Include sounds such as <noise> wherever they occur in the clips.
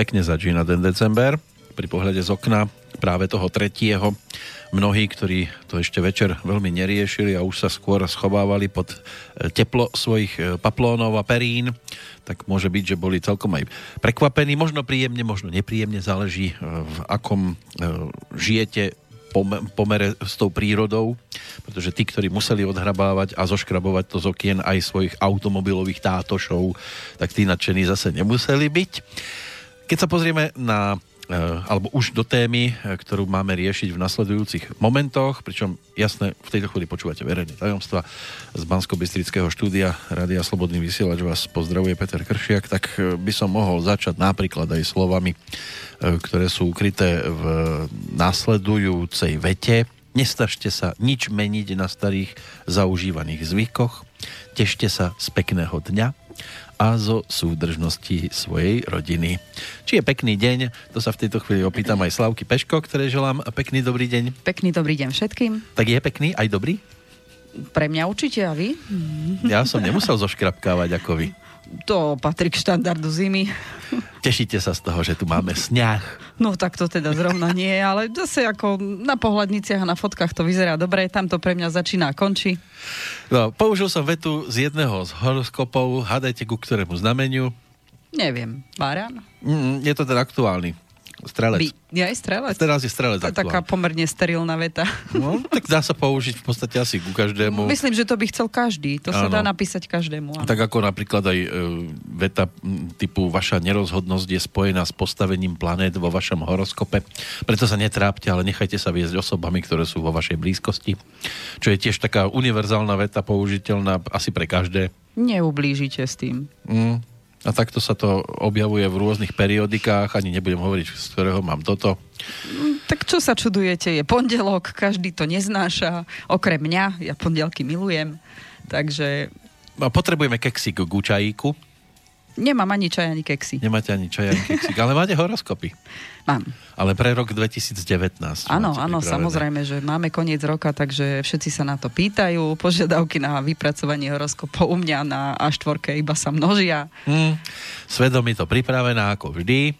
pekne začína ten december. Pri pohľade z okna práve toho tretieho mnohí, ktorí to ešte večer veľmi neriešili a už sa skôr schovávali pod e, teplo svojich e, paplónov a perín, tak môže byť, že boli celkom aj prekvapení, možno príjemne, možno nepríjemne, záleží e, v akom žijete pomere s tou prírodou, pretože tí, ktorí museli odhrabávať a zoškrabovať to z okien aj svojich automobilových tátošov, tak tí nadšení zase nemuseli byť. Keď sa pozrieme na Eh, alebo už do témy, eh, ktorú máme riešiť v nasledujúcich momentoch, pričom jasné, v tejto chvíli počúvate verejné tajomstva z bansko štúdia Rádia Slobodný vysielač vás pozdravuje Peter Kršiak, tak eh, by som mohol začať napríklad aj slovami, ktoré sú ukryté v nasledujúcej vete. Nestažte sa nič meniť na starých zaužívaných zvykoch, tešte sa z pekného dňa a zo súdržnosti svojej rodiny. Či je pekný deň, to sa v tejto chvíli opýtam aj Slavky Peško, ktoré želám pekný dobrý deň. Pekný dobrý deň všetkým. Tak je pekný aj dobrý? Pre mňa určite a vy? Ja som nemusel zoškrapkávať ako vy. To patrí k štandardu zimy. Tešíte sa z toho, že tu máme sňah? No tak to teda zrovna nie, ale zase ako na pohľadniciach a na fotkách to vyzerá dobre, tam to pre mňa začína a končí. No, použil som vetu z jedného z horoskopov, hádajte ku ktorému znameniu. Neviem, Báran? Mm, je to ten aktuálny. Strelec. By, ja aj strelec? Teraz je strelec. To je taká pomerne sterilná veta. No, tak dá sa použiť v podstate asi ku každému. Myslím, že to by chcel každý. To ano. sa dá napísať každému. Áno. Tak ako napríklad aj e, veta typu vaša nerozhodnosť je spojená s postavením planét vo vašom horoskope. Preto sa netrápte, ale nechajte sa viesť osobami, ktoré sú vo vašej blízkosti. Čo je tiež taká univerzálna veta, použiteľná asi pre každé. Neublížite s tým. Mm, a takto sa to objavuje v rôznych periodikách, ani nebudem hovoriť, z ktorého mám toto. Mm, tak čo sa čudujete, je pondelok, každý to neznáša, okrem mňa, ja pondelky milujem, takže... A potrebujeme keksík k čajíku. Nemám ani čaj, ani keksy. Nemáte ani čaj, ani keksy, ale máte horoskopy. <laughs> Mám. Ale pre rok 2019. Áno, áno, samozrejme, že máme koniec roka, takže všetci sa na to pýtajú. Požiadavky na vypracovanie horoskopov u mňa na A4 iba sa množia. Hmm, svedomí to pripravená ako vždy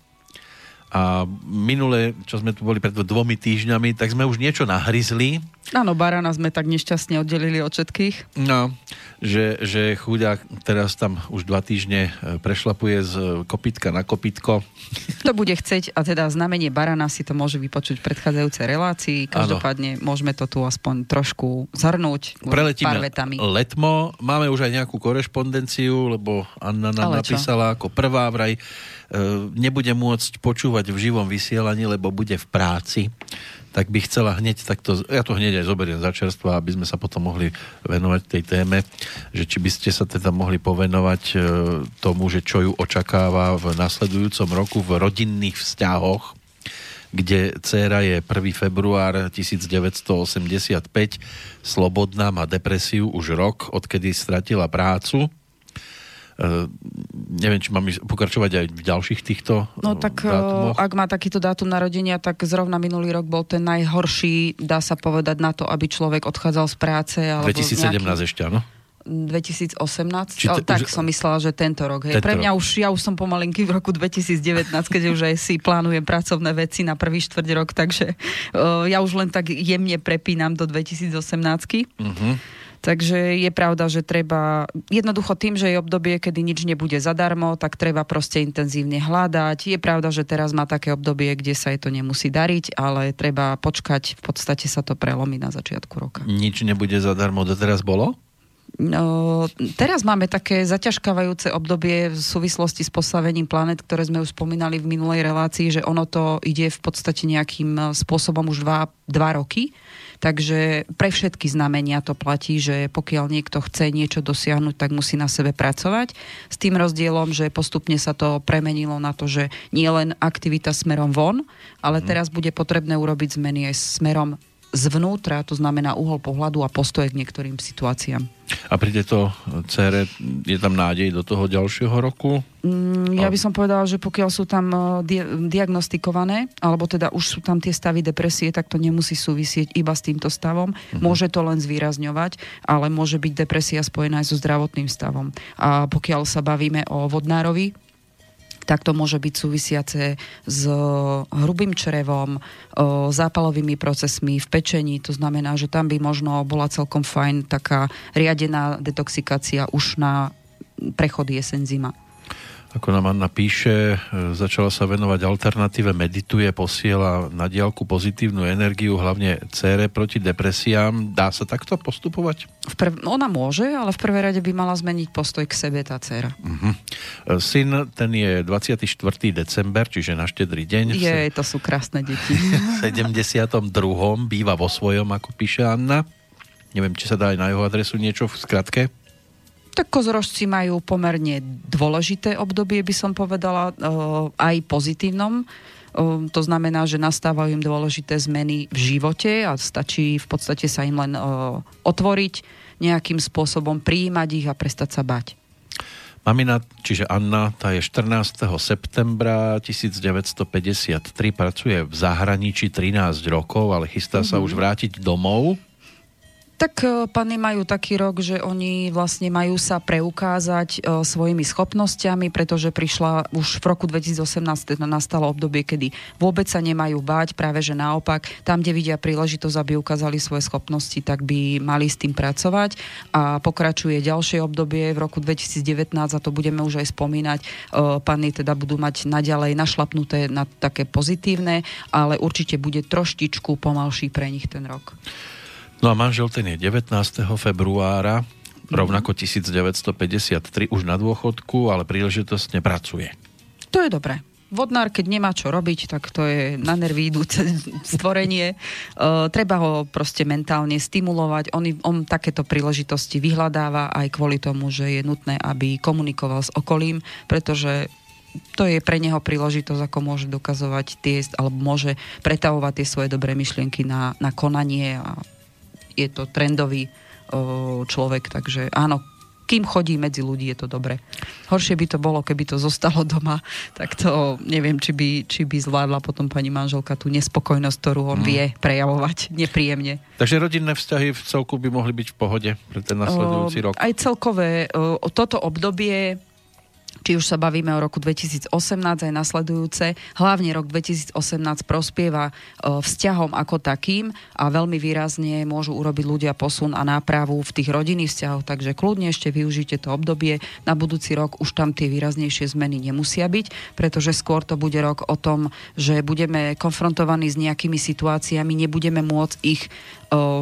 a minule, čo sme tu boli pred dvomi týždňami, tak sme už niečo nahryzli. Áno, barana sme tak nešťastne oddelili od všetkých. No, že, že chuďak teraz tam už dva týždne e, prešlapuje z kopítka na kopítko. To bude chceť a teda znamenie barana si to môže vypočuť v predchádzajúcej relácii. Každopádne ano. môžeme to tu aspoň trošku zhrnúť Preletíme pár vetami. letmo. Máme už aj nejakú korešpondenciu, lebo Anna nám napísala ako prvá vraj E, nebude môcť počúvať v živom vysielaní, lebo bude v práci, tak by chcela hneď takto, ja to hneď aj zoberiem za čerstvo, aby sme sa potom mohli venovať tej téme, že či by ste sa teda mohli povenovať e, tomu, že čo ju očakáva v nasledujúcom roku v rodinných vzťahoch, kde dcéra je 1. február 1985, slobodná, má depresiu už rok, odkedy stratila prácu neviem, či mám pokračovať aj v ďalších týchto No tak e, dátumoch. ak má takýto dátum narodenia, tak zrovna minulý rok bol ten najhorší, dá sa povedať, na to, aby človek odchádzal z práce. 2017 nejaký... ešte, áno? 2018? Te, oh, tak už, som myslela, že tento rok. Hej. Tento Pre mňa rok. už, ja už som pomalinky v roku 2019, keď už aj si plánujem pracovné veci na prvý štvrť rok, takže uh, ja už len tak jemne prepínam do 2018. Uh-huh. Takže je pravda, že treba, jednoducho tým, že je obdobie, kedy nič nebude zadarmo, tak treba proste intenzívne hľadať. Je pravda, že teraz má také obdobie, kde sa jej to nemusí dariť, ale treba počkať, v podstate sa to prelomí na začiatku roka. Nič nebude zadarmo, doteraz bolo? No, teraz máme také zaťažkávajúce obdobie v súvislosti s postavením planet, ktoré sme už spomínali v minulej relácii, že ono to ide v podstate nejakým spôsobom už dva, dva roky. Takže pre všetky znamenia to platí, že pokiaľ niekto chce niečo dosiahnuť, tak musí na sebe pracovať. S tým rozdielom, že postupne sa to premenilo na to, že nie len aktivita smerom von, ale mhm. teraz bude potrebné urobiť zmeny aj smerom zvnútra, to znamená uhol pohľadu a postoje k niektorým situáciám. A pri tejto cére je tam nádej do toho ďalšieho roku? Mm, ja by som povedala, že pokiaľ sú tam uh, di- diagnostikované, alebo teda už sú tam tie stavy depresie, tak to nemusí súvisieť iba s týmto stavom. Uh-huh. Môže to len zvýrazňovať, ale môže byť depresia spojená aj so zdravotným stavom. A pokiaľ sa bavíme o vodnárovi, tak to môže byť súvisiace s hrubým črevom, zápalovými procesmi v pečení. To znamená, že tam by možno bola celkom fajn taká riadená detoxikácia už na prechod jesen zima ako nám Anna píše, e, začala sa venovať alternatíve, medituje, posiela na diálku pozitívnu energiu, hlavne cére proti depresiám. Dá sa takto postupovať? V prv... Ona môže, ale v prvej rade by mala zmeniť postoj k sebe tá dcéra. Uh-huh. Syn, ten je 24. december, čiže na štedrý deň. Je, to sú krásne deti. <laughs> v 72. býva vo svojom, ako píše Anna. Neviem, či sa dá aj na jeho adresu niečo v skratke. Tak kozorožci majú pomerne dôležité obdobie, by som povedala, eh, aj pozitívnom. Eh, to znamená, že nastávajú im dôležité zmeny v živote a stačí v podstate sa im len eh, otvoriť nejakým spôsobom, prijímať ich a prestať sa bať. Mamina, čiže Anna, tá je 14. septembra 1953, pracuje v zahraničí 13 rokov, ale chystá mm-hmm. sa mhm. už vrátiť domov tak e, pani majú taký rok, že oni vlastne majú sa preukázať e, svojimi schopnosťami, pretože prišla už v roku 2018 teda nastalo obdobie, kedy vôbec sa nemajú báť, práve že naopak, tam, kde vidia príležitosť, aby ukázali svoje schopnosti, tak by mali s tým pracovať a pokračuje ďalšie obdobie v roku 2019 a to budeme už aj spomínať. E, pani teda budú mať naďalej našlapnuté na také pozitívne, ale určite bude troštičku pomalší pre nich ten rok. No a manžel ten je 19. februára, mm-hmm. rovnako 1953, už na dôchodku, ale príležitostne pracuje. To je dobré. Vodnár, keď nemá čo robiť, tak to je na nervy idúce <laughs> stvorenie. Uh, treba ho proste mentálne stimulovať. On, on takéto príležitosti vyhľadáva aj kvôli tomu, že je nutné, aby komunikoval s okolím, pretože to je pre neho príležitosť, ako môže dokazovať tie, alebo môže pretavovať tie svoje dobré myšlienky na, na konanie a je to trendový o, človek, takže áno, kým chodí medzi ľudí, je to dobre. Horšie by to bolo, keby to zostalo doma, tak to neviem, či by, či by zvládla potom pani manželka tú nespokojnosť, ktorú on mm. vie prejavovať nepríjemne. Takže rodinné vzťahy v celku by mohli byť v pohode pre ten nasledujúci rok? Aj celkové, o, toto obdobie či už sa bavíme o roku 2018 aj nasledujúce, hlavne rok 2018 prospieva e, vzťahom ako takým a veľmi výrazne môžu urobiť ľudia posun a nápravu v tých rodinných vzťahoch, takže kľudne ešte využite to obdobie. Na budúci rok už tam tie výraznejšie zmeny nemusia byť, pretože skôr to bude rok o tom, že budeme konfrontovaní s nejakými situáciami, nebudeme môcť ich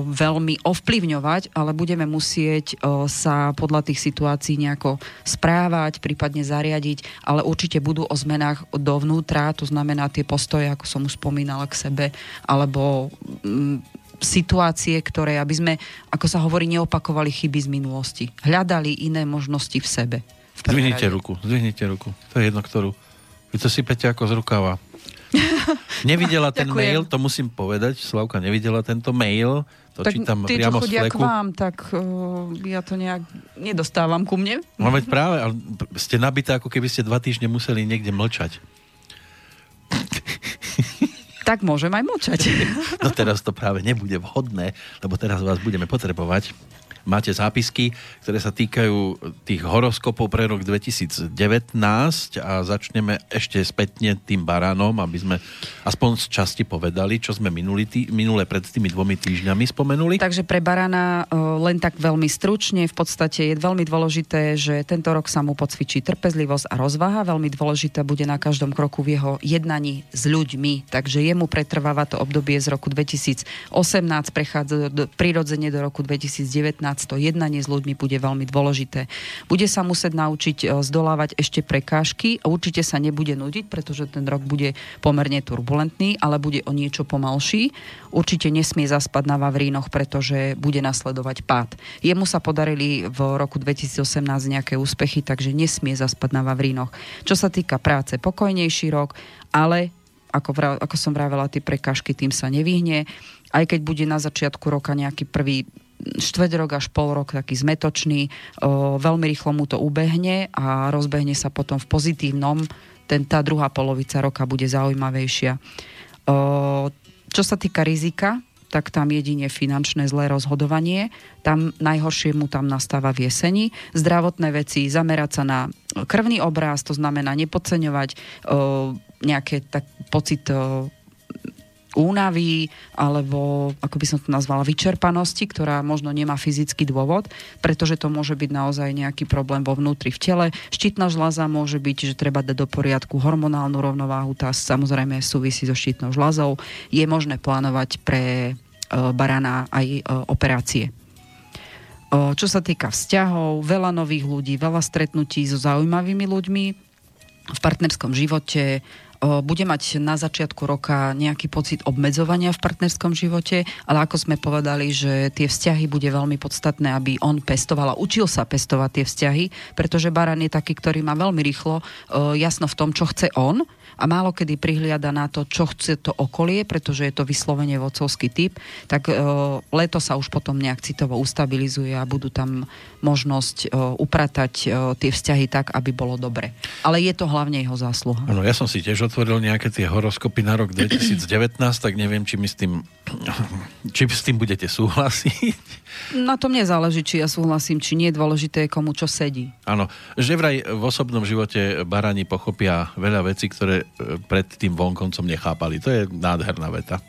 veľmi ovplyvňovať, ale budeme musieť o, sa podľa tých situácií nejako správať, prípadne zariadiť, ale určite budú o zmenách dovnútra, to znamená tie postoje, ako som už spomínala k sebe, alebo m, situácie, ktoré, aby sme, ako sa hovorí, neopakovali chyby z minulosti. Hľadali iné možnosti v sebe. Zdvihnite ruku, zdvihnite ruku. To je jedno, ktorú. Vy to sypete ako z rukava. Nevidela <laughs> ten mail, to musím povedať, Slavka nevidela tento mail, to tak čítam tí, priamo čo chodia k vám, tak uh, ja to nejak nedostávam ku mne. No veď práve, ale ste nabité, ako keby ste dva týždne museli niekde mlčať. <laughs> Tak môžem aj mlčať. No teraz to práve nebude vhodné, lebo teraz vás budeme potrebovať máte zápisky, ktoré sa týkajú tých horoskopov pre rok 2019 a začneme ešte spätne tým baránom, aby sme aspoň z časti povedali, čo sme minuli tý, minule pred tými dvomi týždňami spomenuli. Takže pre barána len tak veľmi stručne, v podstate je veľmi dôležité, že tento rok sa mu podcvičí trpezlivosť a rozvaha. Veľmi dôležité bude na každom kroku v jeho jednaní s ľuďmi. Takže jemu pretrváva to obdobie z roku 2018, prechádza prirodzene do roku 2019 to jednanie s ľuďmi bude veľmi dôležité. Bude sa musieť naučiť e, zdolávať ešte prekážky a určite sa nebude nudiť, pretože ten rok bude pomerne turbulentný, ale bude o niečo pomalší. Určite nesmie zaspať na Vavrínoch, pretože bude nasledovať pád. Jemu sa podarili v roku 2018 nejaké úspechy, takže nesmie zaspať na Vavrínoch. Čo sa týka práce, pokojnejší rok, ale ako, vra, ako som vravela, tie prekážky tým sa nevyhne. Aj keď bude na začiatku roka nejaký prvý štvrť rok až pol rok taký zmetočný, o, veľmi rýchlo mu to ubehne a rozbehne sa potom v pozitívnom, ten, tá druhá polovica roka bude zaujímavejšia. O, čo sa týka rizika, tak tam jedine finančné zlé rozhodovanie. Tam najhoršie mu tam nastáva v jeseni. Zdravotné veci, zamerať sa na krvný obraz, to znamená nepodceňovať o, nejaké tak, pocit o, únavy alebo, ako by som to nazvala, vyčerpanosti, ktorá možno nemá fyzický dôvod, pretože to môže byť naozaj nejaký problém vo vnútri v tele. Štítna žľaza môže byť, že treba dať do poriadku hormonálnu rovnováhu, tá samozrejme súvisí so štítnou žľazou. Je možné plánovať pre e, barana aj e, operácie. E, čo sa týka vzťahov, veľa nových ľudí, veľa stretnutí so zaujímavými ľuďmi v partnerskom živote, bude mať na začiatku roka nejaký pocit obmedzovania v partnerskom živote, ale ako sme povedali, že tie vzťahy bude veľmi podstatné, aby on pestoval a učil sa pestovať tie vzťahy, pretože Baran je taký, ktorý má veľmi rýchlo jasno v tom, čo chce on a málo kedy prihliada na to, čo chce to okolie, pretože je to vyslovene vocovský typ, tak leto sa už potom nejak citovo ustabilizuje a budú tam možnosť upratať tie vzťahy tak, aby bolo dobre. Ale je to hlavne jeho zásluha. Ano, ja som si tiež otvoril nejaké tie horoskopy na rok 2019, tak neviem, či mi s tým, či s tým budete súhlasiť. Na tom nezáleží, či ja súhlasím, či nie je dôležité, komu čo sedí. Áno, že vraj v osobnom živote barani pochopia veľa vecí, ktoré pred tým vonkoncom nechápali. To je nádherná veta.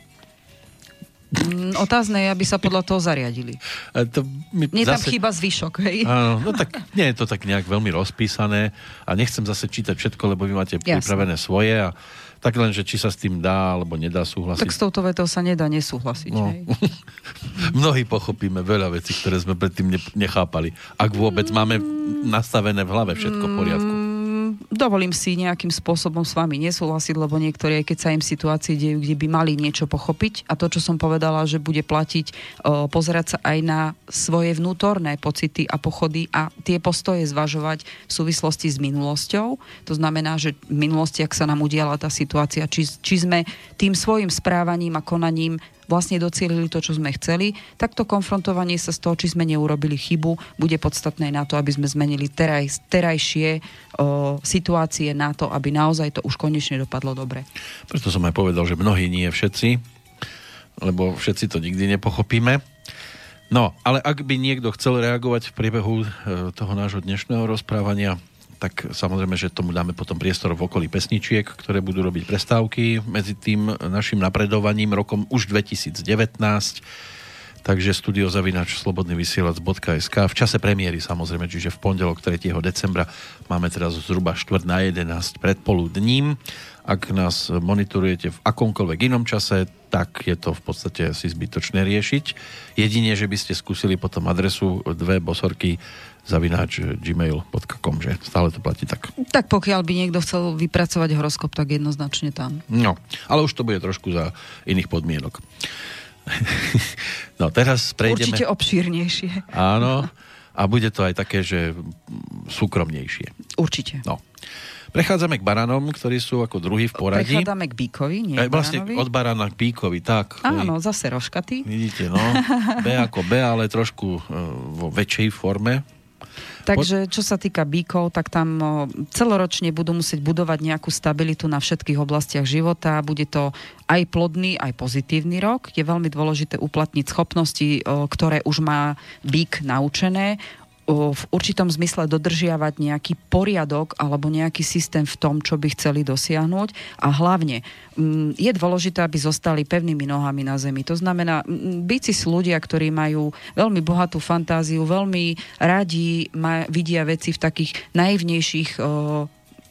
Mm, otázne je, aby sa podľa toho zariadili. A to mi nie zase... tam chýba zvyšok, hej? Áno, no tak nie je to tak nejak veľmi rozpísané a nechcem zase čítať všetko, lebo vy máte Jasne. pripravené svoje a tak len, že či sa s tým dá alebo nedá súhlasiť. Tak s touto vetou sa nedá nesúhlasiť. No. Hej? <laughs> Mnohí pochopíme veľa vecí, ktoré sme predtým nechápali. Ak vôbec mm. máme nastavené v hlave všetko v poriadku. Dovolím si nejakým spôsobom s vami nesúhlasiť, lebo niektorí, keď sa im situácie dejú, kde by mali niečo pochopiť a to, čo som povedala, že bude platiť, pozerať sa aj na svoje vnútorné pocity a pochody a tie postoje zvažovať v súvislosti s minulosťou. To znamená, že v minulosti, ak sa nám udiala tá situácia, či, či sme tým svojim správaním a konaním vlastne docielili to, čo sme chceli, tak to konfrontovanie sa z toho, či sme neurobili chybu, bude podstatné na to, aby sme zmenili teraj, terajšie o, situácie na to, aby naozaj to už konečne dopadlo dobre. Preto som aj povedal, že mnohí nie všetci, lebo všetci to nikdy nepochopíme. No, ale ak by niekto chcel reagovať v priebehu e, toho nášho dnešného rozprávania, tak samozrejme, že tomu dáme potom priestor v okolí pesničiek, ktoré budú robiť prestávky medzi tým našim napredovaním rokom už 2019 takže studiozavinač slobodnyvysielac.sk v čase premiéry samozrejme, čiže v pondelok 3. decembra máme teraz zhruba 4 na 11 predpoludním. Ak nás monitorujete v akomkoľvek inom čase, tak je to v podstate asi zbytočné riešiť. Jedine, že by ste skúsili potom adresu dve bosorky zavináč gmail.com, že stále to platí tak. Tak pokiaľ by niekto chcel vypracovať horoskop, tak jednoznačne tam. No, ale už to bude trošku za iných podmienok. no teraz prejdeme... Určite obšírnejšie. Áno, a bude to aj také, že súkromnejšie. Určite. No. Prechádzame k baranom, ktorí sú ako druhý v poradí. Prechádzame k bíkovi, nie e, Vlastne baranovi. od barana k bíkovi, tak. Áno, zase rožkatý. Vidíte, no. B ako B, ale trošku uh, vo väčšej forme. Takže čo sa týka bíkov, tak tam celoročne budú musieť budovať nejakú stabilitu na všetkých oblastiach života. Bude to aj plodný, aj pozitívny rok. Je veľmi dôležité uplatniť schopnosti, ktoré už má bík naučené v určitom zmysle dodržiavať nejaký poriadok alebo nejaký systém v tom, čo by chceli dosiahnuť a hlavne mm, je dôležité, aby zostali pevnými nohami na zemi. To znamená, byci sú ľudia, ktorí majú veľmi bohatú fantáziu, veľmi radi vidia veci v takých naivnejších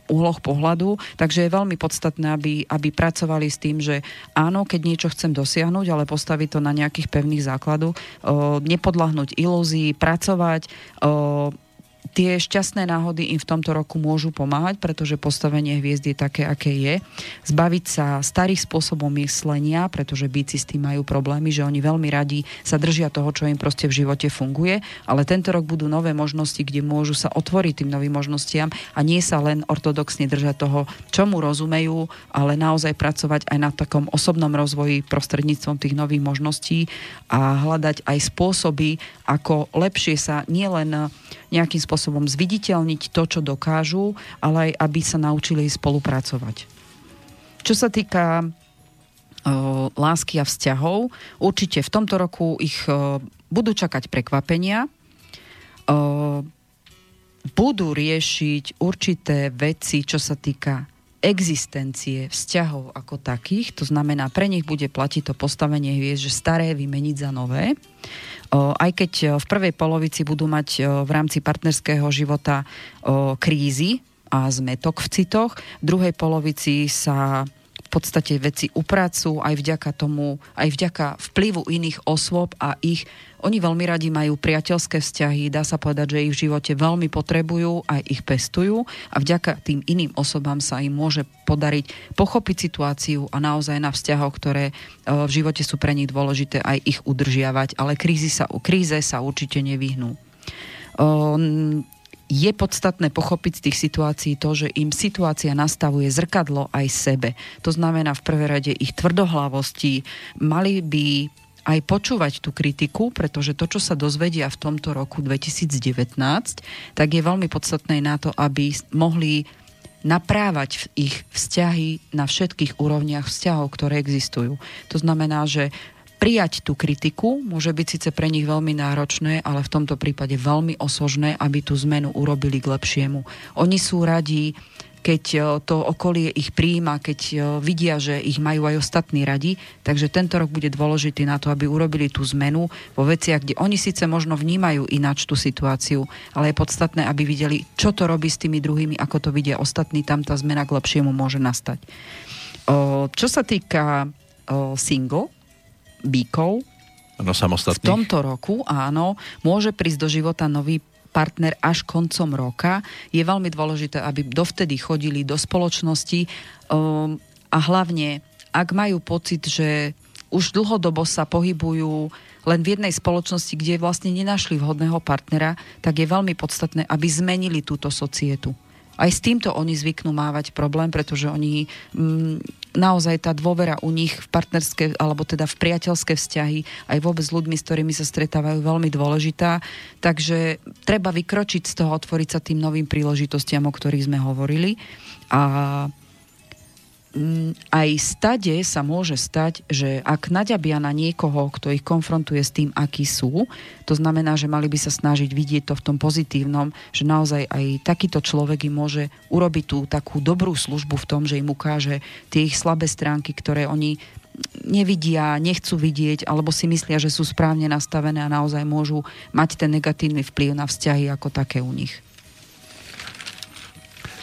uhloch pohľadu, takže je veľmi podstatné, aby, aby pracovali s tým, že áno, keď niečo chcem dosiahnuť, ale postaviť to na nejakých pevných základoch, nepodľahnúť ilúzii, pracovať, tie šťastné náhody im v tomto roku môžu pomáhať, pretože postavenie hviezd je také, aké je. Zbaviť sa starých spôsobov myslenia, pretože bíci s tým majú problémy, že oni veľmi radi sa držia toho, čo im proste v živote funguje, ale tento rok budú nové možnosti, kde môžu sa otvoriť tým novým možnostiam a nie sa len ortodoxne držať toho, čomu rozumejú, ale naozaj pracovať aj na takom osobnom rozvoji prostredníctvom tých nových možností a hľadať aj spôsoby, ako lepšie sa nielen nejakým spôsobom zviditeľniť to, čo dokážu, ale aj aby sa naučili spolupracovať. Čo sa týka lásky a vzťahov. Určite v tomto roku ich budú čakať prekvapenia. Budú riešiť určité veci, čo sa týka existencie vzťahov ako takých, to znamená, pre nich bude platiť to postavenie hviezd, že staré vymeniť za nové. Aj keď v prvej polovici budú mať v rámci partnerského života krízy a zmetok v citoch, v druhej polovici sa v podstate veci upracujú aj vďaka tomu, aj vďaka vplyvu iných osôb a ich oni veľmi radi majú priateľské vzťahy, dá sa povedať, že ich v živote veľmi potrebujú, aj ich pestujú a vďaka tým iným osobám sa im môže podariť pochopiť situáciu a naozaj na vzťahoch, ktoré e, v živote sú pre nich dôležité, aj ich udržiavať, ale krízy sa, kríze sa určite nevyhnú. Je podstatné pochopiť z tých situácií to, že im situácia nastavuje zrkadlo aj sebe. To znamená v prvé rade ich tvrdohlavosti. Mali by aj počúvať tú kritiku, pretože to, čo sa dozvedia v tomto roku 2019, tak je veľmi podstatné na to, aby mohli naprávať ich vzťahy na všetkých úrovniach vzťahov, ktoré existujú. To znamená, že prijať tú kritiku môže byť síce pre nich veľmi náročné, ale v tomto prípade veľmi osožné, aby tú zmenu urobili k lepšiemu. Oni sú radi keď e, to okolie ich príjima, keď e, vidia, že ich majú aj ostatní radi. Takže tento rok bude dôležitý na to, aby urobili tú zmenu vo veciach, kde oni síce možno vnímajú ináč tú situáciu, ale je podstatné, aby videli, čo to robí s tými druhými, ako to vidia ostatní, tam tá zmena k lepšiemu môže nastať. Čo sa týka single, bíkov, No, v tomto roku, áno, môže prísť do života nový partner až koncom roka. Je veľmi dôležité, aby dovtedy chodili do spoločnosti um, a hlavne, ak majú pocit, že už dlhodobo sa pohybujú len v jednej spoločnosti, kde vlastne nenašli vhodného partnera, tak je veľmi podstatné, aby zmenili túto societu. Aj s týmto oni zvyknú mávať problém, pretože oni mm, naozaj tá dôvera u nich v partnerské, alebo teda v priateľské vzťahy, aj vôbec s ľuďmi, s ktorými sa stretávajú, veľmi dôležitá. Takže treba vykročiť z toho, otvoriť sa tým novým príležitostiam, o ktorých sme hovorili. A aj stade sa môže stať, že ak naďabia na niekoho, kto ich konfrontuje s tým, akí sú, to znamená, že mali by sa snažiť vidieť to v tom pozitívnom, že naozaj aj takýto človek im môže urobiť tú takú dobrú službu v tom, že im ukáže tie ich slabé stránky, ktoré oni nevidia, nechcú vidieť, alebo si myslia, že sú správne nastavené a naozaj môžu mať ten negatívny vplyv na vzťahy ako také u nich.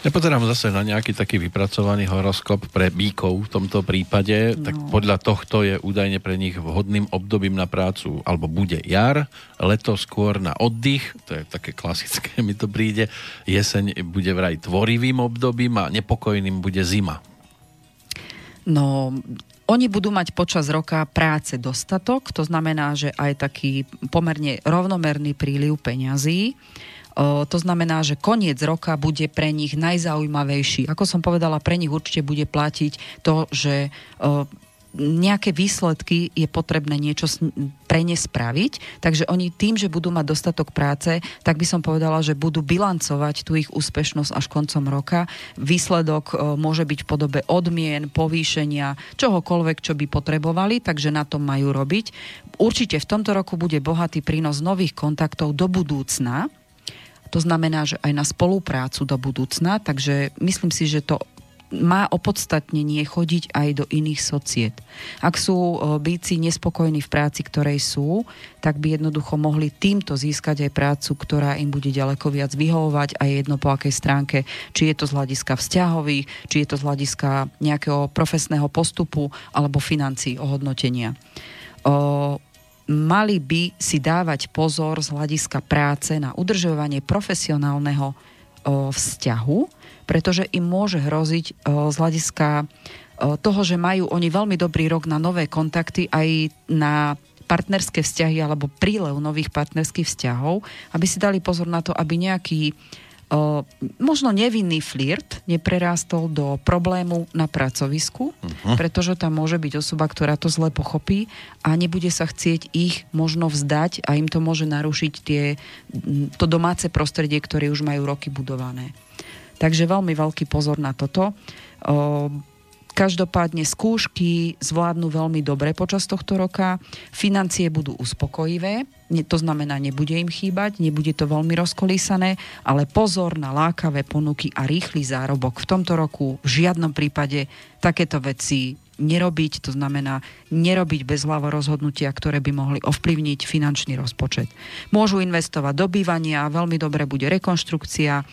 Ja pozerám zase na nejaký taký vypracovaný horoskop pre bíkov v tomto prípade, no. tak podľa tohto je údajne pre nich vhodným obdobím na prácu, alebo bude jar, leto skôr na oddych, to je také klasické, <laughs> mi to príde, jeseň bude vraj tvorivým obdobím a nepokojným bude zima. No, oni budú mať počas roka práce dostatok, to znamená, že aj taký pomerne rovnomerný príliv peňazí. To znamená, že koniec roka bude pre nich najzaujímavejší. Ako som povedala, pre nich určite bude platiť to, že nejaké výsledky je potrebné niečo pre ne spraviť, takže oni tým, že budú mať dostatok práce, tak by som povedala, že budú bilancovať tú ich úspešnosť až koncom roka. Výsledok môže byť v podobe odmien, povýšenia, čohokoľvek, čo by potrebovali, takže na tom majú robiť. Určite v tomto roku bude bohatý prínos nových kontaktov do budúcna, to znamená, že aj na spoluprácu do budúcna, takže myslím si, že to má opodstatnenie chodiť aj do iných societ. Ak sú e, bíci nespokojní v práci, ktorej sú, tak by jednoducho mohli týmto získať aj prácu, ktorá im bude ďaleko viac vyhovovať aj jedno po akej stránke, či je to z hľadiska vzťahových, či je to z hľadiska nejakého profesného postupu alebo financií ohodnotenia mali by si dávať pozor z hľadiska práce na udržovanie profesionálneho vzťahu, pretože im môže hroziť z hľadiska toho, že majú oni veľmi dobrý rok na nové kontakty aj na partnerské vzťahy alebo prílev nových partnerských vzťahov, aby si dali pozor na to, aby nejaký možno nevinný flirt neprerástol do problému na pracovisku, uh-huh. pretože tam môže byť osoba, ktorá to zle pochopí a nebude sa chcieť ich možno vzdať a im to môže narušiť tie, to domáce prostredie, ktoré už majú roky budované. Takže veľmi veľký pozor na toto. Každopádne skúšky zvládnu veľmi dobre počas tohto roka, financie budú uspokojivé, to znamená, nebude im chýbať, nebude to veľmi rozkolísané, ale pozor na lákavé ponuky a rýchly zárobok. V tomto roku v žiadnom prípade takéto veci nerobiť, to znamená nerobiť bezhlavo rozhodnutia, ktoré by mohli ovplyvniť finančný rozpočet. Môžu investovať do bývania, veľmi dobre bude rekonštrukcia,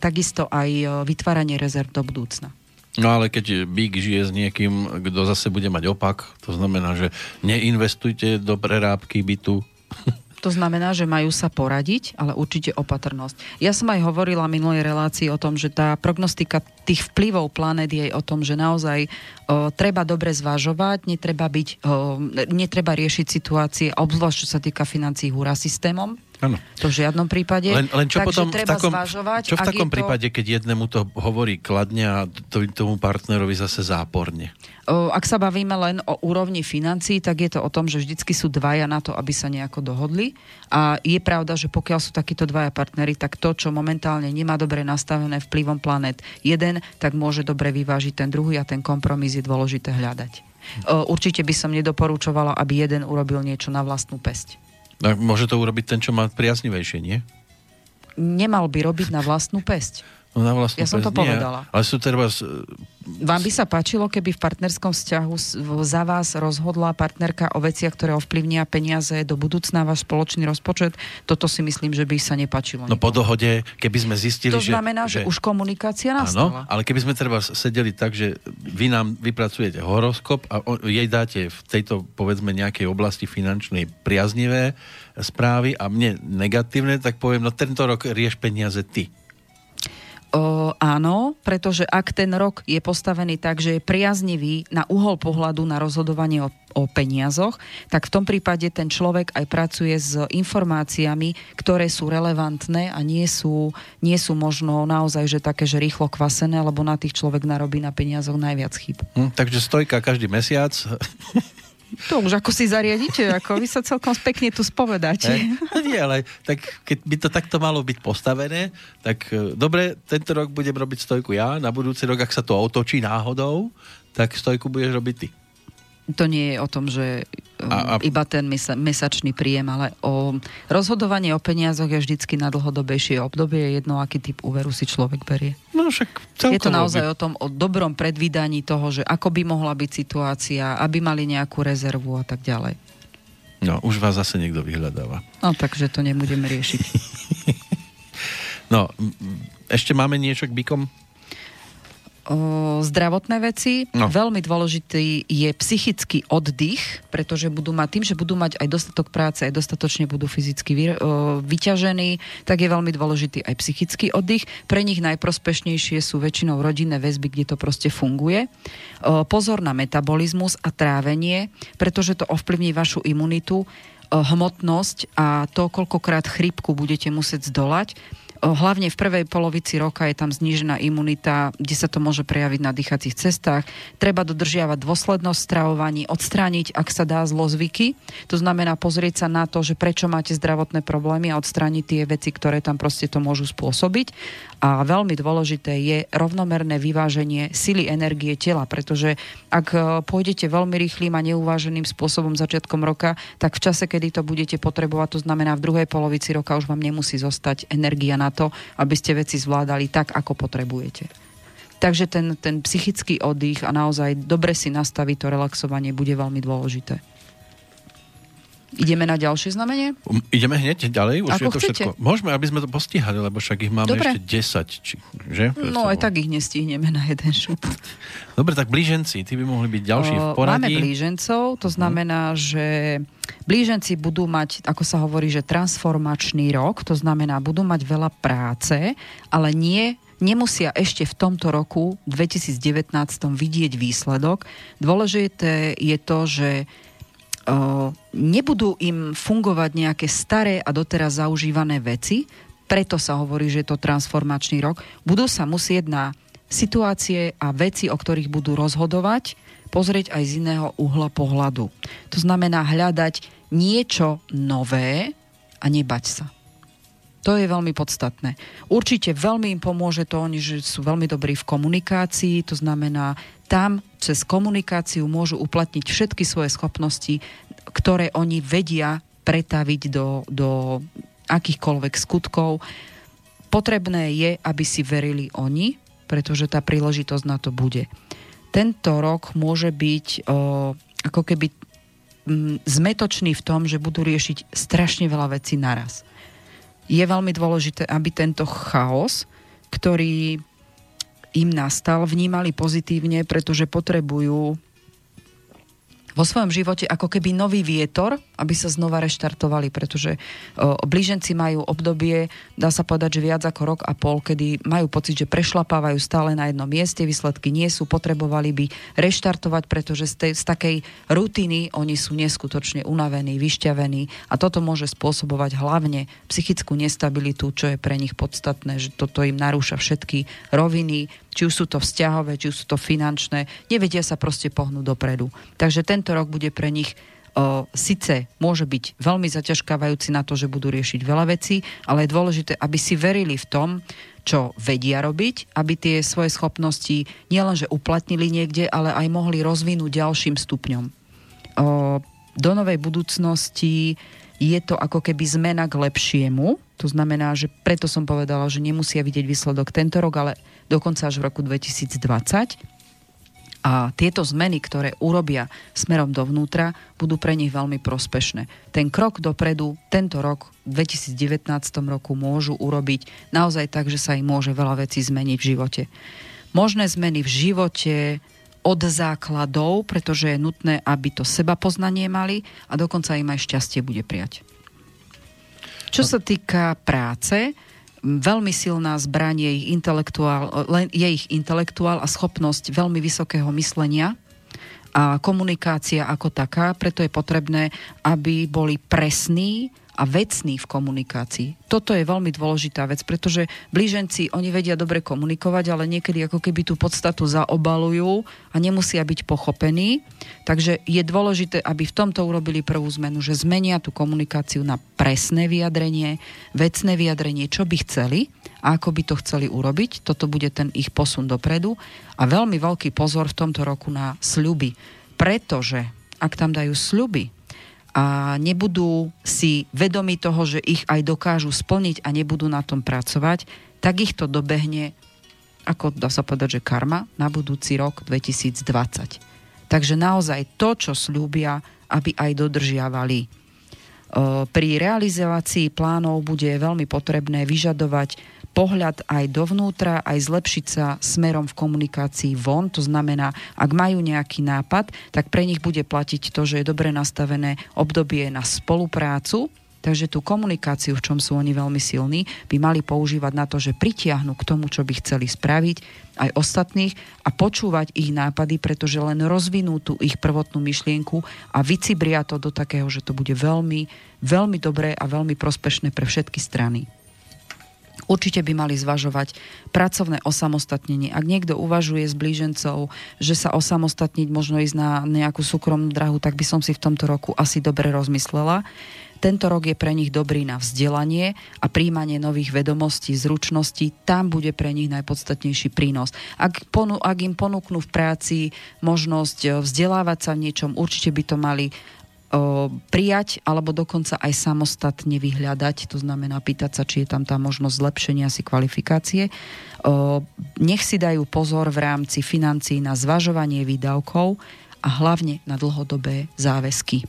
takisto aj vytváranie rezerv do budúcna. No ale keď Big žije s niekým, kto zase bude mať opak, to znamená, že neinvestujte do prerábky bytu. <laughs> To znamená, že majú sa poradiť, ale určite opatrnosť. Ja som aj hovorila minulej relácii o tom, že tá prognostika tých vplyvov planet je o tom, že naozaj o, treba dobre zvažovať, netreba, byť, o, netreba riešiť situácie, obzvlášť čo sa týka financií húra systémom, Ano. To v žiadnom prípade. Len, len čo Takže potom treba v takom, zvažovať, čo v takom prípade, to... keď jednému to hovorí kladne a to, tomu partnerovi zase záporne? O, ak sa bavíme len o úrovni financií, tak je to o tom, že vždycky sú dvaja na to, aby sa nejako dohodli. A je pravda, že pokiaľ sú takíto dvaja partnery, tak to, čo momentálne nemá dobre nastavené vplyvom planet jeden, tak môže dobre vyvážiť ten druhý a ten kompromis je dôležité hľadať. O, určite by som nedoporúčovala, aby jeden urobil niečo na vlastnú pesť. Tak môže to urobiť ten, čo má priaznivejšie, nie? Nemal by robiť na vlastnú pesť. No na vlastnú ja som to povedala. Ale sú treba... Vám by sa páčilo, keby v partnerskom vzťahu za vás rozhodla partnerka o veciach, ktoré ovplyvnia peniaze do budúcna váš spoločný rozpočet? Toto si myslím, že by sa nepáčilo. No po dohode, keby sme zistili, to že... To znamená, že, že už komunikácia nastala. Áno, ale keby sme treba sedeli tak, že vy nám vypracujete horoskop a jej dáte v tejto, povedzme, nejakej oblasti finančnej priaznivé správy a mne negatívne, tak poviem, no tento rok rieš peniaze ty O, áno, pretože ak ten rok je postavený tak, že je priaznivý na uhol pohľadu na rozhodovanie o, o peniazoch, tak v tom prípade ten človek aj pracuje s informáciami, ktoré sú relevantné a nie sú, nie sú možno naozaj že také, že rýchlo kvasené, lebo na tých človek narobí na peniazoch najviac chyb. Hm, takže stojka každý mesiac <laughs> To už ako si zariadíte, ako vy sa celkom pekne tu spovedáte. No nie, ale tak keď by to takto malo byť postavené, tak e, dobre, tento rok budem robiť stojku ja, na budúci rok, ak sa to otočí náhodou, tak stojku budeš robiť ty to nie je o tom, že a, a... Um, iba ten mesa, mesačný príjem, ale o rozhodovanie o peniazoch je vždycky na dlhodobejšie obdobie, jedno, aký typ úveru si človek berie. No však Je to naozaj by... o tom, o dobrom predvídaní toho, že ako by mohla byť situácia, aby mali nejakú rezervu a tak ďalej. No, už vás zase niekto vyhľadáva. No, takže to nebudeme riešiť. <laughs> no, ešte máme niečo k bykom? Zdravotné veci. No. Veľmi dôležitý je psychický oddych, pretože budú mať tým, že budú mať aj dostatok práce, aj dostatočne budú fyzicky vy, o, vyťažení, tak je veľmi dôležitý aj psychický oddych. Pre nich najprospešnejšie sú väčšinou rodinné väzby, kde to proste funguje. O, pozor na metabolizmus a trávenie, pretože to ovplyvní vašu imunitu, o, hmotnosť a to, koľkokrát chrípku budete musieť zdolať hlavne v prvej polovici roka je tam znížená imunita, kde sa to môže prejaviť na dýchacích cestách. Treba dodržiavať dôslednosť stravovaní, odstrániť, ak sa dá, zlozvyky. To znamená pozrieť sa na to, že prečo máte zdravotné problémy a odstrániť tie veci, ktoré tam proste to môžu spôsobiť. A veľmi dôležité je rovnomerné vyváženie sily energie tela, pretože ak e, pôjdete veľmi rýchlým a neuváženým spôsobom začiatkom roka, tak v čase, kedy to budete potrebovať, to znamená v druhej polovici roka už vám nemusí zostať energia na to, aby ste veci zvládali tak, ako potrebujete. Takže ten, ten psychický oddych a naozaj dobre si nastaviť to relaxovanie bude veľmi dôležité. Ideme na ďalšie znamenie? Um, ideme hneď ďalej? Už Ako je to chcete. všetko. Môžeme, aby sme to postihali, lebo však ich máme Dobre. ešte 10. Či, že? No aj tak ich nestihneme na jeden šup. Dobre, tak blíženci, tí by mohli byť ďalší v poradí. Máme blížencov, to mhm. znamená, že blíženci budú mať, ako sa hovorí, že transformačný rok, to znamená, budú mať veľa práce, ale nie nemusia ešte v tomto roku 2019 vidieť výsledok. Dôležité je to, že nebudú im fungovať nejaké staré a doteraz zaužívané veci, preto sa hovorí, že je to transformačný rok, budú sa musieť na situácie a veci, o ktorých budú rozhodovať, pozrieť aj z iného uhla pohľadu. To znamená hľadať niečo nové a nebať sa. To je veľmi podstatné. Určite veľmi im pomôže to oni, že sú veľmi dobrí v komunikácii, to znamená, tam cez komunikáciu môžu uplatniť všetky svoje schopnosti, ktoré oni vedia pretaviť do, do akýchkoľvek skutkov. Potrebné je, aby si verili oni, pretože tá príležitosť na to bude. Tento rok môže byť o, ako keby m, zmetočný v tom, že budú riešiť strašne veľa vecí naraz je veľmi dôležité, aby tento chaos, ktorý im nastal, vnímali pozitívne, pretože potrebujú vo svojom živote ako keby nový vietor, aby sa znova reštartovali, pretože o, blíženci majú obdobie, dá sa povedať, že viac ako rok a pol, kedy majú pocit, že prešlapávajú stále na jednom mieste, výsledky nie sú, potrebovali by reštartovať, pretože z, tej, z takej rutiny oni sú neskutočne unavení, vyšťavení a toto môže spôsobovať hlavne psychickú nestabilitu, čo je pre nich podstatné, že toto im narúša všetky roviny, či už sú to vzťahové, či už sú to finančné, nevedia sa proste pohnúť dopredu. Takže tento rok bude pre nich o, síce môže byť veľmi zaťažkávajúci na to, že budú riešiť veľa vecí, ale je dôležité, aby si verili v tom, čo vedia robiť, aby tie svoje schopnosti nielenže uplatnili niekde, ale aj mohli rozvinúť ďalším stupňom. O, do novej budúcnosti je to ako keby zmena k lepšiemu. To znamená, že preto som povedala, že nemusia vidieť výsledok tento rok, ale dokonca až v roku 2020. A tieto zmeny, ktoré urobia smerom dovnútra, budú pre nich veľmi prospešné. Ten krok dopredu, tento rok, v 2019 roku, môžu urobiť naozaj tak, že sa im môže veľa vecí zmeniť v živote. Možné zmeny v živote, od základov, pretože je nutné, aby to seba poznanie mali a dokonca im aj šťastie bude prijať. Čo sa týka práce, veľmi silná zbraň je ich intelektuál, je ich intelektuál a schopnosť veľmi vysokého myslenia a komunikácia ako taká, preto je potrebné, aby boli presní, a vecný v komunikácii. Toto je veľmi dôležitá vec, pretože blíženci, oni vedia dobre komunikovať, ale niekedy ako keby tú podstatu zaobalujú a nemusia byť pochopení. Takže je dôležité, aby v tomto urobili prvú zmenu, že zmenia tú komunikáciu na presné vyjadrenie, vecné vyjadrenie, čo by chceli a ako by to chceli urobiť. Toto bude ten ich posun dopredu. A veľmi veľký pozor v tomto roku na sľuby, pretože ak tam dajú sľuby, a nebudú si vedomi toho, že ich aj dokážu splniť a nebudú na tom pracovať, tak ich to dobehne, ako dá sa povedať, že karma, na budúci rok 2020. Takže naozaj to, čo slúbia, aby aj dodržiavali. Pri realizácii plánov bude veľmi potrebné vyžadovať pohľad aj dovnútra, aj zlepšiť sa smerom v komunikácii von. To znamená, ak majú nejaký nápad, tak pre nich bude platiť to, že je dobre nastavené obdobie na spoluprácu, Takže tú komunikáciu, v čom sú oni veľmi silní, by mali používať na to, že pritiahnu k tomu, čo by chceli spraviť aj ostatných a počúvať ich nápady, pretože len rozvinú tú ich prvotnú myšlienku a vycibria to do takého, že to bude veľmi, veľmi dobré a veľmi prospešné pre všetky strany. Určite by mali zvažovať pracovné osamostatnenie. Ak niekto uvažuje s blížencov, že sa osamostatniť, možno ísť na nejakú súkromnú drahu, tak by som si v tomto roku asi dobre rozmyslela. Tento rok je pre nich dobrý na vzdelanie a príjmanie nových vedomostí, zručností. Tam bude pre nich najpodstatnejší prínos. Ak, ponu, ak im ponúknú v práci možnosť vzdelávať sa v niečom, určite by to mali prijať alebo dokonca aj samostatne vyhľadať, to znamená pýtať sa, či je tam tá možnosť zlepšenia si kvalifikácie. Nech si dajú pozor v rámci financií na zvažovanie výdavkov a hlavne na dlhodobé záväzky.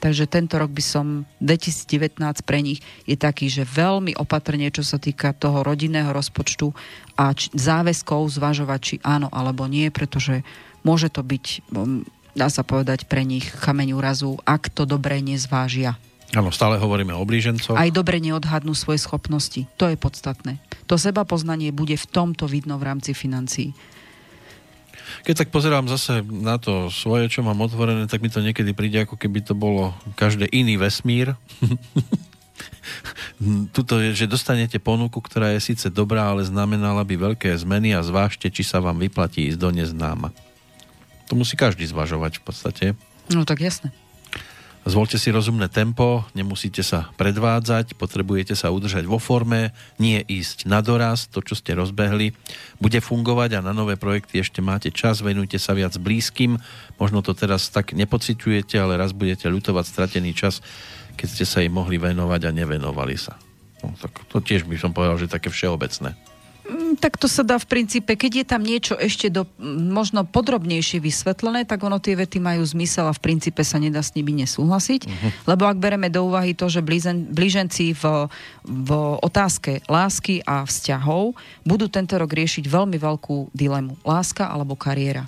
Takže tento rok by som, 2019 pre nich je taký, že veľmi opatrne, čo sa týka toho rodinného rozpočtu a č- záväzkov zvažovať, či áno alebo nie, pretože môže to byť dá sa povedať, pre nich kameň úrazu, ak to dobre nezvážia. Áno, stále hovoríme o blížencoch. Aj dobre neodhadnú svoje schopnosti. To je podstatné. To seba poznanie bude v tomto vidno v rámci financií. Keď tak pozerám zase na to svoje, čo mám otvorené, tak mi to niekedy príde, ako keby to bolo každý iný vesmír. <laughs> Tuto je, že dostanete ponuku, ktorá je síce dobrá, ale znamenala by veľké zmeny a zvážte, či sa vám vyplatí ísť do neznáma. To musí každý zvažovať v podstate. No tak jasne. Zvolte si rozumné tempo, nemusíte sa predvádzať, potrebujete sa udržať vo forme, nie ísť na doraz, to, čo ste rozbehli, bude fungovať a na nové projekty ešte máte čas, venujte sa viac blízkym, možno to teraz tak nepociťujete, ale raz budete ľutovať stratený čas, keď ste sa im mohli venovať a nevenovali sa. No, tak to tiež by som povedal, že také všeobecné. Mm, tak to sa dá v princípe, keď je tam niečo ešte do, možno podrobnejšie vysvetlené, tak ono tie vety majú zmysel a v princípe sa nedá s nimi nesúhlasiť. Uh-huh. Lebo ak bereme do úvahy to, že blízen, blíženci v, v otázke lásky a vzťahov budú tento rok riešiť veľmi veľkú dilemu. Láska alebo kariéra.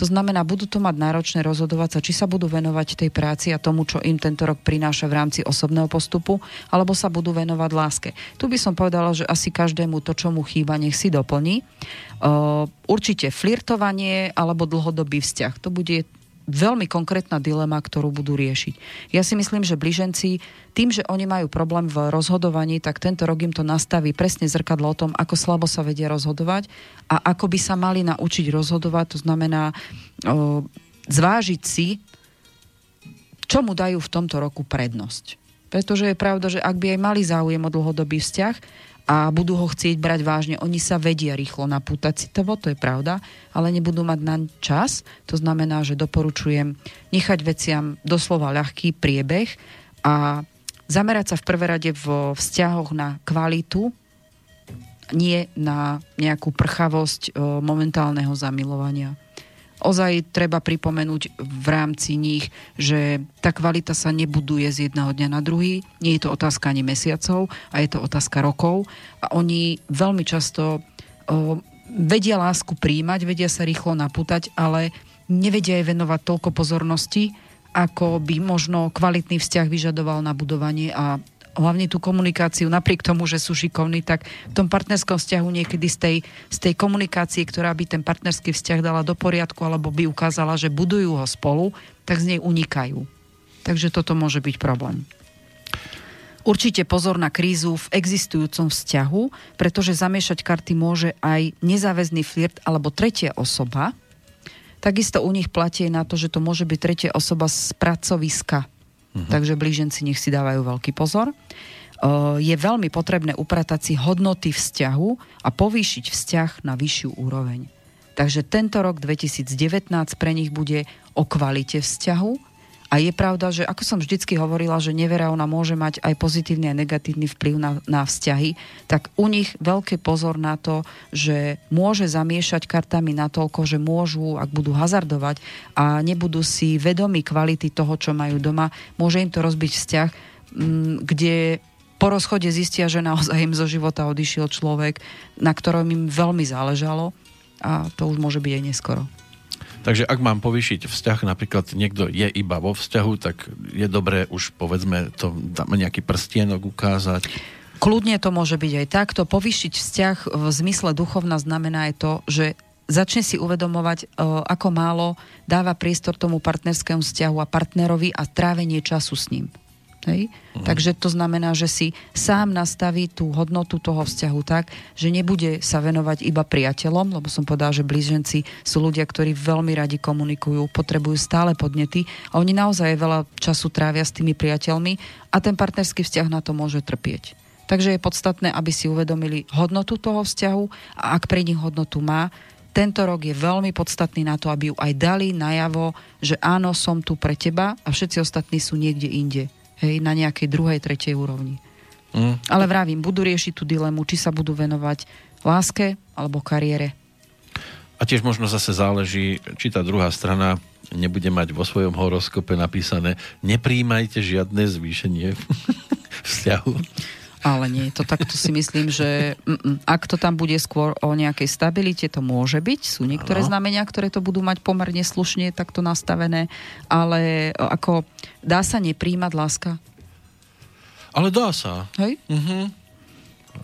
To znamená, budú to mať náročné rozhodovať sa, či sa budú venovať tej práci a tomu, čo im tento rok prináša v rámci osobného postupu, alebo sa budú venovať láske. Tu by som povedala, že asi každému to, čo mu chýba, nech si doplní. Určite flirtovanie alebo dlhodobý vzťah. To bude veľmi konkrétna dilema, ktorú budú riešiť. Ja si myslím, že blíženci, tým, že oni majú problém v rozhodovaní, tak tento rok im to nastaví presne zrkadlo o tom, ako slabo sa vedia rozhodovať a ako by sa mali naučiť rozhodovať. To znamená o, zvážiť si, čo mu dajú v tomto roku prednosť. Pretože je pravda, že ak by aj mali záujem o dlhodobý vzťah, a budú ho chcieť brať vážne. Oni sa vedia rýchlo napútať citovo, to je pravda, ale nebudú mať na čas. To znamená, že doporučujem nechať veciam doslova ľahký priebeh a zamerať sa v prvé rade v vzťahoch na kvalitu, nie na nejakú prchavosť momentálneho zamilovania ozaj treba pripomenúť v rámci nich, že tá kvalita sa nebuduje z jedného dňa na druhý. Nie je to otázka ani mesiacov, a je to otázka rokov. A oni veľmi často o, vedia lásku príjmať, vedia sa rýchlo napútať, ale nevedia jej venovať toľko pozornosti, ako by možno kvalitný vzťah vyžadoval na budovanie a hlavne tú komunikáciu, napriek tomu, že sú šikovní, tak v tom partnerskom vzťahu niekedy z tej, z tej komunikácie, ktorá by ten partnerský vzťah dala do poriadku alebo by ukázala, že budujú ho spolu, tak z nej unikajú. Takže toto môže byť problém. Určite pozor na krízu v existujúcom vzťahu, pretože zamiešať karty môže aj nezáväzný flirt alebo tretia osoba. Takisto u nich platí na to, že to môže byť tretia osoba z pracoviska Uh-huh. Takže blíženci nech si dávajú veľký pozor. Uh, je veľmi potrebné upratať si hodnoty vzťahu a povýšiť vzťah na vyššiu úroveň. Takže tento rok 2019 pre nich bude o kvalite vzťahu, a je pravda, že ako som vždycky hovorila, že nevera ona môže mať aj pozitívny a negatívny vplyv na, na vzťahy, tak u nich veľký pozor na to, že môže zamiešať kartami natoľko, že môžu, ak budú hazardovať a nebudú si vedomi kvality toho, čo majú doma, môže im to rozbiť vzťah, m, kde po rozchode zistia, že naozaj im zo života odišiel človek, na ktorom im veľmi záležalo a to už môže byť aj neskoro. Takže ak mám povýšiť vzťah, napríklad niekto je iba vo vzťahu, tak je dobré už povedzme to nejaký prstienok ukázať. Kľudne to môže byť aj takto. Povýšiť vzťah v zmysle duchovna znamená aj to, že začne si uvedomovať, e, ako málo dáva priestor tomu partnerskému vzťahu a partnerovi a trávenie času s ním. Hej? Uh-huh. Takže to znamená, že si sám nastaví tú hodnotu toho vzťahu tak, že nebude sa venovať iba priateľom, lebo som povedala, že blíženci sú ľudia, ktorí veľmi radi komunikujú, potrebujú stále podnety a oni naozaj veľa času trávia s tými priateľmi a ten partnerský vzťah na to môže trpieť. Takže je podstatné, aby si uvedomili hodnotu toho vzťahu a ak pre nich hodnotu má, tento rok je veľmi podstatný na to, aby ju aj dali najavo, že áno, som tu pre teba a všetci ostatní sú niekde inde hej, na nejakej druhej, tretej úrovni. Mm. Ale vravím, budú riešiť tú dilemu, či sa budú venovať láske alebo kariére. A tiež možno zase záleží, či tá druhá strana nebude mať vo svojom horoskope napísané nepríjmajte žiadne zvýšenie <laughs> vzťahu. Ale nie, to takto si myslím, že mm, ak to tam bude skôr o nejakej stabilite, to môže byť. Sú niektoré ano. znamenia, ktoré to budú mať pomerne slušne takto nastavené, ale ako dá sa nepríjmať láska? Ale dá sa. Hej? Uh-huh.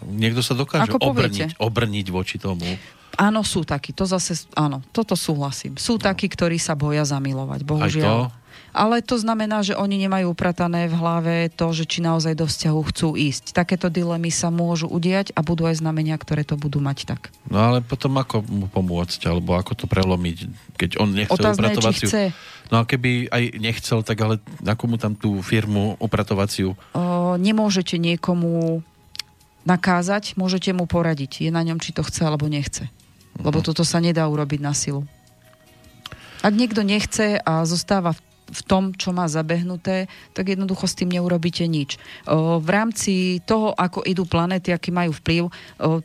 Niekto sa dokáže obrniť, obrniť voči tomu. Áno, sú takí, to zase, áno, toto súhlasím. Sú no. takí, ktorí sa boja zamilovať, bohužiaľ. Aj to? Ale to znamená, že oni nemajú upratané v hlave to, že či naozaj do vzťahu chcú ísť. Takéto dilemy sa môžu udiať a budú aj znamenia, ktoré to budú mať tak. No ale potom ako mu pomôcť, alebo ako to prelomiť, keď on nechce Otázne, upratovaciu... chce. No a keby aj nechcel, tak ale na komu tam tú firmu upratovaciu? O, nemôžete niekomu nakázať, môžete mu poradiť. Je na ňom, či to chce alebo nechce. Lebo Mhm. toto sa nedá urobiť na silu. Ak niekto nechce a zostáva v v tom, čo má zabehnuté, tak jednoducho s tým neurobíte nič. V rámci toho, ako idú planéty, aký majú vplyv,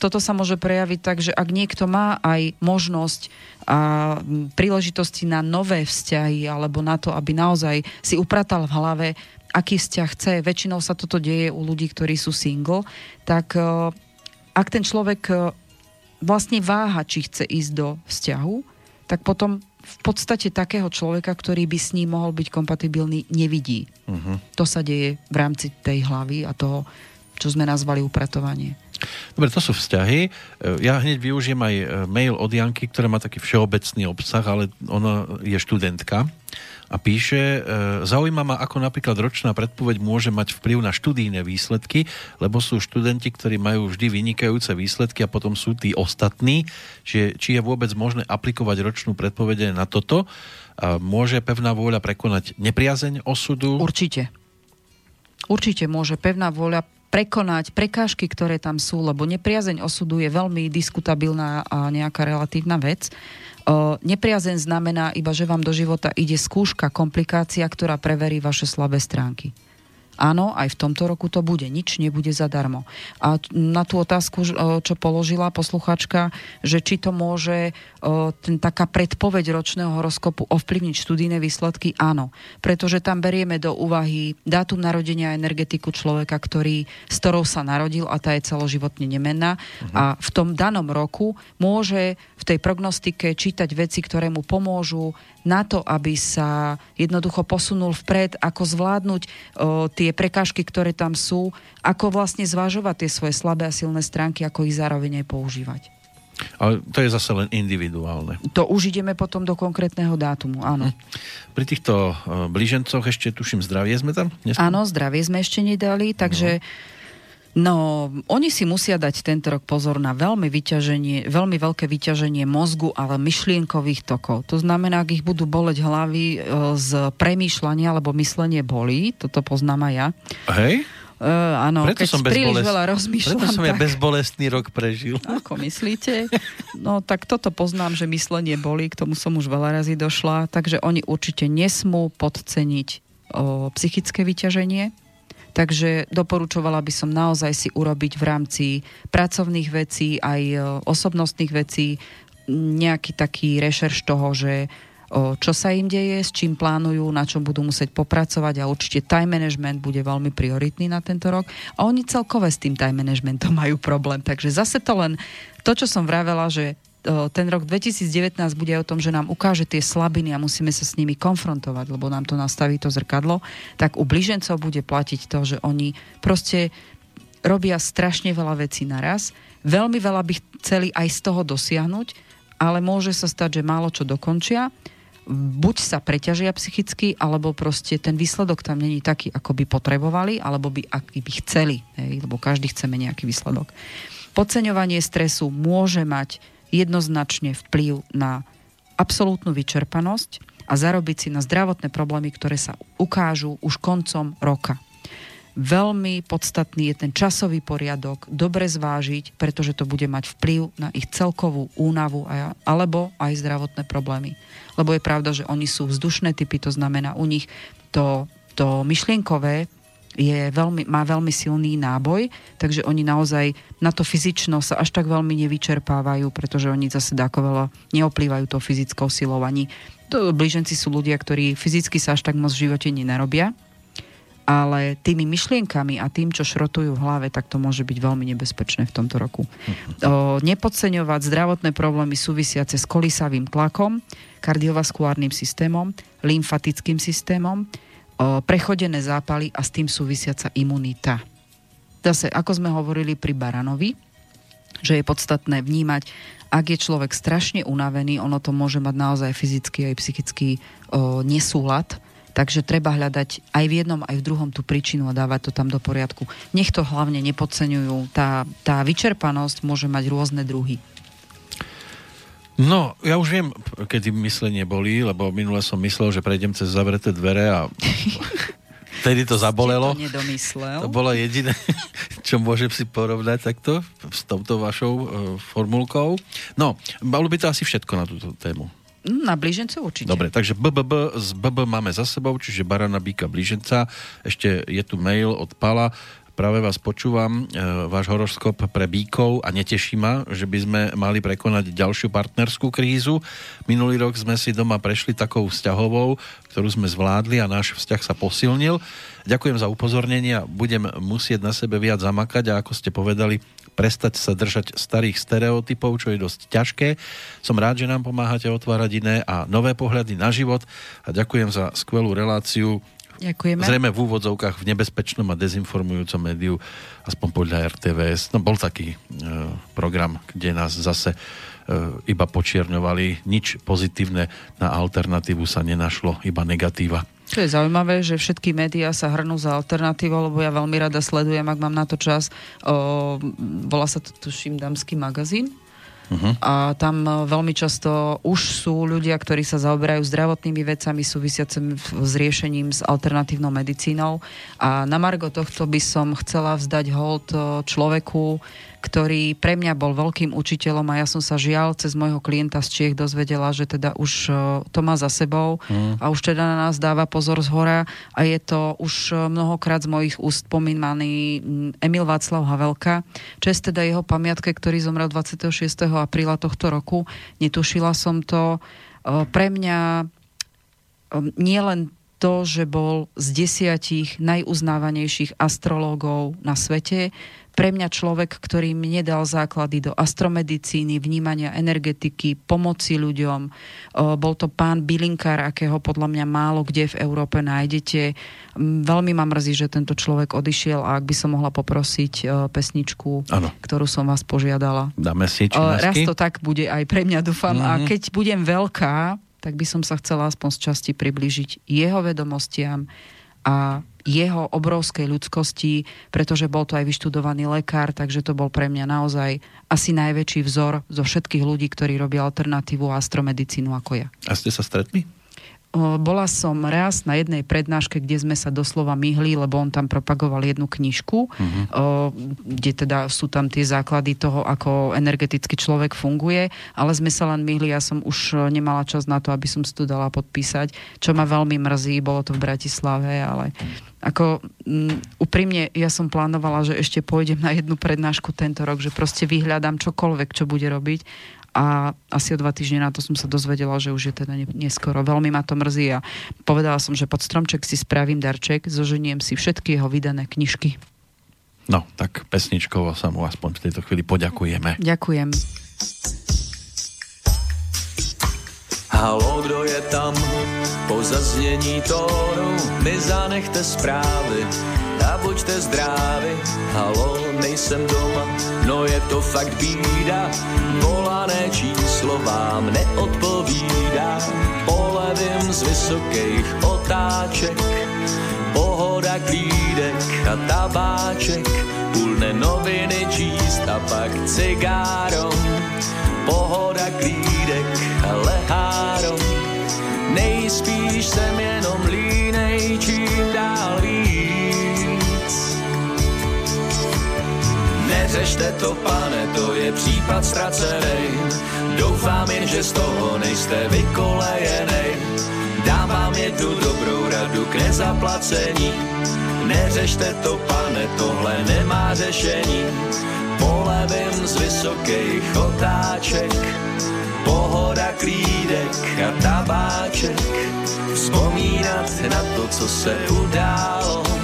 toto sa môže prejaviť tak, že ak niekto má aj možnosť a príležitosti na nové vzťahy alebo na to, aby naozaj si upratal v hlave, aký vzťah chce, väčšinou sa toto deje u ľudí, ktorí sú single, tak ak ten človek vlastne váha, či chce ísť do vzťahu, tak potom v podstate takého človeka, ktorý by s ním mohol byť kompatibilný, nevidí. Uh-huh. To sa deje v rámci tej hlavy a toho, čo sme nazvali upratovanie. Dobre, to sú vzťahy. E, Ja hneď využijem aj e, mail od Janky, ktorá má taký všeobecný obsah, ale ona je študentka a píše, e, zaujíma ma, ako napríklad ročná predpoveď môže mať vplyv na študijné výsledky, lebo sú študenti, ktorí majú vždy vynikajúce výsledky a potom sú tí ostatní, že, či je vôbec možné aplikovať ročnú predpovede na toto. A môže pevná vôľa prekonať nepriazeň osudu? Určite. Určite môže pevná vôľa prekonať prekážky, ktoré tam sú, lebo nepriazeň osudu je veľmi diskutabilná a nejaká relatívna vec. O, nepriazeň znamená iba, že vám do života ide skúška, komplikácia, ktorá preverí vaše slabé stránky. Áno, aj v tomto roku to bude. Nič nebude zadarmo. A na tú otázku, čo položila posluchačka, že či to môže ten, taká predpoveď ročného horoskopu ovplyvniť študijné výsledky, áno. Pretože tam berieme do úvahy dátum narodenia a energetiku človeka, ktorý, s ktorou sa narodil a tá je celoživotne nemenná. Uh-huh. A v tom danom roku môže v tej prognostike čítať veci, ktoré mu pomôžu na to, aby sa jednoducho posunul vpred, ako zvládnuť o, tie prekážky, ktoré tam sú, ako vlastne zvažovať tie svoje slabé a silné stránky, ako ich zároveň aj používať. Ale to je zase len individuálne. To už ideme potom do konkrétneho dátumu, áno. Pri týchto blížencoch ešte tuším zdravie sme tam? Áno, zdravie sme ešte nedali, takže No, oni si musia dať tento rok pozor na veľmi, vyťaženie, veľmi veľké vyťaženie mozgu, ale myšlienkových tokov. To znamená, ak ich budú boleť hlavy e, z premýšľania, alebo myslenie bolí, toto poznám aj ja. Hej? Uh, áno, Preto keď som príliš bezbolest- veľa rozmýšľam, Preto som ja tak... bezbolestný rok prežil. <laughs> Ako myslíte? No tak toto poznám, že myslenie boli, k tomu som už veľa razy došla, takže oni určite nesmú podceniť o, psychické vyťaženie. Takže doporučovala by som naozaj si urobiť v rámci pracovných vecí, aj o, osobnostných vecí nejaký taký rešerš toho, že o, čo sa im deje, s čím plánujú, na čom budú musieť popracovať a určite time management bude veľmi prioritný na tento rok. A oni celkové s tým time managementom <laughs> majú problém. Takže zase to len to, čo som vravela, že ten rok 2019 bude o tom, že nám ukáže tie slabiny a musíme sa s nimi konfrontovať, lebo nám to nastaví to zrkadlo, tak u bližencov bude platiť to, že oni proste robia strašne veľa vecí naraz. Veľmi veľa by chceli aj z toho dosiahnuť, ale môže sa stať, že málo čo dokončia. Buď sa preťažia psychicky, alebo proste ten výsledok tam není taký, ako by potrebovali, alebo by, aký by chceli. Hej? Lebo každý chceme nejaký výsledok. Podceňovanie stresu môže mať jednoznačne vplyv na absolútnu vyčerpanosť a zarobiť si na zdravotné problémy, ktoré sa ukážu už koncom roka. Veľmi podstatný je ten časový poriadok, dobre zvážiť, pretože to bude mať vplyv na ich celkovú únavu alebo aj zdravotné problémy. Lebo je pravda, že oni sú vzdušné typy, to znamená u nich to, to myšlienkové je veľmi, má veľmi silný náboj, takže oni naozaj na to fyzično sa až tak veľmi nevyčerpávajú, pretože oni zase dáko veľa neoplývajú tou fyzickou silou ani. To, blíženci sú ľudia, ktorí fyzicky sa až tak moc v živote nenarobia, ale tými myšlienkami a tým, čo šrotujú v hlave, tak to môže byť veľmi nebezpečné v tomto roku. O, nepodceňovať zdravotné problémy súvisiace s kolísavým tlakom, kardiovaskulárnym systémom, lymfatickým systémom, prechodené zápaly a s tým súvisiaca imunita. Zase, ako sme hovorili pri Baranovi, že je podstatné vnímať, ak je človek strašne unavený, ono to môže mať naozaj fyzický aj psychický o, nesúlad, Takže treba hľadať aj v jednom, aj v druhom tú príčinu a dávať to tam do poriadku. Nech to hlavne nepodceňujú. Tá, tá vyčerpanosť môže mať rôzne druhy. No, ja už viem, kedy myslenie boli, lebo minule som myslel, že prejdem cez zavreté dvere a <laughs> vtedy to zabolelo. To, to bolo jediné, <laughs> čo môžem si porovnať takto s touto vašou uh, formulkou. No, malo by to asi všetko na túto tému. Na blížence určite. Dobre, takže BBB z BB máme za sebou, čiže Barana Bíka blíženca. Ešte je tu mail od Pala práve vás počúvam, e, váš horoskop pre bíkov a neteší ma, že by sme mali prekonať ďalšiu partnerskú krízu. Minulý rok sme si doma prešli takou vzťahovou, ktorú sme zvládli a náš vzťah sa posilnil. Ďakujem za upozornenie a budem musieť na sebe viac zamakať a ako ste povedali, prestať sa držať starých stereotypov, čo je dosť ťažké. Som rád, že nám pomáhate otvárať iné a nové pohľady na život a ďakujem za skvelú reláciu Ďakujeme. Zrejme v úvodzovkách v nebezpečnom a dezinformujúcom médiu, aspoň podľa RTVS. No bol taký e, program, kde nás zase e, iba počierňovali. Nič pozitívne na alternatívu sa nenašlo, iba negatíva. Čo je zaujímavé, že všetky médiá sa hrnú za alternatívou, lebo ja veľmi rada sledujem, ak mám na to čas. O, volá sa to, tuším, Dámsky magazín Uh-huh. A tam e, veľmi často už sú ľudia, ktorí sa zaoberajú zdravotnými vecami súvisiacimi s riešením s alternatívnou medicínou. A na margo tohto by som chcela vzdať hold e, človeku, ktorý pre mňa bol veľkým učiteľom a ja som sa žial cez môjho klienta z Čiech dozvedela, že teda už e, to má za sebou mm. a už teda na nás dáva pozor z hora a je to už e, mnohokrát z mojich úst pomínaný Emil Václav Havelka. Čest teda jeho pamiatke, ktorý zomrel 26. apríla tohto roku. Netušila som to. E, pre mňa nie len to, že bol z desiatich najuznávanejších astrológov na svete, pre mňa človek, ktorý mne dal základy do astromedicíny, vnímania energetiky, pomoci ľuďom. Bol to pán Bilinkár, akého podľa mňa málo kde v Európe nájdete. Veľmi ma mrzí, že tento človek odišiel a ak by som mohla poprosiť pesničku, ano. ktorú som vás požiadala. Dáme si Raz to tak bude aj pre mňa, dúfam. Mm-hmm. A mhm. keď budem veľká, tak by som sa chcela aspoň z časti približiť jeho vedomostiam a jeho obrovskej ľudskosti, pretože bol to aj vyštudovaný lekár, takže to bol pre mňa naozaj asi najväčší vzor zo všetkých ľudí, ktorí robia alternatívu a astromedicínu ako ja. A ste sa stretli? Bola som raz na jednej prednáške, kde sme sa doslova myhli, lebo on tam propagoval jednu knižku, uh-huh. kde teda sú tam tie základy toho, ako energetický človek funguje, ale sme sa len myhli, ja som už nemala čas na to, aby som si to dala podpísať, čo ma veľmi mrzí, bolo to v Bratislave, ale ako um, úprimne ja som plánovala, že ešte pôjdem na jednu prednášku tento rok, že proste vyhľadám čokoľvek, čo bude robiť a asi o dva týždne na to som sa dozvedela, že už je teda neskoro. Veľmi ma to mrzí a povedala som, že pod stromček si spravím darček, zoženiem si všetky jeho vydané knižky. No, tak pesničkovo sa mu aspoň v tejto chvíli poďakujeme. Ďakujem. Halo, kdo je tam? Po zaznění tónu mi zanechte zprávy a buďte zdraví. Halo, nejsem doma, no je to fakt bída, volané číslo vám neodpovídá. Polevím z vysokých otáček, pohoda klídek a tabáček, půlne noviny číst a pak cigárom. Pohoda klídek a lehárom, nejspíš jsem jenom línej, čím dál Neřešte to, pane, to je případ ztracený. Doufám jen, že z toho nejste vykolejenej. Dám vám jednu dobrou radu k nezaplacení. Neřešte to, pane, tohle nemá řešení. Polevím z vysokých otáček, pohoda klídek a tabáček. Vzpomínat na to, co se událo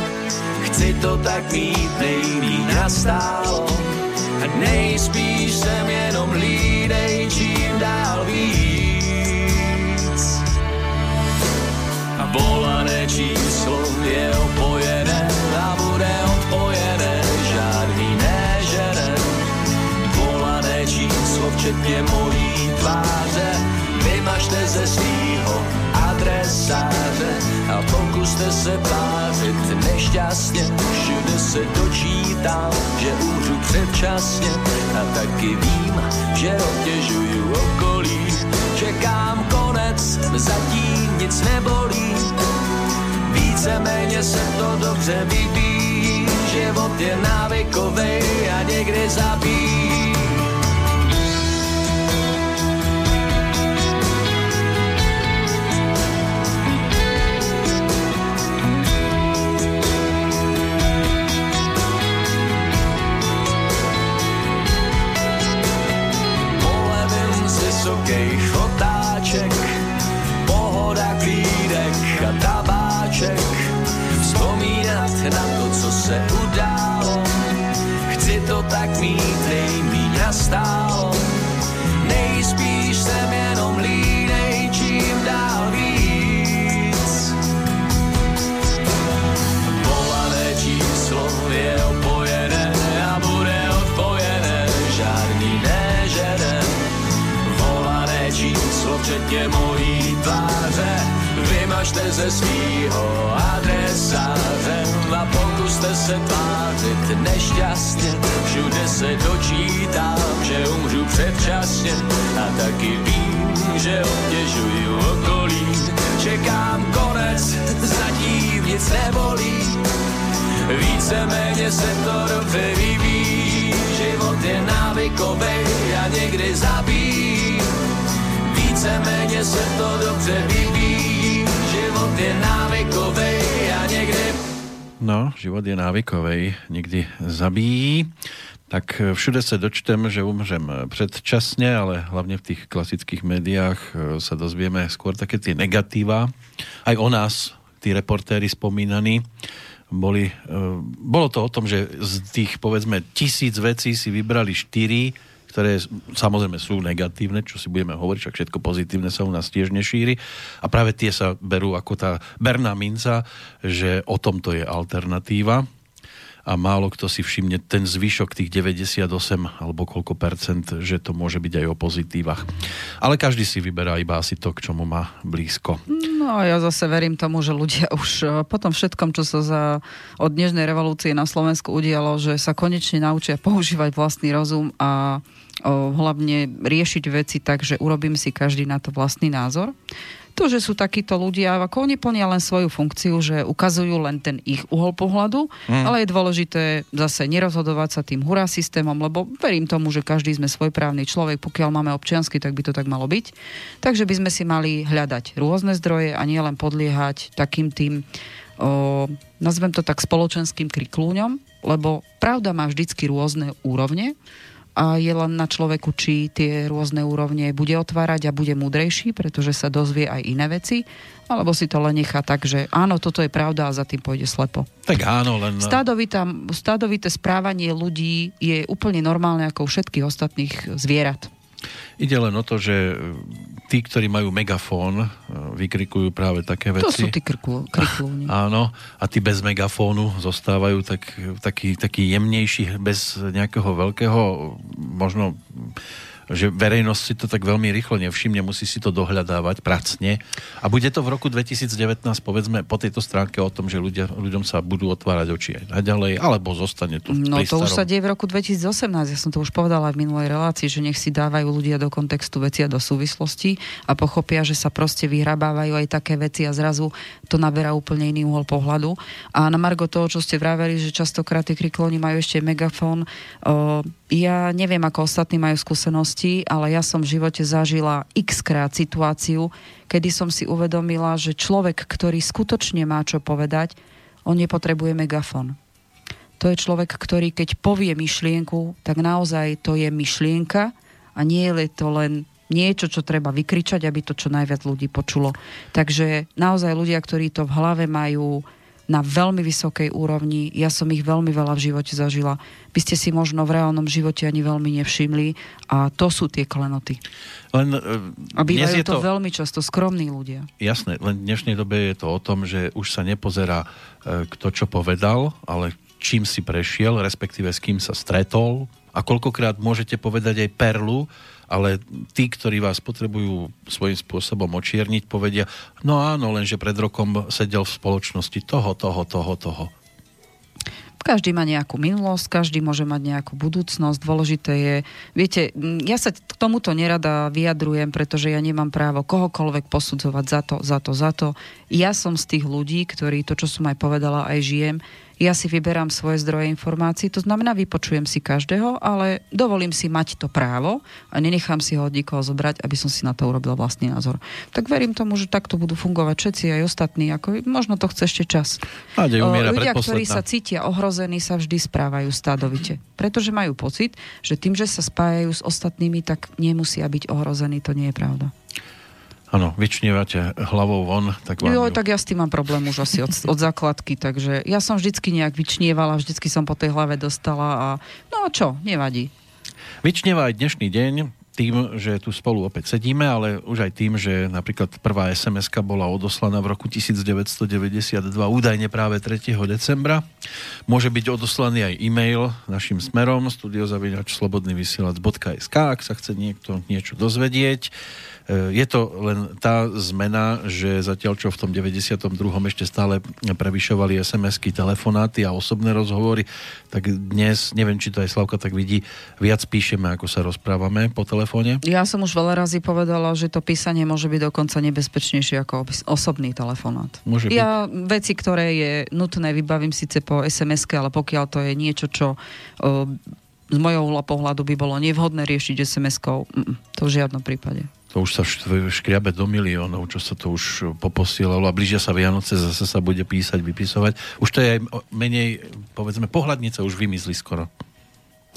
Chci to tak mít nejmí nastálo a nejspíš jsem jenom lídej čím dál víc. A volané číslo je opojené a bude odpojené, žádný nežene. Volané číslo včetně mojí tváře, vymažte ze svýho adresáře a pokuste se tvářit nešťastně. Všude se dočítám, že umřu předčasně a taky vím, že obtěžuju okolí. Čekám konec, zatím nic nebolí. Víceméně se to dobře vyvíjí, život je návykový a někdy zabíjí. Tak mít nejmíň nastálo. Nejspíš jsem jenom línej, čím dál víc. Volané číslo je opojené a bude odpojené, žádný nežerem volané číslo, včetně tváře. Vymažte ze svýho adresáře a pokuste se tvářit nešťastně. Všude se dočítám, že umřu předčasně a taky vím, že obtěžuju okolí. Čekám konec, zatím nic nebolí. Víceméně se to dobře vyvíjí, život je návykový a někdy zabíjí. Víceméně se to dobře vyvíjí, je návykový a někdy No, život je návykovej, nikdy zabíjí. Tak všude sa dočtem, že umřem predčasne, ale hlavne v tých klasických médiách e, sa dozvieme skôr také tie negatíva. Aj o nás, tí reportéri spomínaní, boli, e, bolo to o tom, že z tých povedzme tisíc vecí si vybrali štyri, ktoré samozrejme sú negatívne, čo si budeme hovoriť, však všetko pozitívne sa u nás tiež nešíri. A práve tie sa berú ako tá berná minca, že o tomto je alternatíva a málo kto si všimne ten zvyšok tých 98 alebo koľko percent, že to môže byť aj o pozitívach. Ale každý si vyberá iba asi to, k čomu má blízko. No a ja zase verím tomu, že ľudia už eh, po tom všetkom, čo sa za, od dnešnej revolúcie na Slovensku udialo, že sa konečne naučia používať vlastný rozum a o, hlavne riešiť veci tak, že urobím si každý na to vlastný názor. To, že sú takíto ľudia, ako oni plnia len svoju funkciu, že ukazujú len ten ich uhol pohľadu, mm. ale je dôležité zase nerozhodovať sa tým hurá systémom, lebo verím tomu, že každý sme svojprávny človek, pokiaľ máme občiansky, tak by to tak malo byť. Takže by sme si mali hľadať rôzne zdroje a nielen podliehať takým tým o, nazvem to tak spoločenským kriklúňom, lebo pravda má vždycky rôzne úrovne a je len na človeku, či tie rôzne úrovne bude otvárať a bude múdrejší, pretože sa dozvie aj iné veci, alebo si to len nechá tak, že áno, toto je pravda a za tým pôjde slepo. Tak áno, len... Stádovitá, stádovité správanie ľudí je úplne normálne ako u všetkých ostatných zvierat. Ide len o to, že tí, ktorí majú megafón, e, vykrikujú práve také veci. To sú tí krklu, kriklúni. <laughs> Áno, a tí bez megafónu zostávajú tak, taký, taký jemnejší, bez nejakého veľkého, možno že verejnosť si to tak veľmi rýchlo nevšimne, musí si to dohľadávať pracne. A bude to v roku 2019, povedzme, po tejto stránke o tom, že ľudia, ľuďom sa budú otvárať oči aj naďalej, alebo zostane to No to už sa deje v roku 2018, ja som to už povedala v minulej relácii, že nech si dávajú ľudia do kontextu veci a do súvislosti a pochopia, že sa proste vyhrabávajú aj také veci a zrazu to naberá úplne iný uhol pohľadu. A na margo toho, čo ste vraveli, že častokrát tí kriklóni majú ešte megafón, o, ja neviem, ako ostatní majú skúsenosti, ale ja som v živote zažila x krát situáciu, kedy som si uvedomila, že človek, ktorý skutočne má čo povedať, on nepotrebuje megafón. To je človek, ktorý keď povie myšlienku, tak naozaj to je myšlienka a nie je to len niečo, čo treba vykričať, aby to čo najviac ľudí počulo. Takže naozaj ľudia, ktorí to v hlave majú na veľmi vysokej úrovni, ja som ich veľmi veľa v živote zažila. By ste si možno v reálnom živote ani veľmi nevšimli a to sú tie klenoty. Len, A e, dnes bývajú to, to veľmi často skromní ľudia. Jasné, len v dnešnej dobe je to o tom, že už sa nepozerá e, kto čo povedal, ale čím si prešiel, respektíve s kým sa stretol, a koľkokrát môžete povedať aj perlu, ale tí, ktorí vás potrebujú svojím spôsobom očierniť, povedia, no áno, lenže pred rokom sedel v spoločnosti toho, toho, toho, toho. Každý má nejakú minulosť, každý môže mať nejakú budúcnosť. Dôležité je, viete, ja sa k tomuto nerada vyjadrujem, pretože ja nemám právo kohokoľvek posudzovať za to, za to, za to. Ja som z tých ľudí, ktorí to, čo som aj povedala, aj žijem ja si vyberám svoje zdroje informácií, to znamená, vypočujem si každého, ale dovolím si mať to právo a nenechám si ho od nikoho zobrať, aby som si na to urobil vlastný názor. Tak verím tomu, že takto budú fungovať všetci aj ostatní. Ako, možno to chce ešte čas. Ľudia, ktorí sa cítia ohrození, sa vždy správajú stádovite. Pretože majú pocit, že tým, že sa spájajú s ostatnými, tak nemusia byť ohrození. To nie je pravda. Áno, vyčnievate hlavou von, tak vám Jo, ju... tak ja s tým mám problém už asi od, od základky, takže ja som vždycky nejak vyčnievala, vždycky som po tej hlave dostala a no a čo, nevadí. Vyčnieva aj dnešný deň tým, že tu spolu opäť sedíme, ale už aj tým, že napríklad prvá sms bola odoslaná v roku 1992, údajne práve 3. decembra. Môže byť odoslaný aj e-mail našim smerom studiozavinačslobodnyvysielac.sk ak sa chce niekto niečo dozvedieť. Je to len tá zmena, že zatiaľ čo v tom 92. ešte stále prevyšovali SMS-ky, telefonáty a osobné rozhovory, tak dnes, neviem, či to aj Slavka tak vidí, viac píšeme, ako sa rozprávame po telefóne. Ja som už veľa razy povedala, že to písanie môže byť dokonca nebezpečnejšie ako osobný telefonát. Môže ja byť. veci, ktoré je nutné, vybavím síce po SMS-ke, ale pokiaľ to je niečo, čo z mojho pohľadu by bolo nevhodné riešiť SMS-kou, to v žiadnom prípade to už sa škriabe do miliónov, čo sa to už poposielalo a blížia sa Vianoce, zase sa bude písať, vypisovať. Už to je aj menej, povedzme, pohľadnica už vymizli skoro.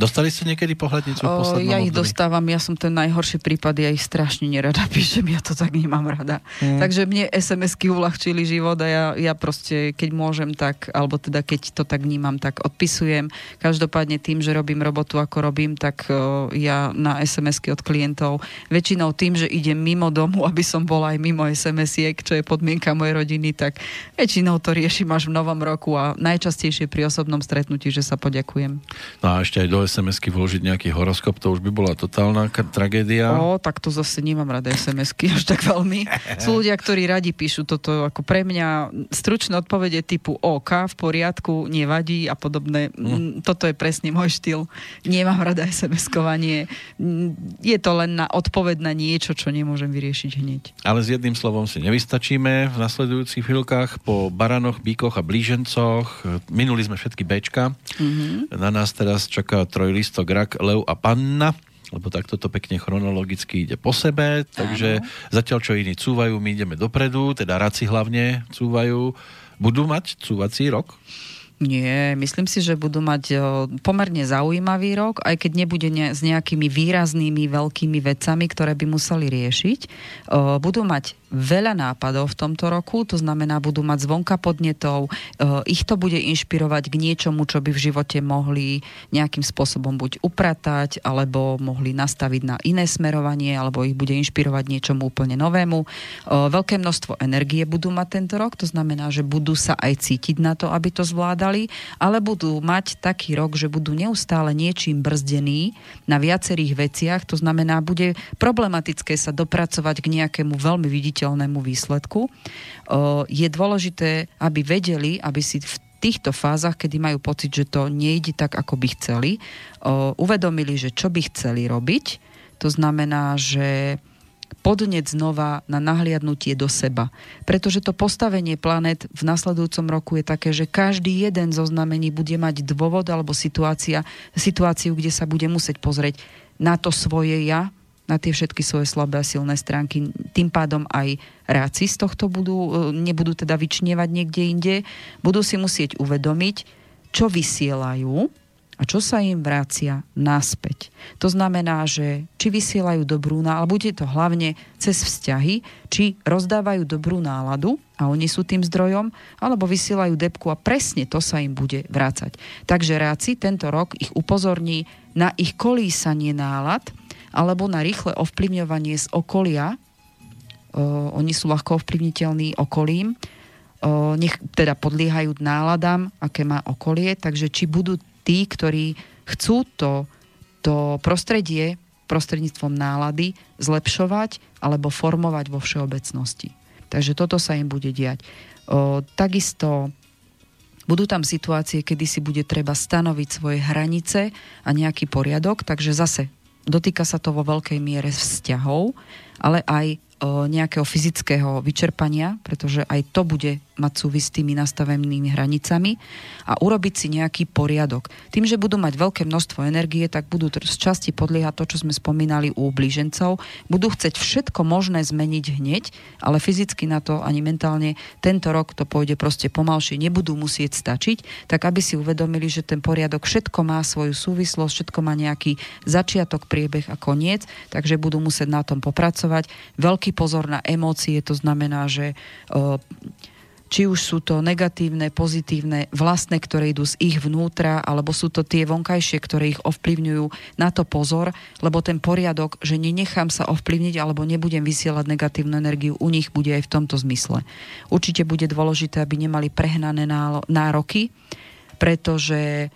Dostali ste niekedy pohľadnicu v poslednom Ja ich období? dostávam, ja som ten najhorší prípad, ja ich strašne nerada <laughs> píšem, ja to tak nemám rada. Mm. Takže mne SMS-ky uľahčili život a ja, ja proste, keď môžem, tak, alebo teda keď to tak vnímam, tak odpisujem. Každopádne tým, že robím robotu ako robím, tak uh, ja na SMS-ky od klientov, väčšinou tým, že idem mimo domu, <laughs> aby som bola aj mimo SMS-iek, čo je podmienka mojej rodiny, tak väčšinou to riešim až v novom roku a najčastejšie pri osobnom stretnutí, že sa poďakujem. No a ešte aj do SMS-ky vložiť nejaký horoskop, to už by bola totálna tragédia. O, tak to zase nemám rada SMS-ky až tak veľmi. Sú ľudia, ktorí radi píšu toto ako pre mňa stručné odpovede typu OK, v poriadku, nevadí a podobné. Mm. Toto je presne môj štýl. Nemám rada SMS-kovanie. Je to len na odpoveď na niečo, čo nemôžem vyriešiť hneď. Ale s jedným slovom si nevystačíme v nasledujúcich chvíľkach po baranoch, bíkoch a blížencoch. Minuli sme všetky Bčka. Mm-hmm. Na nás teraz čaká trojlistok rak, lev a panna lebo takto to pekne chronologicky ide po sebe, takže Áno. zatiaľ čo iní cúvajú, my ideme dopredu, teda raci hlavne cúvajú. Budú mať cúvací rok? Nie, myslím si, že budú mať pomerne zaujímavý rok, aj keď nebude ne, s nejakými výraznými veľkými vecami, ktoré by museli riešiť. Budú mať veľa nápadov v tomto roku, to znamená, budú mať zvonka podnetov, e, ich to bude inšpirovať k niečomu, čo by v živote mohli nejakým spôsobom buď upratať, alebo mohli nastaviť na iné smerovanie, alebo ich bude inšpirovať niečomu úplne novému. E, veľké množstvo energie budú mať tento rok, to znamená, že budú sa aj cítiť na to, aby to zvládali, ale budú mať taký rok, že budú neustále niečím brzdení na viacerých veciach, to znamená, bude problematické sa dopracovať k nejakému veľmi viditeľnému viditeľnému výsledku. Je dôležité, aby vedeli, aby si v týchto fázach, kedy majú pocit, že to nejde tak, ako by chceli, uvedomili, že čo by chceli robiť. To znamená, že podnet znova na nahliadnutie do seba. Pretože to postavenie planet v nasledujúcom roku je také, že každý jeden zo znamení bude mať dôvod alebo situácia, situáciu, kde sa bude musieť pozrieť na to svoje ja, na tie všetky svoje slabé a silné stránky. Tým pádom aj ráci z tohto budú, e, nebudú teda vyčnievať niekde inde, budú si musieť uvedomiť, čo vysielajú a čo sa im vrácia naspäť. To znamená, že či vysielajú dobrú náladu, bude to hlavne cez vzťahy, či rozdávajú dobrú náladu a oni sú tým zdrojom, alebo vysielajú depku a presne to sa im bude vrácať. Takže ráci tento rok ich upozorní na ich kolísanie nálad, alebo na rýchle ovplyvňovanie z okolia. O, oni sú ľahko ovplyvniteľní okolím. O, nech teda podliehajú náladám, aké má okolie, takže či budú tí, ktorí chcú to to prostredie prostredníctvom nálady zlepšovať alebo formovať vo všeobecnosti. Takže toto sa im bude diať. O, takisto budú tam situácie, kedy si bude treba stanoviť svoje hranice a nejaký poriadok, takže zase dotýka sa to vo veľkej miere vzťahov, ale aj nejakého fyzického vyčerpania, pretože aj to bude mať súvis s tými nastavenými hranicami a urobiť si nejaký poriadok. Tým, že budú mať veľké množstvo energie, tak budú z časti podliehať to, čo sme spomínali u blížencov. Budú chcieť všetko možné zmeniť hneď, ale fyzicky na to ani mentálne tento rok to pôjde proste pomalšie, nebudú musieť stačiť, tak aby si uvedomili, že ten poriadok všetko má svoju súvislosť, všetko má nejaký začiatok, priebeh a koniec, takže budú musieť na tom popracovať. Veľký pozor na emócie, to znamená, že či už sú to negatívne, pozitívne, vlastné, ktoré idú z ich vnútra, alebo sú to tie vonkajšie, ktoré ich ovplyvňujú. Na to pozor, lebo ten poriadok, že nenechám sa ovplyvniť alebo nebudem vysielať negatívnu energiu, u nich bude aj v tomto zmysle. Určite bude dôležité, aby nemali prehnané nároky, pretože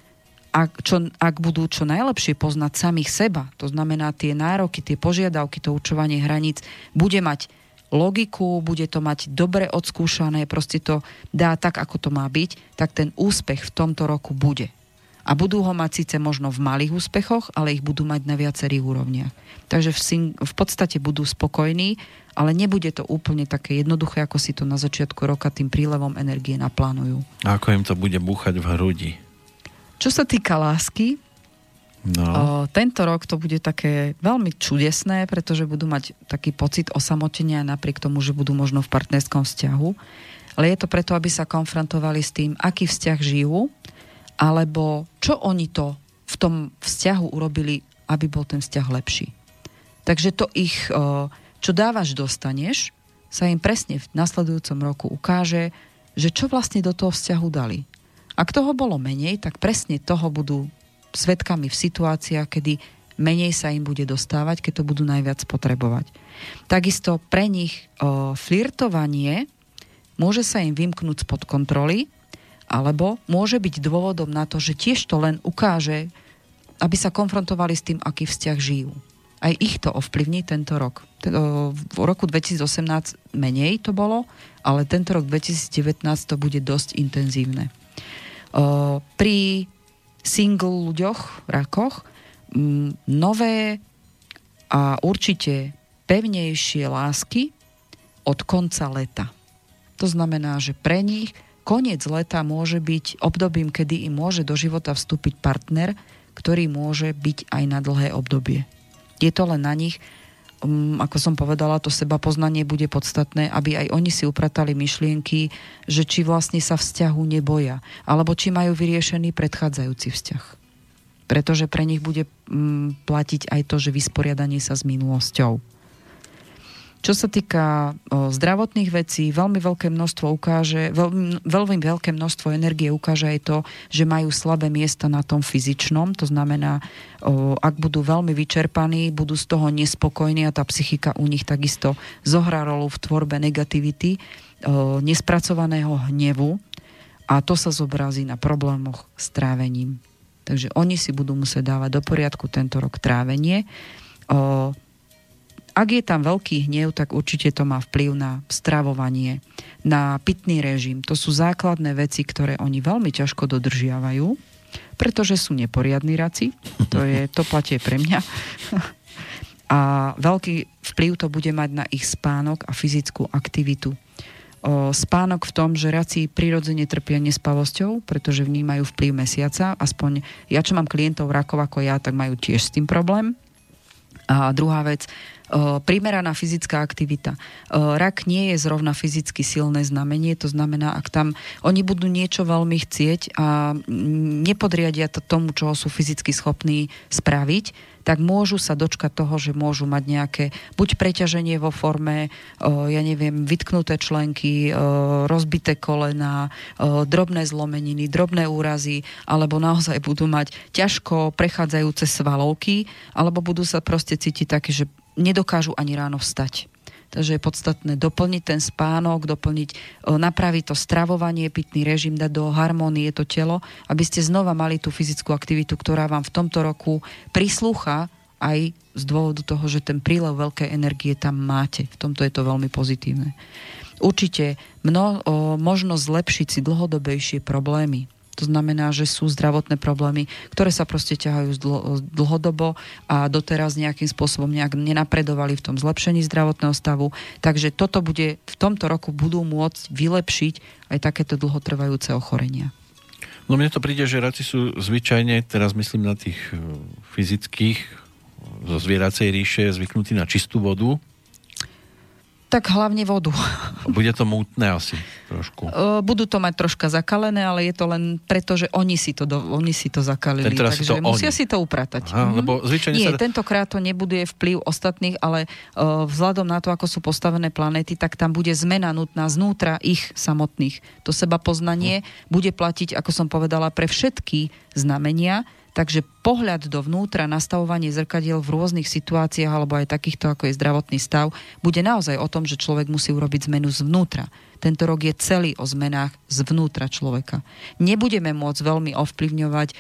ak, čo, ak budú čo najlepšie poznať samých seba, to znamená tie nároky, tie požiadavky, to určovanie hraníc, bude mať logiku, bude to mať dobre odskúšané, proste to dá tak, ako to má byť, tak ten úspech v tomto roku bude. A budú ho mať síce možno v malých úspechoch, ale ich budú mať na viacerých úrovniach. Takže v, sing- v podstate budú spokojní, ale nebude to úplne také jednoduché, ako si to na začiatku roka tým prílevom energie naplánujú. A ako im to bude búchať v hrudi? Čo sa týka lásky, No. O, tento rok to bude také veľmi čudesné, pretože budú mať taký pocit osamotenia napriek tomu, že budú možno v partnerskom vzťahu. Ale je to preto, aby sa konfrontovali s tým, aký vzťah žijú, alebo čo oni to v tom vzťahu urobili, aby bol ten vzťah lepší. Takže to ich, o, čo dávaš, dostaneš, sa im presne v nasledujúcom roku ukáže, že čo vlastne do toho vzťahu dali. Ak toho bolo menej, tak presne toho budú svetkami v situáciách, kedy menej sa im bude dostávať, keď to budú najviac potrebovať. Takisto pre nich o, flirtovanie môže sa im vymknúť spod kontroly, alebo môže byť dôvodom na to, že tiež to len ukáže, aby sa konfrontovali s tým, aký vzťah žijú. Aj ich to ovplyvní tento rok. V roku 2018 menej to bolo, ale tento rok 2019 to bude dosť intenzívne. Pri single ľuďoch, rakoch, nové a určite pevnejšie lásky od konca leta. To znamená, že pre nich koniec leta môže byť obdobím, kedy im môže do života vstúpiť partner, ktorý môže byť aj na dlhé obdobie. Je to len na nich, um, ako som povedala, to seba poznanie bude podstatné, aby aj oni si upratali myšlienky, že či vlastne sa vzťahu neboja, alebo či majú vyriešený predchádzajúci vzťah. Pretože pre nich bude um, platiť aj to, že vysporiadanie sa s minulosťou. Čo sa týka o, zdravotných vecí, veľmi veľké množstvo ukáže, veľmi, veľmi veľké množstvo energie ukáže aj to, že majú slabé miesta na tom fyzičnom, to znamená, o, ak budú veľmi vyčerpaní, budú z toho nespokojní a tá psychika u nich takisto zohrá rolu v tvorbe negativity, o, nespracovaného hnevu a to sa zobrazí na problémoch s trávením. Takže oni si budú musieť dávať do poriadku tento rok trávenie. O, ak je tam veľký hnev, tak určite to má vplyv na stravovanie, na pitný režim. To sú základné veci, ktoré oni veľmi ťažko dodržiavajú, pretože sú neporiadní raci. To, je, to platie pre mňa. A veľký vplyv to bude mať na ich spánok a fyzickú aktivitu. O, spánok v tom, že raci prirodzene trpia nespavosťou, pretože vnímajú vplyv mesiaca. Aspoň ja, čo mám klientov rakov ako ja, tak majú tiež s tým problém. A druhá vec, primeraná fyzická aktivita. Rak nie je zrovna fyzicky silné znamenie, to znamená, ak tam oni budú niečo veľmi chcieť a nepodriadia to tomu, čo sú fyzicky schopní spraviť, tak môžu sa dočkať toho, že môžu mať nejaké buď preťaženie vo forme, ja neviem, vytknuté členky, rozbité kolena, drobné zlomeniny, drobné úrazy, alebo naozaj budú mať ťažko prechádzajúce svalovky, alebo budú sa proste cítiť také, že nedokážu ani ráno vstať. Takže je podstatné doplniť ten spánok, doplniť, napraviť to stravovanie, pitný režim, dať do harmónie to telo, aby ste znova mali tú fyzickú aktivitu, ktorá vám v tomto roku prislúcha aj z dôvodu toho, že ten prílev veľkej energie tam máte. V tomto je to veľmi pozitívne. Určite mno, o, možno zlepšiť si dlhodobejšie problémy to znamená, že sú zdravotné problémy, ktoré sa proste ťahajú dlhodobo a doteraz nejakým spôsobom nejak nenapredovali v tom zlepšení zdravotného stavu. Takže toto bude, v tomto roku budú môcť vylepšiť aj takéto dlhotrvajúce ochorenia. No mne to príde, že raci sú zvyčajne, teraz myslím na tých e, fyzických, zo zvieracej ríše, zvyknutí na čistú vodu, tak hlavne vodu. Bude to mútne asi trošku. Budú to mať troška zakalené, ale je to len preto, že oni si to, do, oni si to zakalili. Takže si to musia oni. si to upratať. Aha, mm-hmm. lebo Nie, sa... tentokrát to nebude vplyv ostatných, ale uh, vzhľadom na to, ako sú postavené planéty, tak tam bude zmena nutná znútra ich samotných. To seba poznanie hm. bude platiť, ako som povedala, pre všetky znamenia, Takže pohľad dovnútra, nastavovanie zrkadiel v rôznych situáciách alebo aj takýchto, ako je zdravotný stav, bude naozaj o tom, že človek musí urobiť zmenu zvnútra. Tento rok je celý o zmenách zvnútra človeka. Nebudeme môcť veľmi ovplyvňovať o,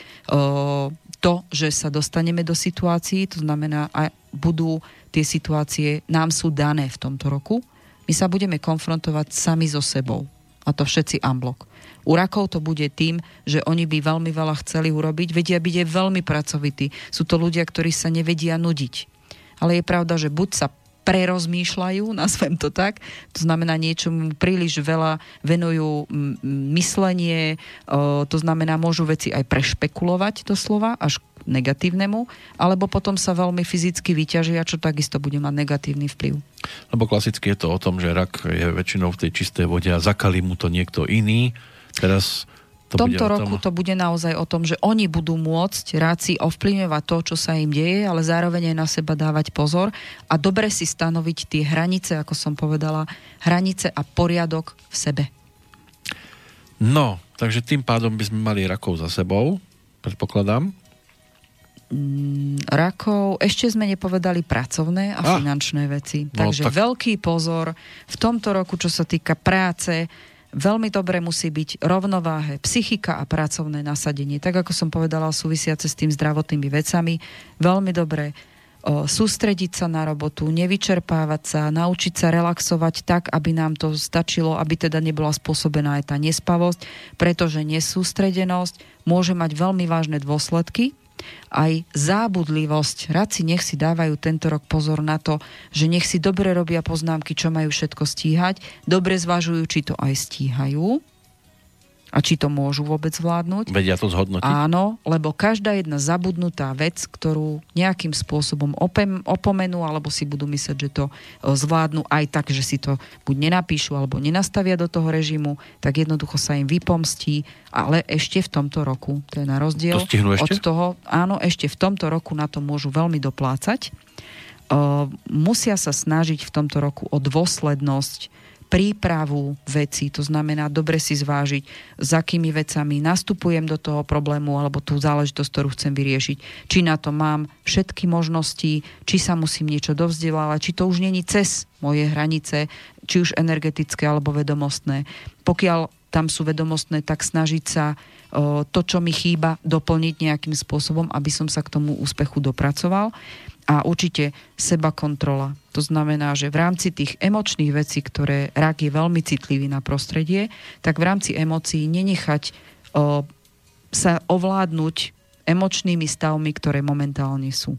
to, že sa dostaneme do situácií, to znamená, a budú tie situácie, nám sú dané v tomto roku. My sa budeme konfrontovať sami so sebou. A to všetci amblok. U rakov to bude tým, že oni by veľmi veľa chceli urobiť, vedia byť aj veľmi pracovití. Sú to ľudia, ktorí sa nevedia nudiť. Ale je pravda, že buď sa prerozmýšľajú, <laughs> nazvem to tak, to znamená niečomu príliš veľa venujú myslenie, to znamená môžu veci aj prešpekulovať doslova, až negatívnemu, alebo potom sa veľmi fyzicky vyťažia, čo takisto bude mať negatívny vplyv. Lebo klasicky je to o tom, že rak je väčšinou v tej čistej vode a zakalí mu to niekto iný, Teraz to v tomto roku to bude naozaj o tom, že oni budú môcť ráci ovplyvňovať to, čo sa im deje, ale zároveň aj na seba dávať pozor a dobre si stanoviť tie hranice, ako som povedala, hranice a poriadok v sebe. No, takže tým pádom by sme mali rakov za sebou, predpokladám. Mm, rakov, ešte sme nepovedali pracovné a, a finančné veci. No, takže tak... veľký pozor v tomto roku, čo sa týka práce, veľmi dobre musí byť rovnováhe psychika a pracovné nasadenie. Tak ako som povedala, súvisiace s tým zdravotnými vecami. Veľmi dobre o, sústrediť sa na robotu, nevyčerpávať sa, naučiť sa relaxovať tak, aby nám to stačilo, aby teda nebola spôsobená aj tá nespavosť, pretože nesústredenosť môže mať veľmi vážne dôsledky aj zábudlivosť. Radci nech si dávajú tento rok pozor na to, že nech si dobre robia poznámky, čo majú všetko stíhať, dobre zvažujú, či to aj stíhajú a či to môžu vôbec zvládnuť. Vedia to zhodnotiť? Áno, lebo každá jedna zabudnutá vec, ktorú nejakým spôsobom opem, opomenú alebo si budú myslieť, že to e, zvládnu aj tak, že si to buď nenapíšu alebo nenastavia do toho režimu, tak jednoducho sa im vypomstí, ale ešte v tomto roku, to je na rozdiel to ešte? od toho, áno, ešte v tomto roku na to môžu veľmi doplácať. Uh, musia sa snažiť v tomto roku o dôslednosť, prípravu veci, to znamená dobre si zvážiť, s akými vecami nastupujem do toho problému alebo tú záležitosť, ktorú chcem vyriešiť. Či na to mám všetky možnosti, či sa musím niečo dovzdelávať, či to už není cez moje hranice, či už energetické alebo vedomostné. Pokiaľ tam sú vedomostné, tak snažiť sa to, čo mi chýba, doplniť nejakým spôsobom, aby som sa k tomu úspechu dopracoval a určite seba kontrola. To znamená, že v rámci tých emočných vecí, ktoré rak je veľmi citlivý na prostredie, tak v rámci emócií nenechať o, sa ovládnuť emočnými stavmi, ktoré momentálne sú.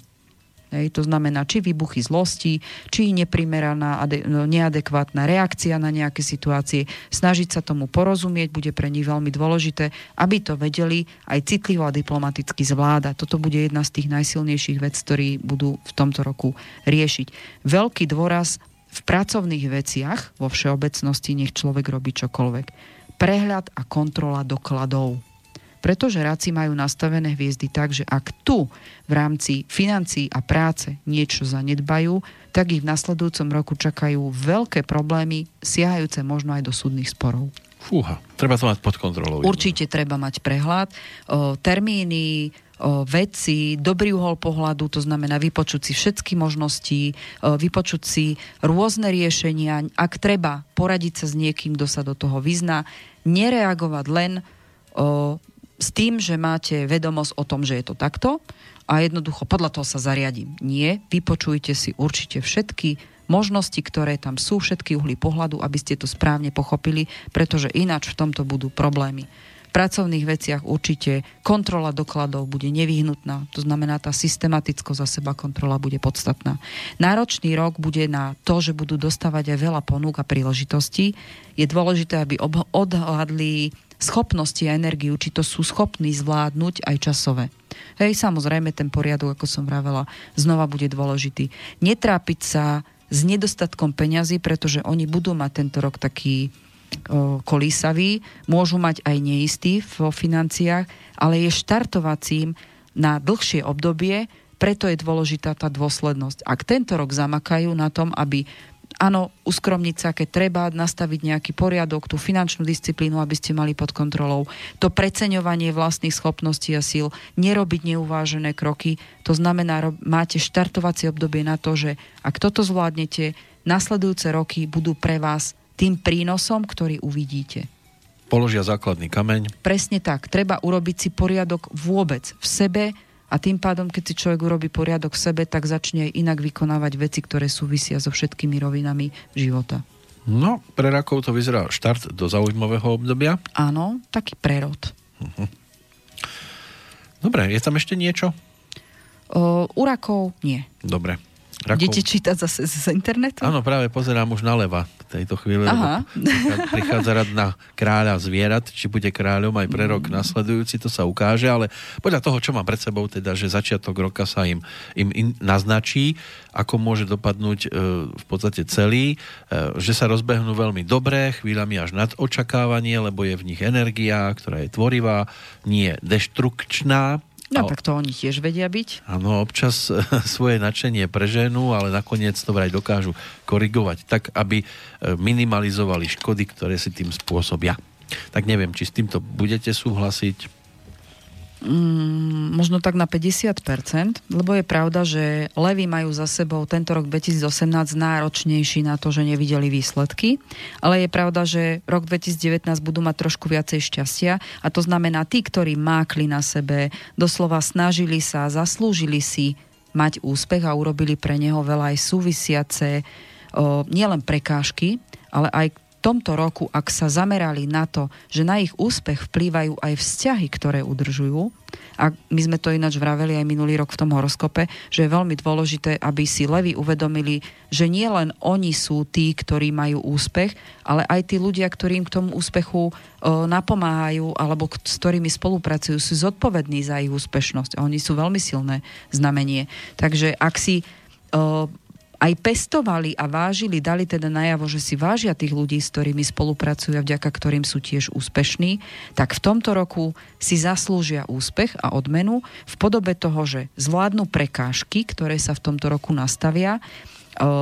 Hej, to znamená, či výbuchy zlosti, či neprimeraná, no, neadekvátna reakcia na nejaké situácie. Snažiť sa tomu porozumieť bude pre nich veľmi dôležité, aby to vedeli aj citlivo a diplomaticky zvládať. Toto bude jedna z tých najsilnejších vec, ktorí budú v tomto roku riešiť. Veľký dôraz v pracovných veciach vo všeobecnosti nech človek robí čokoľvek. Prehľad a kontrola dokladov pretože ráci majú nastavené hviezdy tak, že ak tu v rámci financií a práce niečo zanedbajú, tak ich v nasledujúcom roku čakajú veľké problémy, siahajúce možno aj do súdnych sporov. Fúha, treba to mať pod kontrolou. Určite treba mať prehľad. O, termíny, o, veci, dobrý uhol pohľadu, to znamená vypočuť si všetky možnosti, o, vypočuť si rôzne riešenia. Ak treba, poradiť sa s niekým, kto sa do toho vyzná. Nereagovať len o, s tým, že máte vedomosť o tom, že je to takto a jednoducho podľa toho sa zariadím. Nie, vypočujte si určite všetky možnosti, ktoré tam sú, všetky uhly pohľadu, aby ste to správne pochopili, pretože ináč v tomto budú problémy. V pracovných veciach určite kontrola dokladov bude nevyhnutná, to znamená, tá systematickosť za seba kontrola bude podstatná. Náročný rok bude na to, že budú dostávať aj veľa ponúk a príležitostí. Je dôležité, aby odhľadli schopnosti a energiu, či to sú schopní zvládnuť aj časové. Hej, samozrejme, ten poriadok, ako som vravela, znova bude dôležitý. Netrápiť sa s nedostatkom peňazí, pretože oni budú mať tento rok taký o, kolísavý, môžu mať aj neistý vo financiách, ale je štartovacím na dlhšie obdobie, preto je dôležitá tá dôslednosť. Ak tento rok zamakajú na tom, aby áno, uskromniť sa, keď treba nastaviť nejaký poriadok, tú finančnú disciplínu, aby ste mali pod kontrolou, to preceňovanie vlastných schopností a síl, nerobiť neuvážené kroky, to znamená, máte štartovacie obdobie na to, že ak toto zvládnete, nasledujúce roky budú pre vás tým prínosom, ktorý uvidíte. Položia základný kameň. Presne tak. Treba urobiť si poriadok vôbec v sebe, a tým pádom, keď si človek urobí poriadok v sebe, tak začne inak vykonávať veci, ktoré súvisia so všetkými rovinami života. No, pre rakov to vyzerá štart do zaujímavého obdobia. Áno, taký prerod. Uh-huh. Dobre, je tam ešte niečo? O, u rakov nie. Dobre. Rakov... Idete čítať zase z internetu? Áno, práve pozerám už naleva v tejto chvíli, Aha. prichádza rad na kráľa zvierat, či bude kráľom aj pre rok nasledujúci, to sa ukáže, ale podľa toho, čo mám pred sebou, teda, že začiatok roka sa im, im, im naznačí, ako môže dopadnúť e, v podstate celý, e, že sa rozbehnú veľmi dobré, chvíľami až nad očakávanie, lebo je v nich energia, ktorá je tvorivá, nie deštrukčná, No tak to oni tiež vedia byť. Áno, občas <laughs> svoje nadšenie preženú, ale nakoniec to vraj dokážu korigovať tak, aby e, minimalizovali škody, ktoré si tým spôsobia. Tak neviem, či s týmto budete súhlasiť mm, možno tak na 50%, lebo je pravda, že levy majú za sebou tento rok 2018 náročnejší na to, že nevideli výsledky, ale je pravda, že rok 2019 budú mať trošku viacej šťastia a to znamená tí, ktorí mákli na sebe, doslova snažili sa, zaslúžili si mať úspech a urobili pre neho veľa aj súvisiace o, nielen prekážky, ale aj tomto roku, ak sa zamerali na to, že na ich úspech vplývajú aj vzťahy, ktoré udržujú, a my sme to ináč vraveli aj minulý rok v tom horoskope, že je veľmi dôležité, aby si levy uvedomili, že nie len oni sú tí, ktorí majú úspech, ale aj tí ľudia, ktorí im k tomu úspechu o, napomáhajú alebo k, s ktorými spolupracujú, sú zodpovední za ich úspešnosť. Oni sú veľmi silné znamenie. Takže ak si o, aj pestovali a vážili, dali teda najavo, že si vážia tých ľudí, s ktorými spolupracujú a vďaka ktorým sú tiež úspešní, tak v tomto roku si zaslúžia úspech a odmenu v podobe toho, že zvládnu prekážky, ktoré sa v tomto roku nastavia e,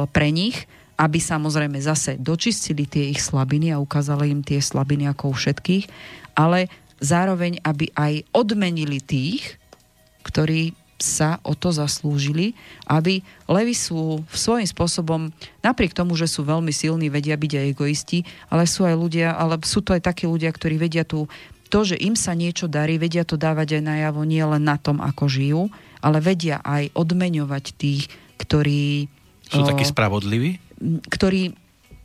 pre nich, aby samozrejme zase dočistili tie ich slabiny a ukázali im tie slabiny ako u všetkých, ale zároveň, aby aj odmenili tých, ktorí sa o to zaslúžili, aby levy sú svojím spôsobom, napriek tomu, že sú veľmi silní, vedia byť aj egoisti, ale sú aj ľudia, ale sú to aj takí ľudia, ktorí vedia tu to, že im sa niečo darí, vedia to dávať aj najavo nie len na tom, ako žijú, ale vedia aj odmeňovať tých, ktorí... Sú takí spravodliví? Ktorí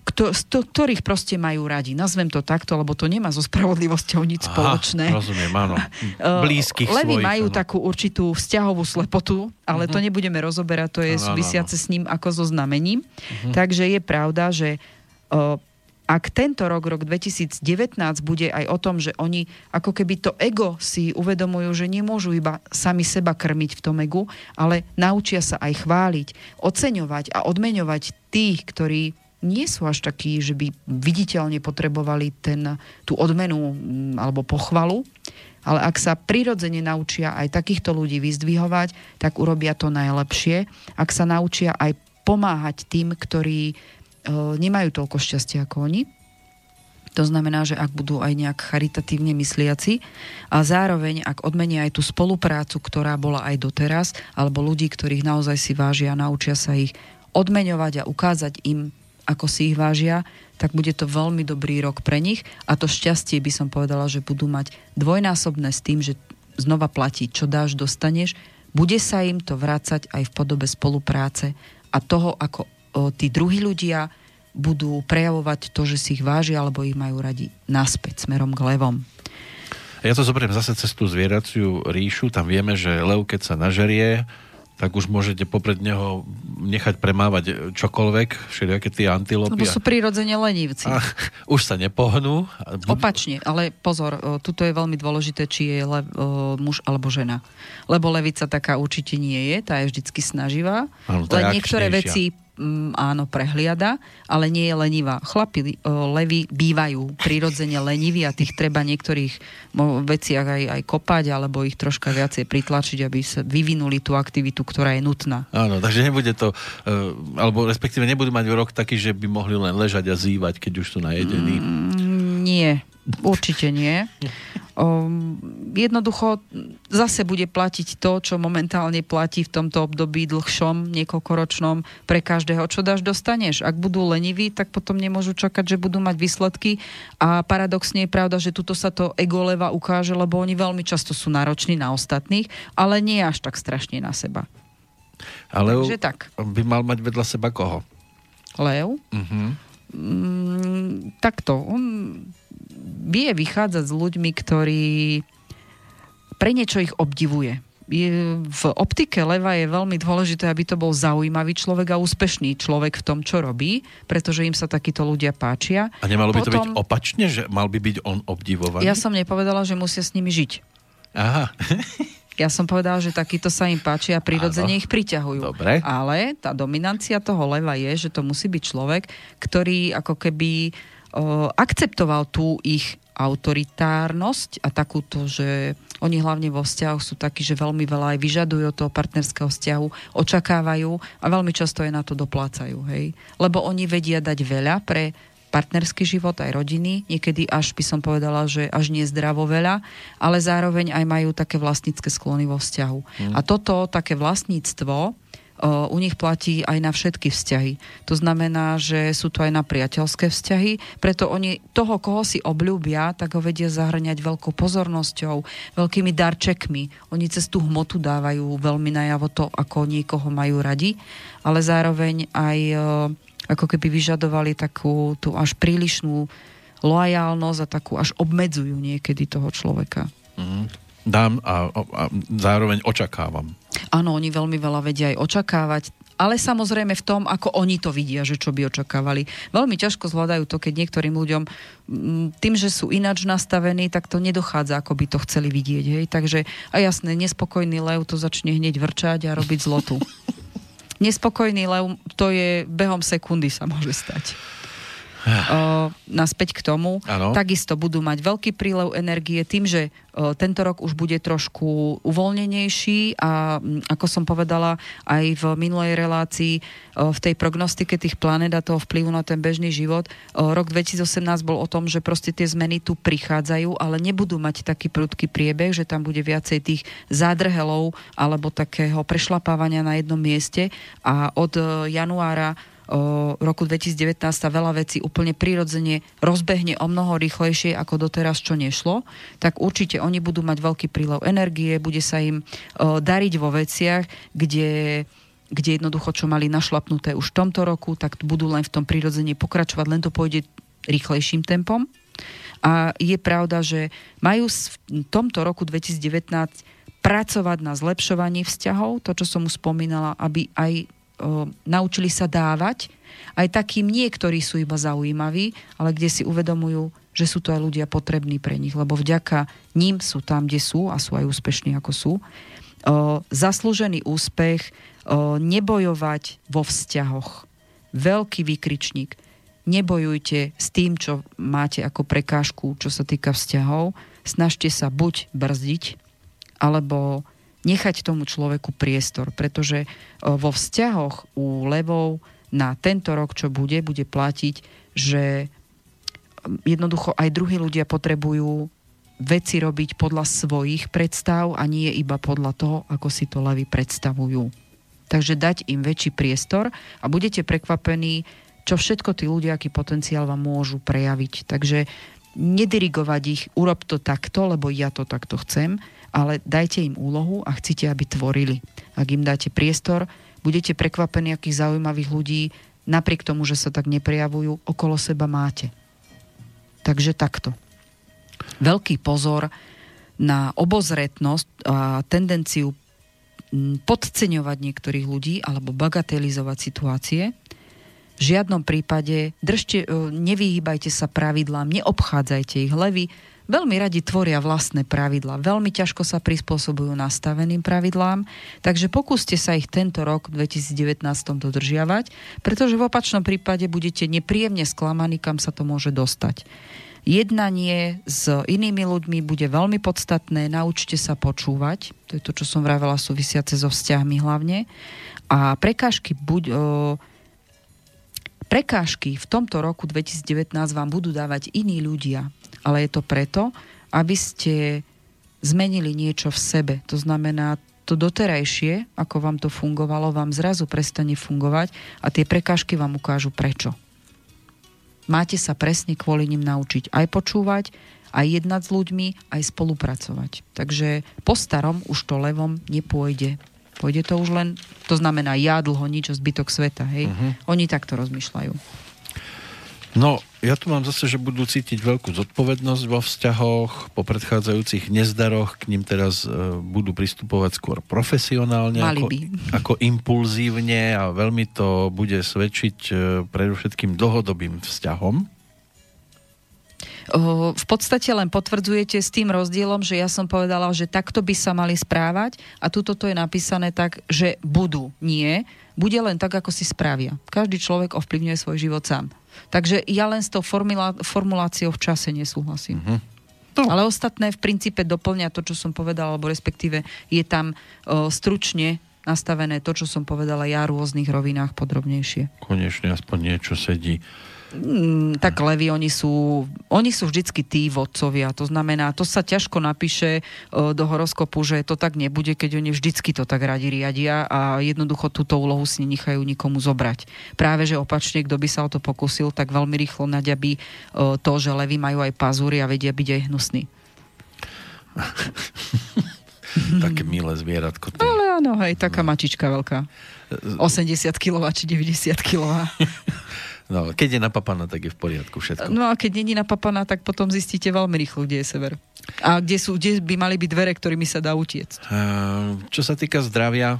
kto, to, ktorých proste majú radi. Nazvem to takto, lebo to nemá so spravodlivosťou nič Aha, spoločné. rozumiem, áno. <laughs> Blízkych Levy svojich, majú áno. takú určitú vzťahovú slepotu, ale uh-huh. to nebudeme rozoberať, to je ano, súvisiace ano. s ním ako so znamením. Uh-huh. Takže je pravda, že uh, ak tento rok, rok 2019, bude aj o tom, že oni ako keby to ego si uvedomujú, že nemôžu iba sami seba krmiť v tom egu, ale naučia sa aj chváliť, oceňovať a odmeňovať tých, ktorí nie sú až takí, že by viditeľne potrebovali ten, tú odmenu mm, alebo pochvalu, ale ak sa prirodzene naučia aj takýchto ľudí vyzdvihovať, tak urobia to najlepšie. Ak sa naučia aj pomáhať tým, ktorí e, nemajú toľko šťastia ako oni, To znamená, že ak budú aj nejak charitatívne mysliaci a zároveň ak odmenia aj tú spoluprácu, ktorá bola aj doteraz, alebo ľudí, ktorých naozaj si vážia a naučia sa ich odmeňovať a ukázať im, ako si ich vážia, tak bude to veľmi dobrý rok pre nich a to šťastie by som povedala, že budú mať dvojnásobné s tým, že znova platí, čo dáš, dostaneš, bude sa im to vrácať aj v podobe spolupráce a toho, ako o, tí druhí ľudia budú prejavovať to, že si ich vážia alebo ich majú radi naspäť smerom k levom. Ja to zoberiem zase cez tú zvieraciu ríšu. Tam vieme, že lev, keď sa nažerie, tak už môžete popred neho nechať premávať čokoľvek, všelijaké tie antilopy. Lebo sú prirodzene lenivci. A, už sa nepohnú. Opačne, ale pozor, tuto je veľmi dôležité, či je lev, muž alebo žena. Lebo levica taká určite nie je, tá je vždycky snaživá. Ano, len niektoré veci mm, áno, prehliada, ale nie je lenivá. Chlapi o, levy bývajú prirodzene leniví a tých treba niektorých veciach aj, aj kopať, alebo ich troška viacej pritlačiť, aby sa vyvinuli tú aktivitu, ktorá je nutná. Áno, takže nebude to, uh, alebo respektíve nebudú mať rok taký, že by mohli len ležať a zývať, keď už sú najedení. Mm, nie, určite nie. Um, jednoducho zase bude platiť to, čo momentálne platí v tomto období dlhšom, niekoľkoročnom pre každého, čo dáš, dostaneš. Ak budú leniví, tak potom nemôžu čakať, že budú mať výsledky a paradoxne je pravda, že tuto sa to ego leva ukáže, lebo oni veľmi často sú nároční na ostatných, ale nie až tak strašne na seba. Ale Takže tak. by mal mať vedľa seba koho? Lev? Uh-huh. Mm, takto. On vie vychádzať s ľuďmi, ktorí pre niečo ich obdivuje. Je, v optike leva je veľmi dôležité, aby to bol zaujímavý človek a úspešný človek v tom, čo robí, pretože im sa takíto ľudia páčia. A nemalo by Potom, to byť opačne, že mal by byť on obdivovaný? Ja som nepovedala, že musia s nimi žiť. Aha. <laughs> Ja som povedala, že takýto sa im páči a prirodzene ich priťahujú. Dobre. Ale tá dominancia toho leva je, že to musí byť človek, ktorý ako keby akceptoval tú ich autoritárnosť a takúto, že oni hlavne vo vzťahoch sú takí, že veľmi veľa aj vyžadujú od toho partnerského vzťahu, očakávajú a veľmi často aj na to doplácajú. Hej? Lebo oni vedia dať veľa pre partnerský život, aj rodiny, niekedy až by som povedala, že až nie zdravo veľa, ale zároveň aj majú také vlastnícke sklony vo vzťahu. Mm. A toto také vlastníctvo u nich platí aj na všetky vzťahy. To znamená, že sú to aj na priateľské vzťahy, preto oni toho, koho si obľúbia, tak ho vedia zahrňať veľkou pozornosťou, veľkými darčekmi. Oni cez tú hmotu dávajú veľmi najavo to, ako niekoho majú radi, ale zároveň aj ako keby vyžadovali takú tú až prílišnú loajálnosť a takú až obmedzujú niekedy toho človeka. Mm. Dám a, a zároveň očakávam. Áno, oni veľmi veľa vedia aj očakávať, ale samozrejme v tom, ako oni to vidia, že čo by očakávali. Veľmi ťažko zvládajú to, keď niektorým ľuďom tým, že sú ináč nastavení, tak to nedochádza, ako by to chceli vidieť. Hej? Takže a jasné, nespokojný lev to začne hneď vrčať a robiť zlotu. <laughs> Nespokojný lev, to je behom sekundy sa môže stať uh, naspäť k tomu. Ano. Takisto budú mať veľký prílev energie tým, že uh, tento rok už bude trošku uvoľnenejší a um, ako som povedala aj v minulej relácii uh, v tej prognostike tých planet a toho vplyvu na ten bežný život, uh, rok 2018 bol o tom, že proste tie zmeny tu prichádzajú, ale nebudú mať taký prudký priebeh, že tam bude viacej tých zádrhelov alebo takého prešlapávania na jednom mieste a od uh, januára roku 2019 sa veľa vecí úplne prirodzene rozbehne o mnoho rýchlejšie ako doteraz, čo nešlo, tak určite oni budú mať veľký prílev energie, bude sa im dariť vo veciach, kde kde jednoducho, čo mali našlapnuté už v tomto roku, tak budú len v tom prirodzene pokračovať, len to pôjde rýchlejším tempom. A je pravda, že majú v tomto roku 2019 pracovať na zlepšovaní vzťahov, to, čo som už spomínala, aby aj naučili sa dávať, aj takým nie, ktorí sú iba zaujímaví, ale kde si uvedomujú, že sú to aj ľudia potrební pre nich, lebo vďaka ním sú tam, kde sú a sú aj úspešní, ako sú. O, zaslúžený úspech, o, nebojovať vo vzťahoch. Veľký výkričník. Nebojujte s tým, čo máte ako prekážku, čo sa týka vzťahov. Snažte sa buď brzdiť, alebo nechať tomu človeku priestor, pretože vo vzťahoch u levov na tento rok, čo bude, bude platiť, že jednoducho aj druhí ľudia potrebujú veci robiť podľa svojich predstav a nie iba podľa toho, ako si to levy predstavujú. Takže dať im väčší priestor a budete prekvapení, čo všetko tí ľudia, aký potenciál vám môžu prejaviť. Takže nedirigovať ich, urob to takto, lebo ja to takto chcem, ale dajte im úlohu a chcete, aby tvorili. Ak im dáte priestor, budete prekvapení, akých zaujímavých ľudí, napriek tomu, že sa tak neprejavujú, okolo seba máte. Takže takto. Veľký pozor na obozretnosť a tendenciu podceňovať niektorých ľudí alebo bagatelizovať situácie. V žiadnom prípade držte, e, nevyhýbajte sa pravidlám, neobchádzajte ich levy, veľmi radi tvoria vlastné pravidlá, veľmi ťažko sa prispôsobujú nastaveným pravidlám, takže pokúste sa ich tento rok 2019 dodržiavať, pretože v opačnom prípade budete nepríjemne sklamaní, kam sa to môže dostať. Jednanie s inými ľuďmi bude veľmi podstatné, naučte sa počúvať, to je to, čo som vravela súvisiace so vzťahmi hlavne. A prekážky buď, o, prekážky v tomto roku 2019 vám budú dávať iní ľudia ale je to preto, aby ste zmenili niečo v sebe. To znamená, to doterajšie, ako vám to fungovalo, vám zrazu prestane fungovať a tie prekážky vám ukážu prečo. Máte sa presne kvôli nim naučiť aj počúvať, aj jednať s ľuďmi, aj spolupracovať. Takže po starom už to levom nepôjde. Pôjde to už len, to znamená ja dlho, nič zbytok sveta. Hej? Uh-huh. Oni takto rozmýšľajú. No, ja tu mám zase, že budú cítiť veľkú zodpovednosť vo vzťahoch, po predchádzajúcich nezdaroch k ním teraz e, budú pristupovať skôr profesionálne ako, ako impulzívne a veľmi to bude svedčiť e, predovšetkým dlhodobým vzťahom. V podstate len potvrdzujete s tým rozdielom, že ja som povedala, že takto by sa mali správať a tuto to je napísané tak, že budú. Nie, bude len tak, ako si spravia. Každý človek ovplyvňuje svoj život sám. Takže ja len s tou formula, formuláciou v čase nesúhlasím. Uh-huh. No. Ale ostatné v princípe doplňa to, čo som povedala, alebo respektíve je tam o, stručne nastavené to, čo som povedala ja v rôznych rovinách podrobnejšie. Konečne aspoň niečo sedí Mm, tak levy, oni sú, oni sú vždycky tí vodcovia. To znamená, to sa ťažko napíše uh, do horoskopu, že to tak nebude, keď oni vždycky to tak radi riadia a jednoducho túto úlohu si nechajú nikomu zobrať. Práve, že opačne, kto by sa o to pokusil, tak veľmi rýchlo naďabí uh, to, že levy majú aj pazúry a vedia byť aj hnusný. <laughs> Také milé zvieratko. Tý. Ale áno, hej, taká no. mačička veľká. 80 kg či 90 kg. <laughs> No, keď je napapaná, tak je v poriadku všetko. No a keď není napapaná, tak potom zistíte veľmi rýchlo, kde je sever. A kde, sú, kde by mali byť dvere, ktorými sa dá utiecť. Uh, čo sa týka zdravia?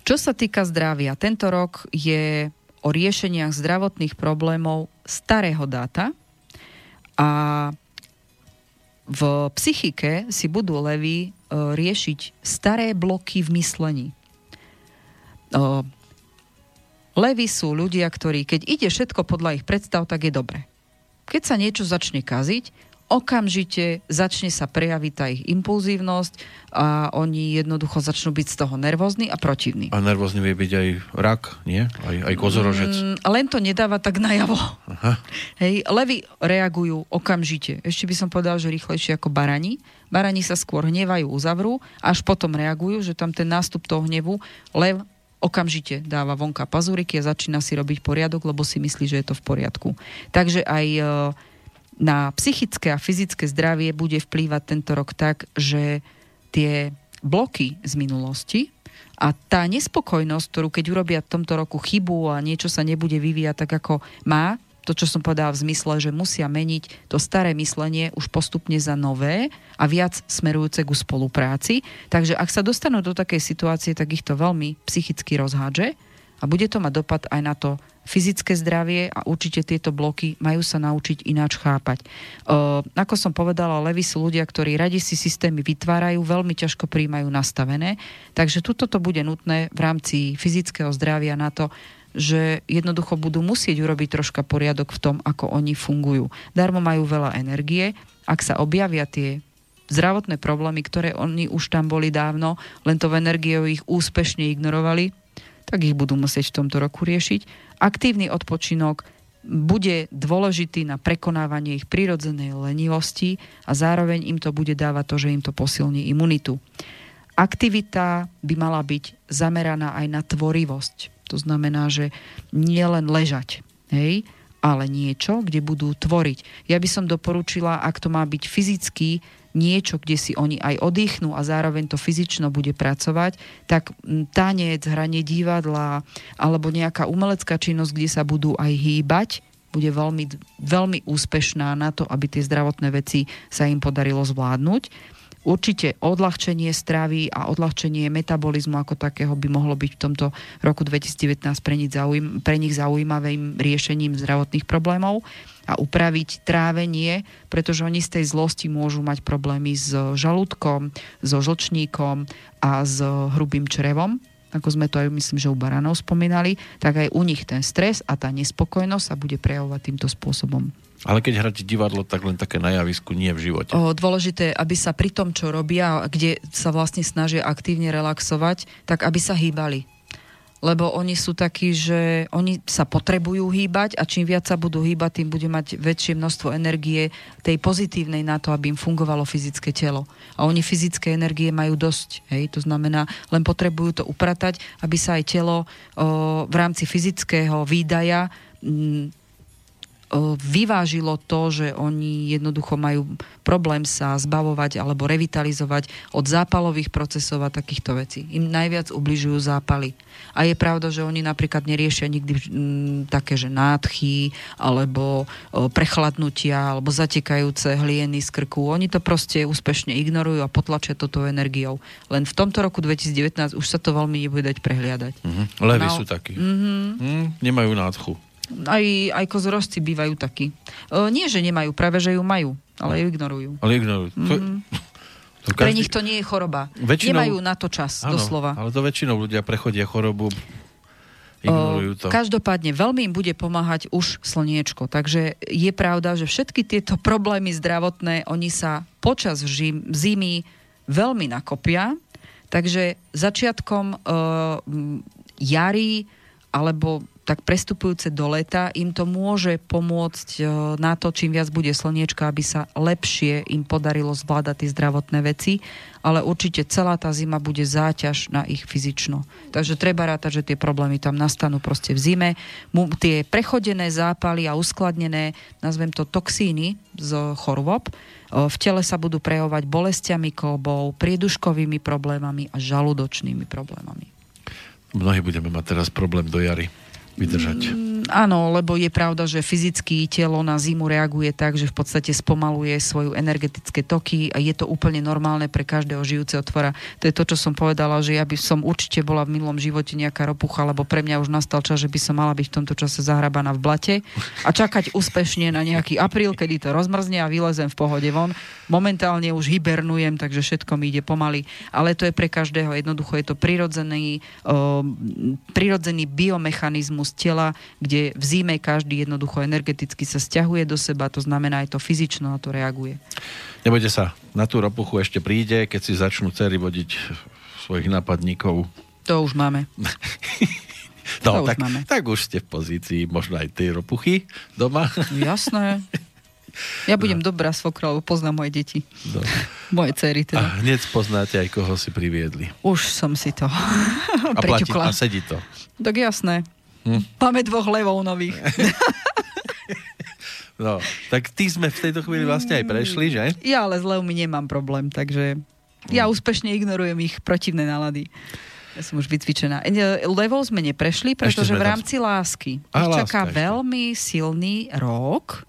Čo sa týka zdravia, tento rok je o riešeniach zdravotných problémov starého dáta a v psychike si budú levy uh, riešiť staré bloky v myslení. Levy sú ľudia, ktorí, keď ide všetko podľa ich predstav, tak je dobre. Keď sa niečo začne kaziť, okamžite začne sa prejaviť tá ich impulzívnosť a oni jednoducho začnú byť z toho nervózni a protivní. A nervózny vie byť aj rak, nie? Aj, aj kozorožec? Mm, len to nedáva tak najavo. Aha. Hej, levy reagujú okamžite. Ešte by som povedal, že rýchlejšie ako barani. Barani sa skôr hnevajú, uzavrú, až potom reagujú, že tam ten nástup toho hnevu, lev okamžite dáva vonka pazúriky a začína si robiť poriadok, lebo si myslí, že je to v poriadku. Takže aj e, na psychické a fyzické zdravie bude vplývať tento rok tak, že tie bloky z minulosti a tá nespokojnosť, ktorú keď urobia v tomto roku chybu a niečo sa nebude vyvíjať tak, ako má, to, čo som povedala v zmysle, že musia meniť to staré myslenie už postupne za nové a viac smerujúce ku spolupráci. Takže ak sa dostanú do takej situácie, tak ich to veľmi psychicky rozhádže a bude to mať dopad aj na to fyzické zdravie a určite tieto bloky majú sa naučiť ináč chápať. Uh, ako som povedala, levy sú ľudia, ktorí radi si systémy vytvárajú, veľmi ťažko príjmajú nastavené, takže tuto to bude nutné v rámci fyzického zdravia na to, že jednoducho budú musieť urobiť troška poriadok v tom, ako oni fungujú. Darmo majú veľa energie, ak sa objavia tie zdravotné problémy, ktoré oni už tam boli dávno, len to v energiou ich úspešne ignorovali, tak ich budú musieť v tomto roku riešiť. Aktívny odpočinok, bude dôležitý na prekonávanie ich prirodzenej lenivosti a zároveň im to bude dávať to, že im to posilní imunitu. Aktivita by mala byť zameraná aj na tvorivosť. To znamená, že nie len ležať, hej, ale niečo, kde budú tvoriť. Ja by som doporučila, ak to má byť fyzicky, niečo, kde si oni aj oddychnú a zároveň to fyzično bude pracovať, tak tanec, hranie divadla alebo nejaká umelecká činnosť, kde sa budú aj hýbať, bude veľmi, veľmi úspešná na to, aby tie zdravotné veci sa im podarilo zvládnuť. Určite odľahčenie stravy a odľahčenie metabolizmu ako takého by mohlo byť v tomto roku 2019 pre nich, zaujím, pre nich zaujímavým riešením zdravotných problémov a upraviť trávenie, pretože oni z tej zlosti môžu mať problémy s žalúdkom, so žlčníkom a s hrubým črevom ako sme to aj myslím, že u baranov spomínali, tak aj u nich ten stres a tá nespokojnosť sa bude prejavovať týmto spôsobom. Ale keď hráte divadlo, tak len také na javisku, nie v živote. O, dôležité, aby sa pri tom, čo robia, kde sa vlastne snažia aktívne relaxovať, tak aby sa hýbali lebo oni sú takí, že oni sa potrebujú hýbať a čím viac sa budú hýbať, tým bude mať väčšie množstvo energie tej pozitívnej na to, aby im fungovalo fyzické telo. A oni fyzické energie majú dosť. Hej? To znamená, len potrebujú to upratať, aby sa aj telo o, v rámci fyzického výdaja m, vyvážilo to, že oni jednoducho majú problém sa zbavovať alebo revitalizovať od zápalových procesov a takýchto vecí. Im najviac ubližujú zápaly. A je pravda, že oni napríklad neriešia nikdy m, také, že nádchy alebo o, prechladnutia alebo zatekajúce hlieny z krku. Oni to proste úspešne ignorujú a potlačia toto energiou. Len v tomto roku 2019 už sa to veľmi nebude dať prehliadať. Mm-hmm. Levy no, sú takí. Mm-hmm. Mm, nemajú nádchu. Aj, aj kozorozci bývajú takí. E, nie, že nemajú, práve že ju majú, ale ju ignorujú. Ale ignorujú. Mm-hmm. To, mhm. <laughs> každý... Pre nich to nie je choroba. Väčšinou... Nemajú na to čas, ano, doslova. Ale to väčšinou ľudia prechodia chorobu Ignorujú to. Každopádne veľmi im bude pomáhať už slniečko. Takže je pravda, že všetky tieto problémy zdravotné, oni sa počas zimy veľmi nakopia. Takže začiatkom uh, jary alebo tak prestupujúce do leta im to môže pomôcť e, na to, čím viac bude slniečka, aby sa lepšie im podarilo zvládať tie zdravotné veci, ale určite celá tá zima bude záťaž na ich fyzično. Takže treba rátať, že tie problémy tam nastanú proste v zime. Tie prechodené zápaly a uskladnené, nazvem to toxíny z chorôb, e, v tele sa budú prejavovať bolestiami kolbov, prieduškovými problémami a žalúdočnými problémami. Mnohí budeme mať teraz problém do jary vydržať. Mm, áno, lebo je pravda, že fyzicky telo na zimu reaguje tak, že v podstate spomaluje svoju energetické toky a je to úplne normálne pre každého žijúceho tvora. To je to, čo som povedala, že ja by som určite bola v minulom živote nejaká ropucha, lebo pre mňa už nastal čas, že by som mala byť v tomto čase zahrabaná v blate a čakať úspešne na nejaký apríl, kedy to rozmrzne a vylezem v pohode von. Momentálne už hibernujem, takže všetko mi ide pomaly, ale to je pre každého jednoducho, je to prirodzený, uh, prirodzený biomechanizmus časť tela, kde v zime každý jednoducho energeticky sa stiahuje do seba, to znamená aj to fyzično na to reaguje. Nebojte sa, na tú ropuchu ešte príde, keď si začnú cery vodiť svojich nápadníkov. To už máme. <laughs> No, to tak, už máme. tak už ste v pozícii možno aj tej ropuchy doma. Jasné. Ja budem no. dobrá svokra, lebo poznám moje deti. No. Moje cery teda. A hneď poznáte aj koho si priviedli. Už som si to <laughs> A platí, a sedí to. Tak jasné. Hm. Máme dvoch levov nových. <laughs> no, tak tí sme v tejto chvíli vlastne aj prešli, že? Ja ale s levmi nemám problém, takže ja hm. úspešne ignorujem ich protivné nálady. Ja som už vycvičená. E, levou sme neprešli, pretože v rámci lásky ich čaká veľmi silný rok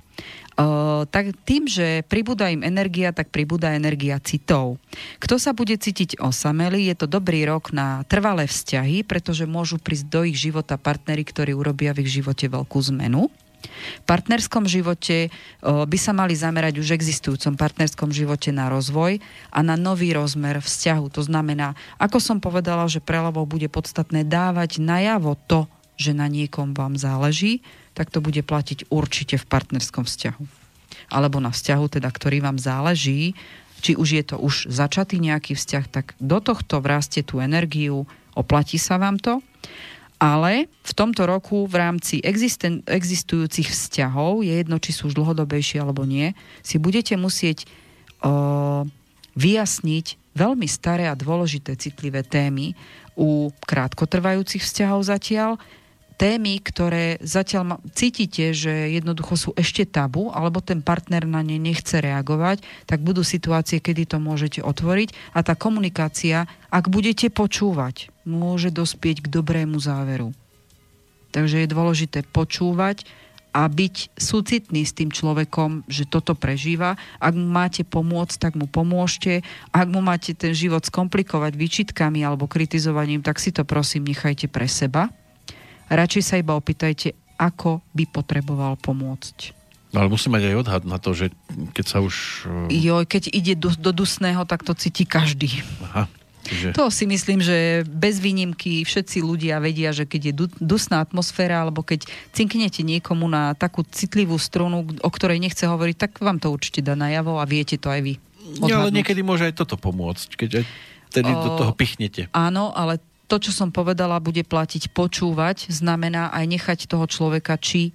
tak tým, že pribúda im energia, tak pribúda energia citov. Kto sa bude cítiť osamelý, je to dobrý rok na trvalé vzťahy, pretože môžu prísť do ich života partnery, ktorí urobia v ich živote veľkú zmenu. V partnerskom živote by sa mali zamerať už existujúcom partnerskom živote na rozvoj a na nový rozmer vzťahu. To znamená, ako som povedala, že prelovou bude podstatné dávať najavo to, že na niekom vám záleží, tak to bude platiť určite v partnerskom vzťahu. Alebo na vzťahu, teda, ktorý vám záleží, či už je to už začatý nejaký vzťah, tak do tohto vrástie tú energiu, oplatí sa vám to. Ale v tomto roku v rámci existen- existujúcich vzťahov, je jedno, či sú už dlhodobejšie alebo nie, si budete musieť o, vyjasniť veľmi staré a dôležité citlivé témy u krátkotrvajúcich vzťahov zatiaľ, témy, ktoré zatiaľ cítite, že jednoducho sú ešte tabu, alebo ten partner na ne nechce reagovať, tak budú situácie, kedy to môžete otvoriť a tá komunikácia, ak budete počúvať, môže dospieť k dobrému záveru. Takže je dôležité počúvať a byť súcitný s tým človekom, že toto prežíva. Ak mu máte pomôcť, tak mu pomôžte. Ak mu máte ten život skomplikovať výčitkami alebo kritizovaním, tak si to prosím nechajte pre seba radšej sa iba opýtajte, ako by potreboval pomôcť. No, ale musí mať aj odhad na to, že keď sa už... Uh... Joj, keď ide do, do dusného, tak to cíti každý. Aha. Čiže... To si myslím, že bez výnimky všetci ľudia vedia, že keď je dusná atmosféra, alebo keď cinknete niekomu na takú citlivú strunu, o ktorej nechce hovoriť, tak vám to určite dá najavo a viete to aj vy. Odhadnúť. Ja, ale niekedy môže aj toto pomôcť, keď aj tedy o... do toho pichnete. Áno, ale to, čo som povedala, bude platiť počúvať, znamená aj nechať toho človeka, či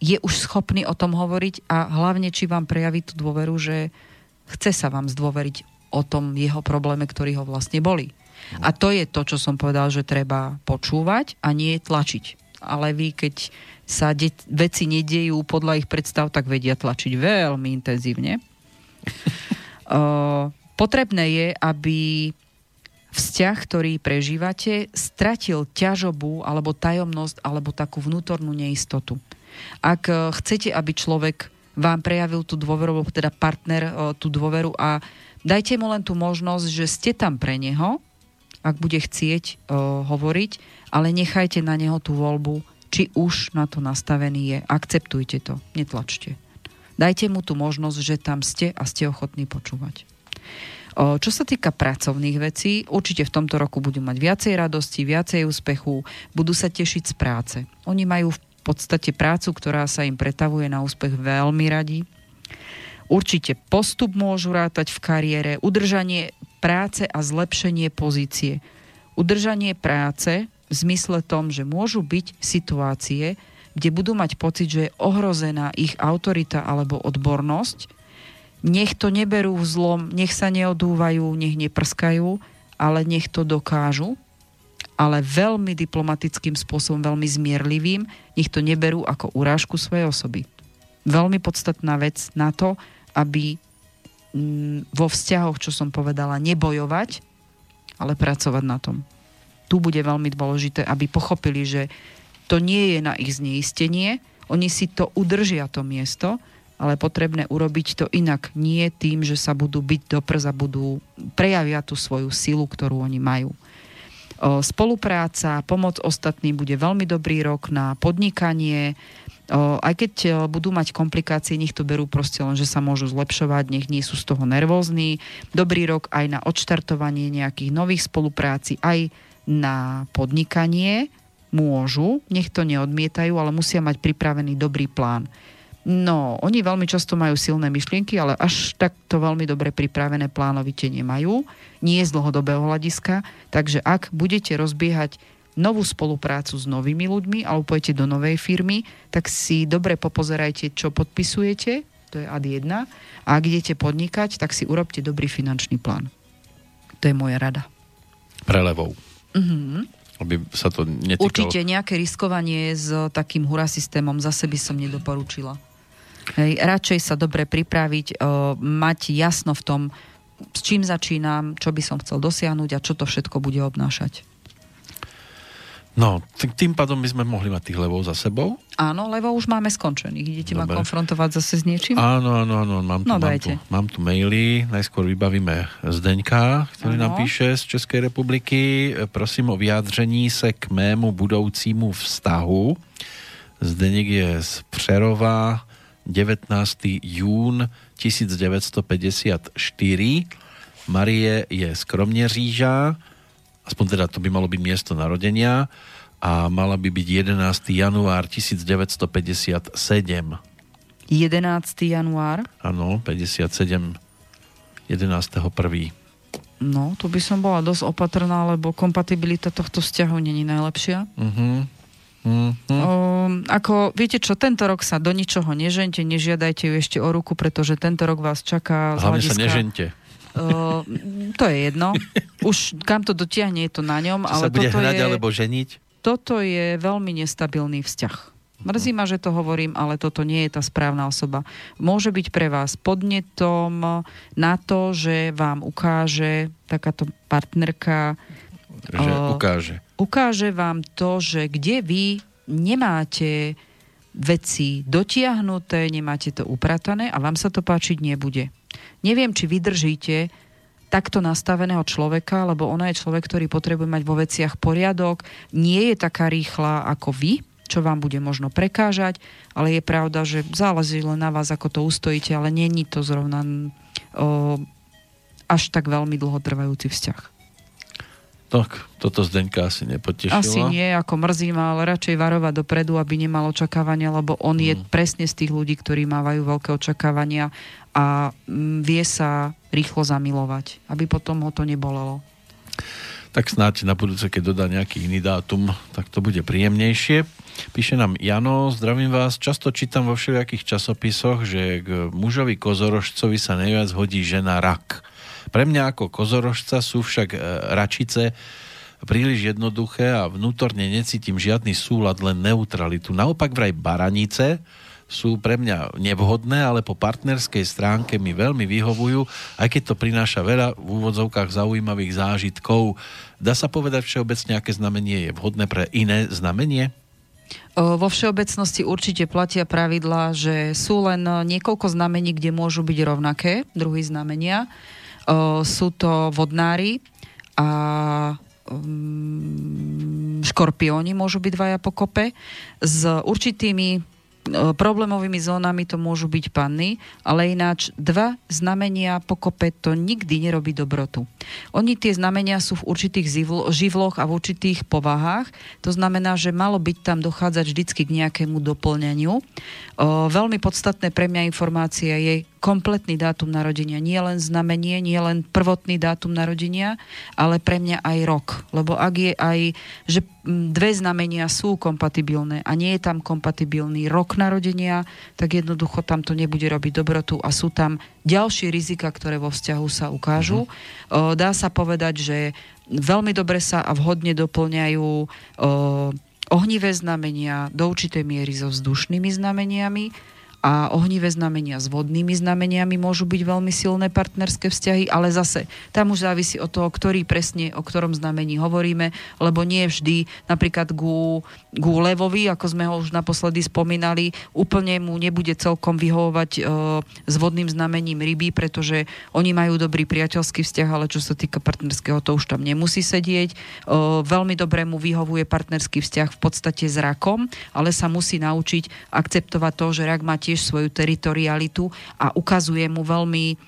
je už schopný o tom hovoriť a hlavne, či vám prejaví tú dôveru, že chce sa vám zdôveriť o tom jeho probléme, ktorý ho vlastne boli. A to je to, čo som povedal, že treba počúvať a nie tlačiť. Ale vy, keď sa de- veci nedejú podľa ich predstav, tak vedia tlačiť veľmi intenzívne. <laughs> uh, potrebné je, aby vzťah, ktorý prežívate, stratil ťažobu alebo tajomnosť alebo takú vnútornú neistotu. Ak e, chcete, aby človek vám prejavil tú dôveru, teda partner e, tú dôveru a dajte mu len tú možnosť, že ste tam pre neho, ak bude chcieť uh, hovoriť, ale nechajte na neho tú voľbu, či už na to nastavený je. Akceptujte to, netlačte. Dajte mu tú možnosť, že tam ste a ste ochotní počúvať. Čo sa týka pracovných vecí, určite v tomto roku budú mať viacej radosti, viacej úspechu, budú sa tešiť z práce. Oni majú v podstate prácu, ktorá sa im pretavuje na úspech veľmi radi. Určite postup môžu rátať v kariére, udržanie práce a zlepšenie pozície. Udržanie práce v zmysle tom, že môžu byť situácie, kde budú mať pocit, že je ohrozená ich autorita alebo odbornosť nech to neberú v zlom, nech sa neodúvajú, nech neprskajú, ale nech to dokážu, ale veľmi diplomatickým spôsobom, veľmi zmierlivým, nech to neberú ako urážku svojej osoby. Veľmi podstatná vec na to, aby mm, vo vzťahoch, čo som povedala, nebojovať, ale pracovať na tom. Tu bude veľmi dôležité, aby pochopili, že to nie je na ich zneistenie, oni si to udržia to miesto, ale potrebné urobiť to inak. Nie tým, že sa budú byť do prza, budú prejavia tú svoju silu, ktorú oni majú. Spolupráca, pomoc ostatným bude veľmi dobrý rok na podnikanie, aj keď budú mať komplikácie, nech to berú proste len, že sa môžu zlepšovať, nech nie sú z toho nervózni. Dobrý rok aj na odštartovanie nejakých nových spolupráci, aj na podnikanie môžu, nech to neodmietajú, ale musia mať pripravený dobrý plán. No, oni veľmi často majú silné myšlienky, ale až takto veľmi dobre pripravené plánovite nemajú. Nie z dlhodobého hľadiska. Takže ak budete rozbiehať novú spoluprácu s novými ľuďmi alebo pôjdete do novej firmy, tak si dobre popozerajte, čo podpisujete, to je ad 1. A ak idete podnikať, tak si urobte dobrý finančný plán. To je moja rada. Prelevou. Mm-hmm. Aby sa to netýkalo. Určite nejaké riskovanie s takým hura systémom zase by som nedoporučila. Hej, radšej sa dobre pripraviť, o, mať jasno v tom, s čím začínam, čo by som chcel dosiahnuť a čo to všetko bude obnášať. No, tým pádom by sme mohli mať tých levov za sebou. Áno, lebo už máme skončených. Idete Dobre. ma konfrontovať zase s niečím? Áno, áno, áno. Mám tu, no, mám, tu, mám tu maily. Najskôr vybavíme Zdeňka, ktorý ano. nám píše z Českej republiky. Prosím o vyjádření se k mému budoucímu vztahu. Zdeněk je z Přerova 19. jún 1954. Marie je z Kromneříža, aspoň teda to by malo byť miesto narodenia a mala by byť 11. január 1957. 11. január? Áno, 57. 11. 1. No, tu by som bola dosť opatrná, lebo kompatibilita tohto vzťahu není najlepšia. Uh-huh. Uh-huh. O, ako, viete čo, tento rok sa do ničoho nežente, nežiadajte ju ešte o ruku, pretože tento rok vás čaká... Hlavne hľadiska, sa nežente. Uh, to je jedno. <laughs> Už kam to dotiahne, je to na ňom. Či ale sa bude toto hrať je, alebo ženiť? Toto je veľmi nestabilný vzťah. Mrzí ma, že to hovorím, ale toto nie je tá správna osoba. Môže byť pre vás podnetom na to, že vám ukáže takáto partnerka... Že uh, ukáže. Ukáže vám to, že kde vy nemáte veci dotiahnuté, nemáte to upratané a vám sa to páčiť nebude. Neviem, či vydržíte takto nastaveného človeka, lebo ona je človek, ktorý potrebuje mať vo veciach poriadok, nie je taká rýchla ako vy, čo vám bude možno prekážať, ale je pravda, že záleží len na vás, ako to ustojíte, ale není to zrovna o, až tak veľmi dlhotrvajúci vzťah. Tak, toto Zdeňka asi nepotešilo. Asi nie, ako mrzí ma, ale radšej varovať dopredu, aby nemal očakávania, lebo on hmm. je presne z tých ľudí, ktorí mávajú veľké očakávania a mm, vie sa rýchlo zamilovať, aby potom ho to nebolelo. Tak snáď na budúce, keď dodá nejaký iný dátum, tak to bude príjemnejšie. Píše nám Jano, zdravím vás. Často čítam vo všelijakých časopisoch, že k mužovi kozorožcovi sa najviac hodí žena rak. Pre mňa ako kozorožca sú však e, račice príliš jednoduché a vnútorne necítim žiadny súlad, len neutralitu. Naopak vraj baranice sú pre mňa nevhodné, ale po partnerskej stránke mi veľmi vyhovujú, aj keď to prináša veľa v úvodzovkách zaujímavých zážitkov. Dá sa povedať všeobecne, aké znamenie je vhodné pre iné znamenie? Vo všeobecnosti určite platia pravidlá, že sú len niekoľko znamení, kde môžu byť rovnaké, druhý znamenia. Sú to vodnári a mm, škorpióni môžu byť dvaja pokope s určitými E, problémovými zónami to môžu byť panny, ale ináč dva znamenia pokope to nikdy nerobí dobrotu. Oni tie znamenia sú v určitých živloch a v určitých povahách, to znamená, že malo byť tam dochádzať vždycky k nejakému doplňaniu. O, veľmi podstatné pre mňa informácia je kompletný dátum narodenia. Nie len znamenie, nie len prvotný dátum narodenia, ale pre mňa aj rok. Lebo ak je aj, že dve znamenia sú kompatibilné a nie je tam kompatibilný rok narodenia, tak jednoducho tam to nebude robiť dobrotu a sú tam ďalšie rizika, ktoré vo vzťahu sa ukážu. Mm-hmm. Dá sa povedať, že veľmi dobre sa a vhodne doplňajú ohnivé znamenia do určitej miery so vzdušnými znameniami a ohnivé znamenia s vodnými znameniami môžu byť veľmi silné partnerské vzťahy, ale zase tam už závisí od toho, ktorý presne, o ktorom znamení hovoríme, lebo nie vždy napríklad ku, ku levovi, ako sme ho už naposledy spomínali, úplne mu nebude celkom vyhovovať e, s vodným znamením ryby, pretože oni majú dobrý priateľský vzťah, ale čo sa týka partnerského, to už tam nemusí sedieť. E, veľmi dobre mu vyhovuje partnerský vzťah v podstate s rakom, ale sa musí naučiť akceptovať to, že rak má tiež tiež svoju teritorialitu a ukazuje mu veľmi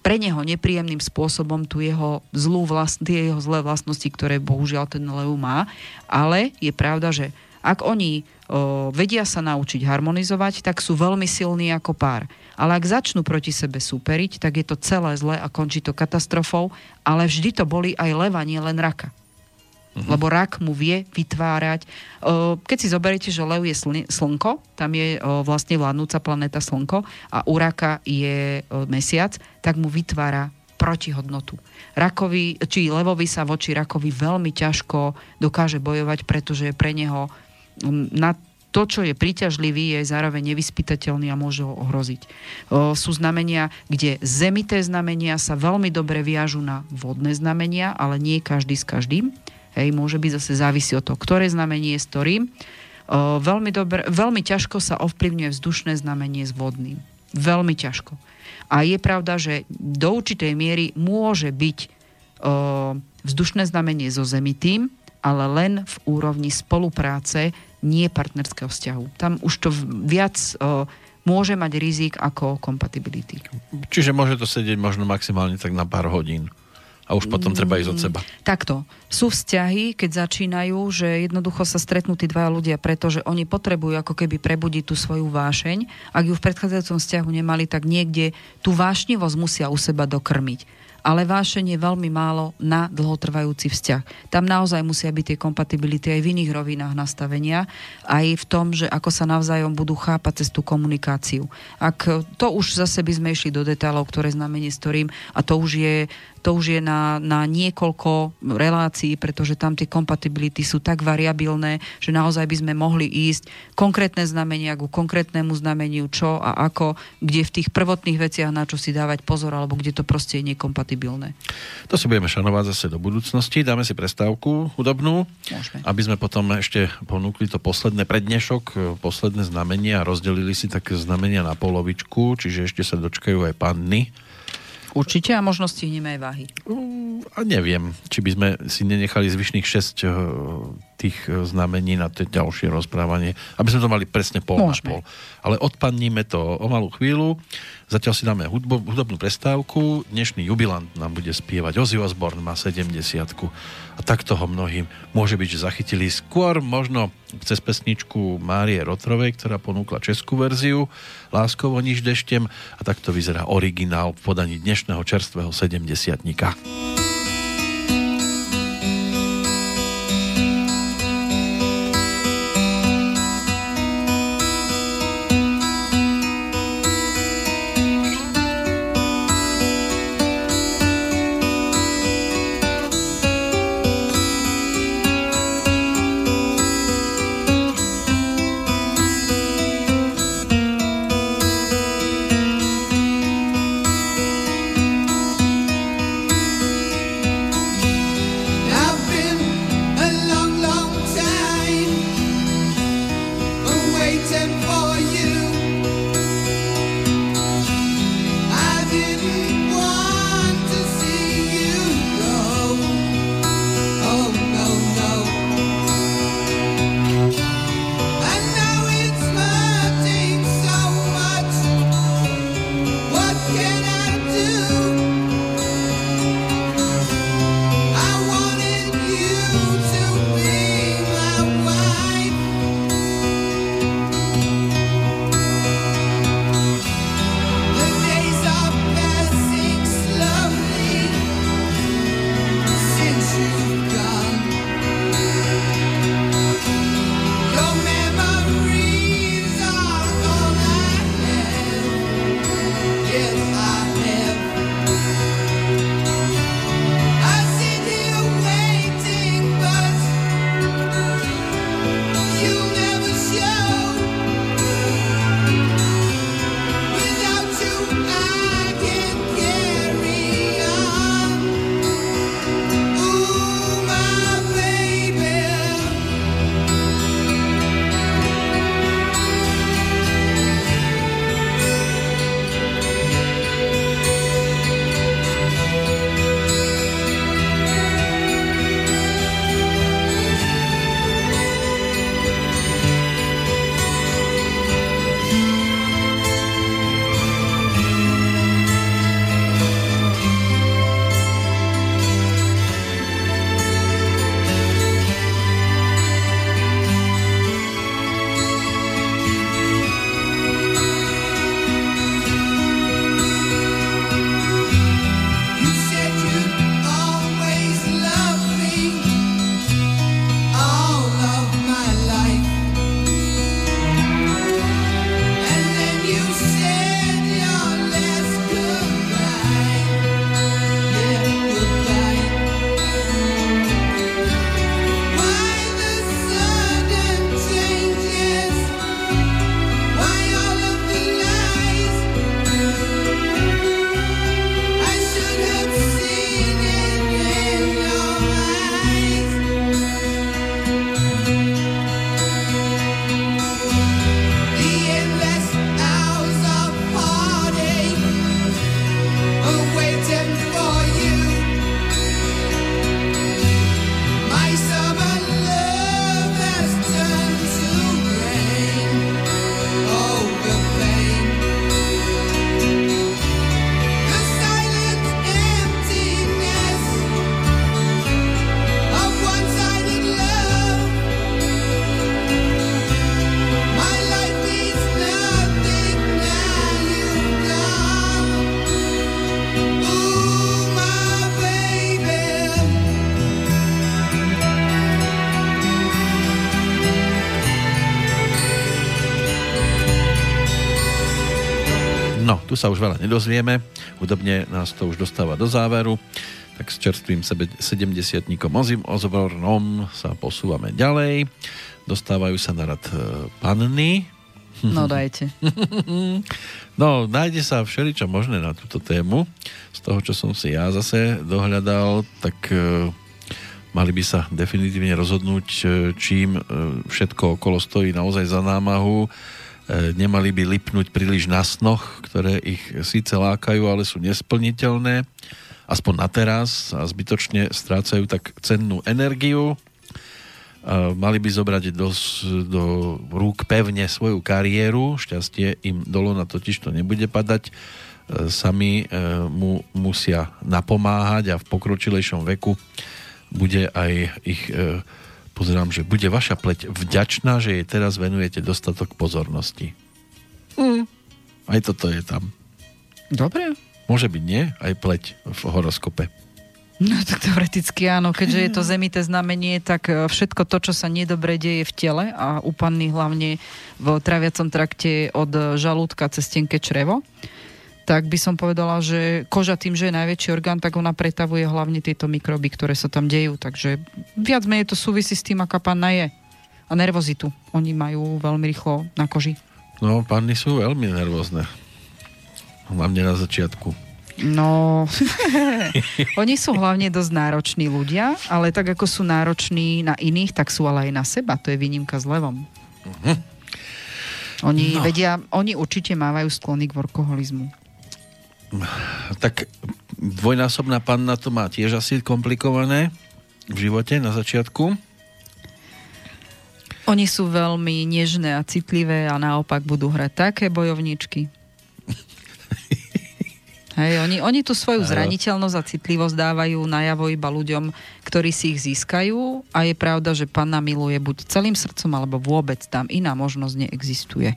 pre neho nepríjemným spôsobom tu jeho zlú vlast, tie jeho zlé vlastnosti, ktoré bohužiaľ ten lev má. Ale je pravda, že ak oni o, vedia sa naučiť harmonizovať, tak sú veľmi silní ako pár. Ale ak začnú proti sebe súperiť, tak je to celé zle a končí to katastrofou, ale vždy to boli aj leva, nie len raka. Uh-huh. Lebo rak mu vie vytvárať. Keď si zoberiete, že lev je slnko, tam je vlastne vládnúca planéta slnko a u raka je mesiac, tak mu vytvára protihodnotu. Rakovi, či levovi sa voči rakovi veľmi ťažko dokáže bojovať, pretože je pre neho na to, čo je príťažlivý, je zároveň nevyspytateľný a môže ho ohroziť. Sú znamenia, kde zemité znamenia sa veľmi dobre viažu na vodné znamenia, ale nie každý s každým. Hej, môže byť zase závisí od toho, ktoré znamenie je s ktorým. Veľmi, dobre, veľmi ťažko sa ovplyvňuje vzdušné znamenie s vodným. Veľmi ťažko. A je pravda, že do určitej miery môže byť o, vzdušné znamenie so zemitým, ale len v úrovni spolupráce, nie partnerského vzťahu. Tam už to viac o, môže mať rizik ako kompatibility. Čiže môže to sedieť možno maximálne tak na pár hodín a už potom treba ísť od mm, seba. Takto. Sú vzťahy, keď začínajú, že jednoducho sa stretnú tí dvaja ľudia, pretože oni potrebujú ako keby prebudiť tú svoju vášeň. Ak ju v predchádzajúcom vzťahu nemali, tak niekde tú vášnivosť musia u seba dokrmiť. ale vášeň je veľmi málo na dlhotrvajúci vzťah. Tam naozaj musia byť tie kompatibility aj v iných rovinách nastavenia, aj v tom, že ako sa navzájom budú chápať cez tú komunikáciu. Ak to už zase by sme išli do detailov, ktoré znamenie storím a to už je to už je na, na niekoľko relácií, pretože tam tie kompatibility sú tak variabilné, že naozaj by sme mohli ísť konkrétne znamenia ku konkrétnemu znameniu, čo a ako, kde v tých prvotných veciach na čo si dávať pozor, alebo kde to proste je nekompatibilné. To si budeme šanovať zase do budúcnosti. Dáme si prestávku hudobnú, Môžeme. aby sme potom ešte ponúkli to posledné prednešok, posledné znamenia a rozdelili si také znamenia na polovičku, čiže ešte sa dočkajú aj panny Určite a možno stihneme aj váhy. Uh, a neviem, či by sme si nenechali zvyšných 6 uh, tých uh, znamení na to ďalšie rozprávanie, aby sme to mali presne pol Môžeme. na pol. Ale odpadníme to o malú chvíľu. Zatiaľ si dáme hudbo, hudobnú prestávku. Dnešný jubilant nám bude spievať. Ozzy Osbourne má 70 a tak toho mnohým môže byť, že zachytili skôr možno cez pesničku Márie Rotrovej, ktorá ponúkla českú verziu Láskovo niž deštem a takto vyzerá originál v podaní dnešného čerstvého 70 No, sa už veľa nedozvieme, hudobne nás to už dostáva do záveru, tak s čerstvým 70 Ozim Osbornom sa posúvame ďalej. Dostávajú sa na rad e, panny. <laughs> No dajte. <laughs> no, nájde sa všeličo možné na túto tému. Z toho, čo som si ja zase dohľadal, tak e, mali by sa definitívne rozhodnúť, e, čím všetko okolo stojí naozaj za námahu nemali by lipnúť príliš na snoch, ktoré ich síce lákajú, ale sú nesplniteľné, aspoň na teraz a zbytočne strácajú tak cennú energiu. A mali by zobrať do, do rúk pevne svoju kariéru, šťastie im dolo na totiž to nebude padať, e, sami e, mu musia napomáhať a v pokročilejšom veku bude aj ich pozerám, že bude vaša pleť vďačná, že jej teraz venujete dostatok pozornosti. Mm. Aj toto je tam. Dobre. Môže byť, nie? Aj pleť v horoskope. No tak teoreticky áno, keďže je to zemité znamenie, tak e, všetko to, čo sa nedobre deje v tele a u panny hlavne v traviacom trakte od žalúdka cez tenké črevo, tak by som povedala, že koža tým, že je najväčší orgán, tak ona pretavuje hlavne tieto mikroby, ktoré sa tam dejú. Takže viac menej to súvisí s tým, aká panna je. A nervozitu. Oni majú veľmi rýchlo na koži. No, panny sú veľmi nervózne. Hlavne na začiatku. No, <laughs> oni sú hlavne dosť nároční ľudia, ale tak ako sú nároční na iných, tak sú ale aj na seba. To je výnimka s levom. Uh-huh. Oni no. vedia, oni určite mávajú sklony k workoholizmu tak dvojnásobná panna to má tiež asi komplikované v živote na začiatku. Oni sú veľmi nežné a citlivé a naopak budú hrať také bojovničky. <laughs> Hej, oni, oni tú svoju zraniteľnosť a citlivosť dávajú najavo iba ľuďom, ktorí si ich získajú a je pravda, že panna miluje buď celým srdcom, alebo vôbec tam iná možnosť neexistuje.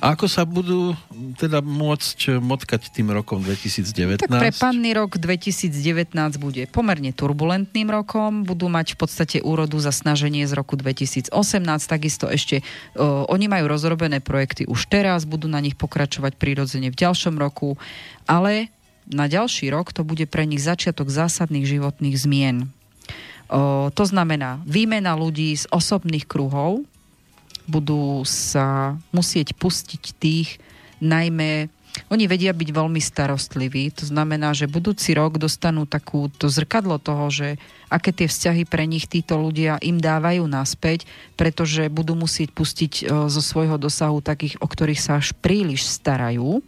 A ako sa budú teda môcť motkať tým rokom 2019? Tak pre rok 2019 bude pomerne turbulentným rokom, budú mať v podstate úrodu za snaženie z roku 2018, takisto ešte o, oni majú rozrobené projekty už teraz, budú na nich pokračovať prirodzene v ďalšom roku, ale na ďalší rok to bude pre nich začiatok zásadných životných zmien. O, to znamená výmena ľudí z osobných kruhov, budú sa musieť pustiť tých, najmä oni vedia byť veľmi starostliví, to znamená, že budúci rok dostanú takú to zrkadlo toho, že aké tie vzťahy pre nich títo ľudia im dávajú naspäť, pretože budú musieť pustiť e, zo svojho dosahu takých, o ktorých sa až príliš starajú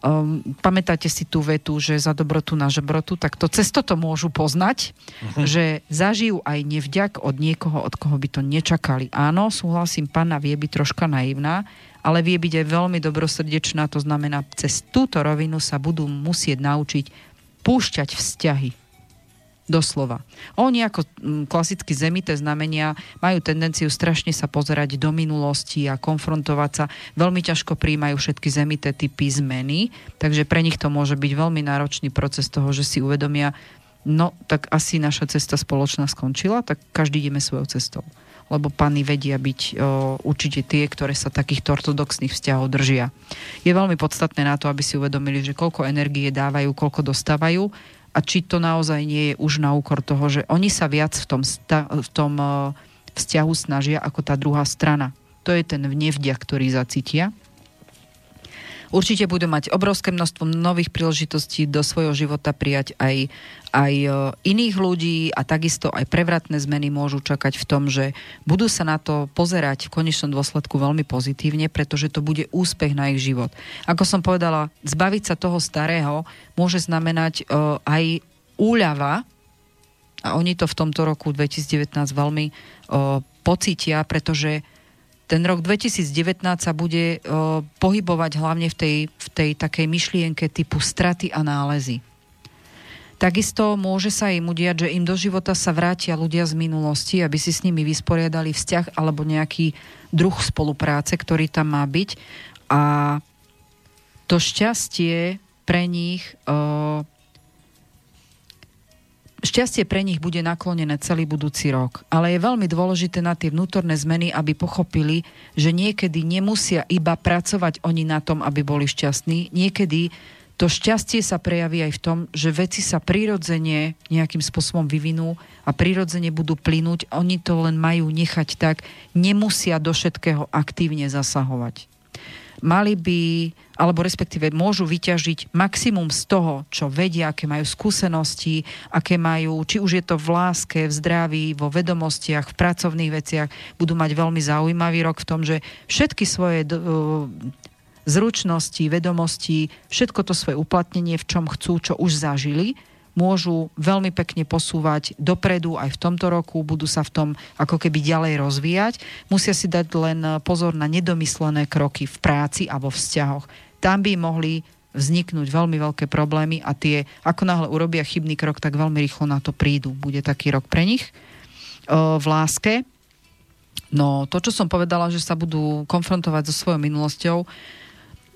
Um, pamätáte si tú vetu, že za dobrotu na žebrotu, tak to cesto to môžu poznať, uh-huh. že zažijú aj nevďak od niekoho, od koho by to nečakali. Áno, súhlasím, pána vie byť troška naivná, ale vie byť aj veľmi dobrosrdečná, to znamená, cez túto rovinu sa budú musieť naučiť púšťať vzťahy Doslova. Oni ako mm, klasicky zemité znamenia majú tendenciu strašne sa pozerať do minulosti a konfrontovať sa. Veľmi ťažko príjmajú všetky zemité typy zmeny, takže pre nich to môže byť veľmi náročný proces toho, že si uvedomia, no tak asi naša cesta spoločná skončila, tak každý ideme svojou cestou lebo pány vedia byť o, určite tie, ktoré sa takýchto ortodoxných vzťahov držia. Je veľmi podstatné na to, aby si uvedomili, že koľko energie dávajú, koľko dostávajú a či to naozaj nie je už na úkor toho, že oni sa viac v tom, sta- v tom uh, vzťahu snažia ako tá druhá strana. To je ten nevďak, ktorý zacítia. Určite budú mať obrovské množstvo nových príležitostí do svojho života prijať aj, aj e, iných ľudí a takisto aj prevratné zmeny môžu čakať v tom, že budú sa na to pozerať v konečnom dôsledku veľmi pozitívne, pretože to bude úspech na ich život. Ako som povedala, zbaviť sa toho starého môže znamenať uh, aj úľava a oni to v tomto roku 2019 veľmi uh, pocítia, pretože ten rok 2019 sa bude uh, pohybovať hlavne v tej, v tej takej myšlienke typu straty a nálezy. Takisto môže sa im udiať, že im do života sa vrátia ľudia z minulosti, aby si s nimi vysporiadali vzťah alebo nejaký druh spolupráce, ktorý tam má byť. A to šťastie pre nich uh, šťastie pre nich bude naklonené celý budúci rok. Ale je veľmi dôležité na tie vnútorné zmeny, aby pochopili, že niekedy nemusia iba pracovať oni na tom, aby boli šťastní. Niekedy to šťastie sa prejaví aj v tom, že veci sa prirodzene nejakým spôsobom vyvinú a prirodzene budú plynúť. Oni to len majú nechať tak, nemusia do všetkého aktívne zasahovať. Mali by, alebo respektíve môžu vyťažiť maximum z toho, čo vedia, aké majú skúsenosti, aké majú, či už je to v láske, v zdraví, vo vedomostiach, v pracovných veciach, budú mať veľmi zaujímavý rok v tom, že všetky svoje zručnosti, vedomosti, všetko to svoje uplatnenie, v čom chcú, čo už zažili, môžu veľmi pekne posúvať dopredu aj v tomto roku, budú sa v tom ako keby ďalej rozvíjať. Musia si dať len pozor na nedomyslené kroky v práci a vo vzťahoch. Tam by mohli vzniknúť veľmi veľké problémy a tie, ako náhle urobia chybný krok, tak veľmi rýchlo na to prídu. Bude taký rok pre nich. V láske, no to, čo som povedala, že sa budú konfrontovať so svojou minulosťou,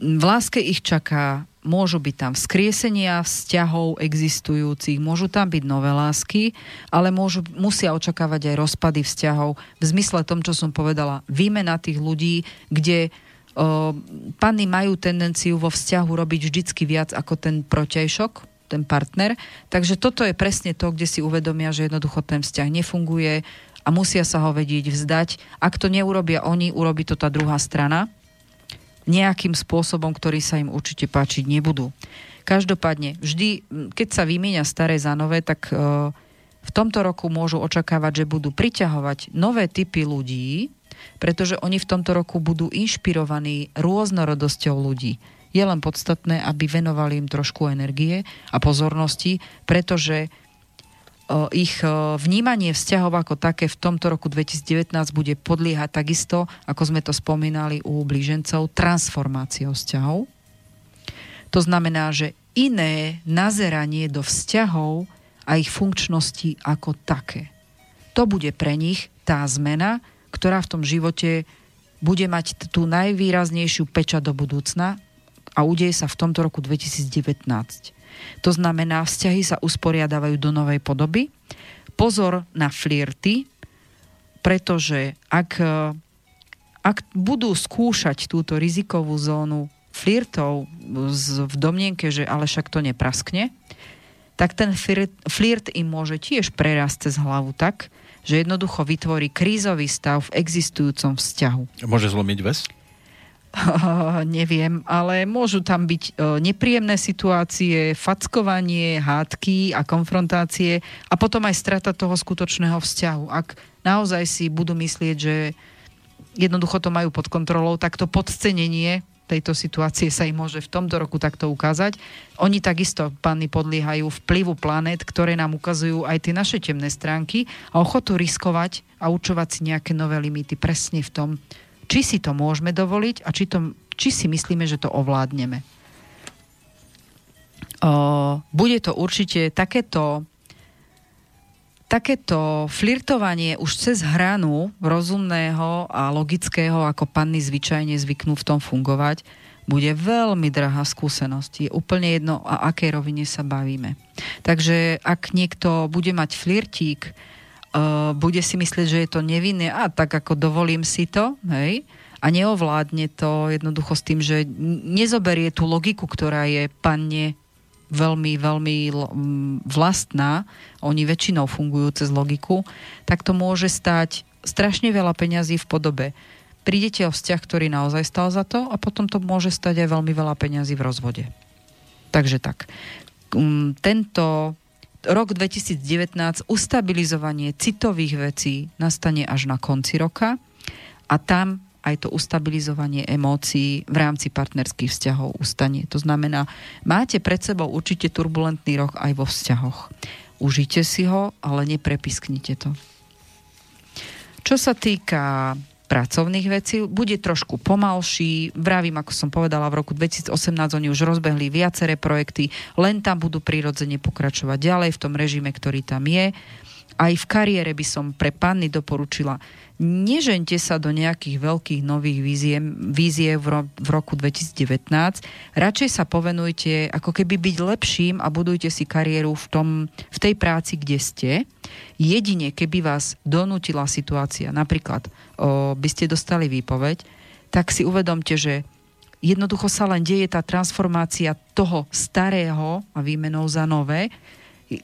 v láske ich čaká, môžu byť tam vzkriesenia vzťahov existujúcich, môžu tam byť nové lásky, ale môžu, musia očakávať aj rozpady vzťahov v zmysle tom, čo som povedala, výmena tých ľudí, kde o, panny majú tendenciu vo vzťahu robiť vždycky viac ako ten protejšok, ten partner. Takže toto je presne to, kde si uvedomia, že jednoducho ten vzťah nefunguje a musia sa ho vedieť vzdať. Ak to neurobia oni, urobí to tá druhá strana nejakým spôsobom, ktorý sa im určite páčiť nebudú. Každopádne, vždy, keď sa vymieňa staré za nové, tak e, v tomto roku môžu očakávať, že budú priťahovať nové typy ľudí, pretože oni v tomto roku budú inšpirovaní rôznorodosťou ľudí. Je len podstatné, aby venovali im trošku energie a pozornosti, pretože ich vnímanie vzťahov ako také v tomto roku 2019 bude podliehať takisto, ako sme to spomínali u blížencov, transformáciou vzťahov. To znamená, že iné nazeranie do vzťahov a ich funkčnosti ako také. To bude pre nich tá zmena, ktorá v tom živote bude mať tú najvýraznejšiu peča do budúcna a udeje sa v tomto roku 2019. To znamená, vzťahy sa usporiadávajú do novej podoby. Pozor na flirty, pretože ak, ak budú skúšať túto rizikovú zónu flirtov v domnienke, že ale však to nepraskne, tak ten flirt im môže tiež prerásť cez hlavu tak, že jednoducho vytvorí krízový stav v existujúcom vzťahu. Môže zlomiť ves? <laughs> neviem, ale môžu tam byť e, nepríjemné situácie, fackovanie, hádky a konfrontácie a potom aj strata toho skutočného vzťahu. Ak naozaj si budú myslieť, že jednoducho to majú pod kontrolou, tak to podcenenie tejto situácie sa im môže v tomto roku takto ukázať. Oni takisto, panny, podliehajú vplyvu planét, ktoré nám ukazujú aj tie naše temné stránky a ochotu riskovať a učovať si nejaké nové limity presne v tom, či si to môžeme dovoliť a či, to, či si myslíme, že to ovládneme. O, bude to určite takéto takéto flirtovanie už cez hranu rozumného a logického, ako panny zvyčajne zvyknú v tom fungovať, bude veľmi drahá skúsenosť. Je úplne jedno, o akej rovine sa bavíme. Takže ak niekto bude mať flirtík, bude si myslieť, že je to nevinné a tak ako dovolím si to, hej, a neovládne to jednoducho s tým, že nezoberie tú logiku, ktorá je panne veľmi, veľmi vlastná, oni väčšinou fungujú cez logiku, tak to môže stať strašne veľa peňazí v podobe. Prídete o vzťah, ktorý naozaj stal za to a potom to môže stať aj veľmi veľa peňazí v rozvode. Takže tak. Tento rok 2019 ustabilizovanie citových vecí nastane až na konci roka a tam aj to ustabilizovanie emócií v rámci partnerských vzťahov ustane. To znamená, máte pred sebou určite turbulentný rok aj vo vzťahoch. Užite si ho, ale neprepisknite to. Čo sa týka pracovných vecí, bude trošku pomalší. Vravím, ako som povedala, v roku 2018 oni už rozbehli viaceré projekty, len tam budú prirodzene pokračovať ďalej v tom režime, ktorý tam je. Aj v kariére by som pre panny doporučila, nežente sa do nejakých veľkých nových vízie, vízie v, ro, v roku 2019. Radšej sa povenujte ako keby byť lepším a budujte si kariéru v, tom, v tej práci, kde ste. Jedine, keby vás donútila situácia, napríklad o, by ste dostali výpoveď, tak si uvedomte, že jednoducho sa len deje tá transformácia toho starého a výmenou za nové.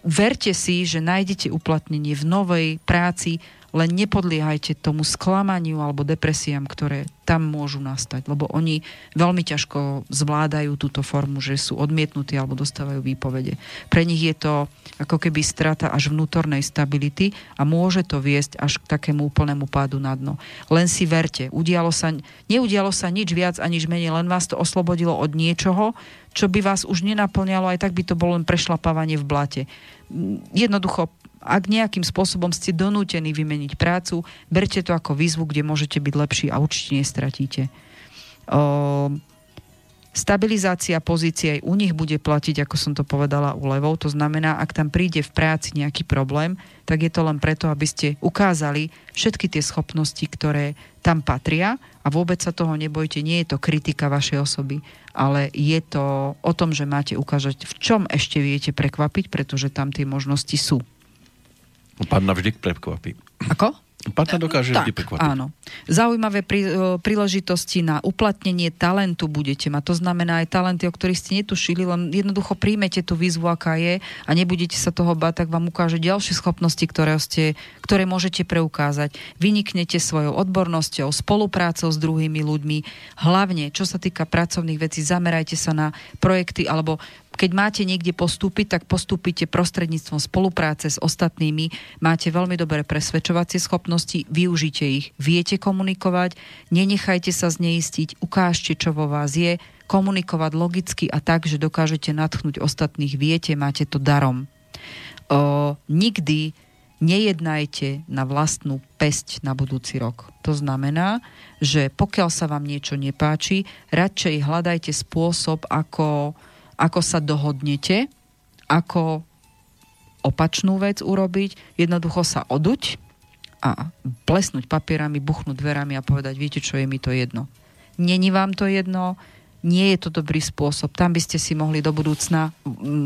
Verte si, že nájdete uplatnenie v novej práci, len nepodliehajte tomu sklamaniu alebo depresiám, ktoré tam môžu nastať, lebo oni veľmi ťažko zvládajú túto formu, že sú odmietnutí alebo dostávajú výpovede. Pre nich je to ako keby strata až vnútornej stability a môže to viesť až k takému úplnému pádu na dno. Len si verte, udialo sa, neudialo sa nič viac a nič menej, len vás to oslobodilo od niečoho, čo by vás už nenaplňalo, aj tak by to bolo len prešlapávanie v blate. Jednoducho ak nejakým spôsobom ste donútení vymeniť prácu, berte to ako výzvu, kde môžete byť lepší a určite nestratíte. O, stabilizácia pozície aj u nich bude platiť, ako som to povedala, u levou. To znamená, ak tam príde v práci nejaký problém, tak je to len preto, aby ste ukázali všetky tie schopnosti, ktoré tam patria a vôbec sa toho nebojte. Nie je to kritika vašej osoby, ale je to o tom, že máte ukázať, v čom ešte viete prekvapiť, pretože tam tie možnosti sú. Pán vždy prekvapí. Ako? Partner dokáže tak, vždy prekvapiť. áno. Zaujímavé prí, príležitosti na uplatnenie talentu budete mať. To znamená aj talenty, o ktorých ste netušili, len jednoducho príjmete tú výzvu, aká je a nebudete sa toho bať, tak vám ukáže ďalšie schopnosti, ktoré, ste, ktoré môžete preukázať. Vyniknete svojou odbornosťou, spoluprácou s druhými ľuďmi. Hlavne, čo sa týka pracovných vecí, zamerajte sa na projekty alebo keď máte niekde postúpiť, tak postúpite prostredníctvom spolupráce s ostatnými. Máte veľmi dobré presvedčovacie schopnosti, využite ich. Viete komunikovať, nenechajte sa zneistiť, ukážte, čo vo vás je, komunikovať logicky a tak, že dokážete natchnúť ostatných. Viete, máte to darom. O, nikdy nejednajte na vlastnú pesť na budúci rok. To znamená, že pokiaľ sa vám niečo nepáči, radšej hľadajte spôsob, ako ako sa dohodnete, ako opačnú vec urobiť, jednoducho sa oduť a plesnúť papierami, buchnúť dverami a povedať, viete čo, je mi to jedno. Není vám to jedno, nie je to dobrý spôsob. Tam by ste si mohli do budúcna,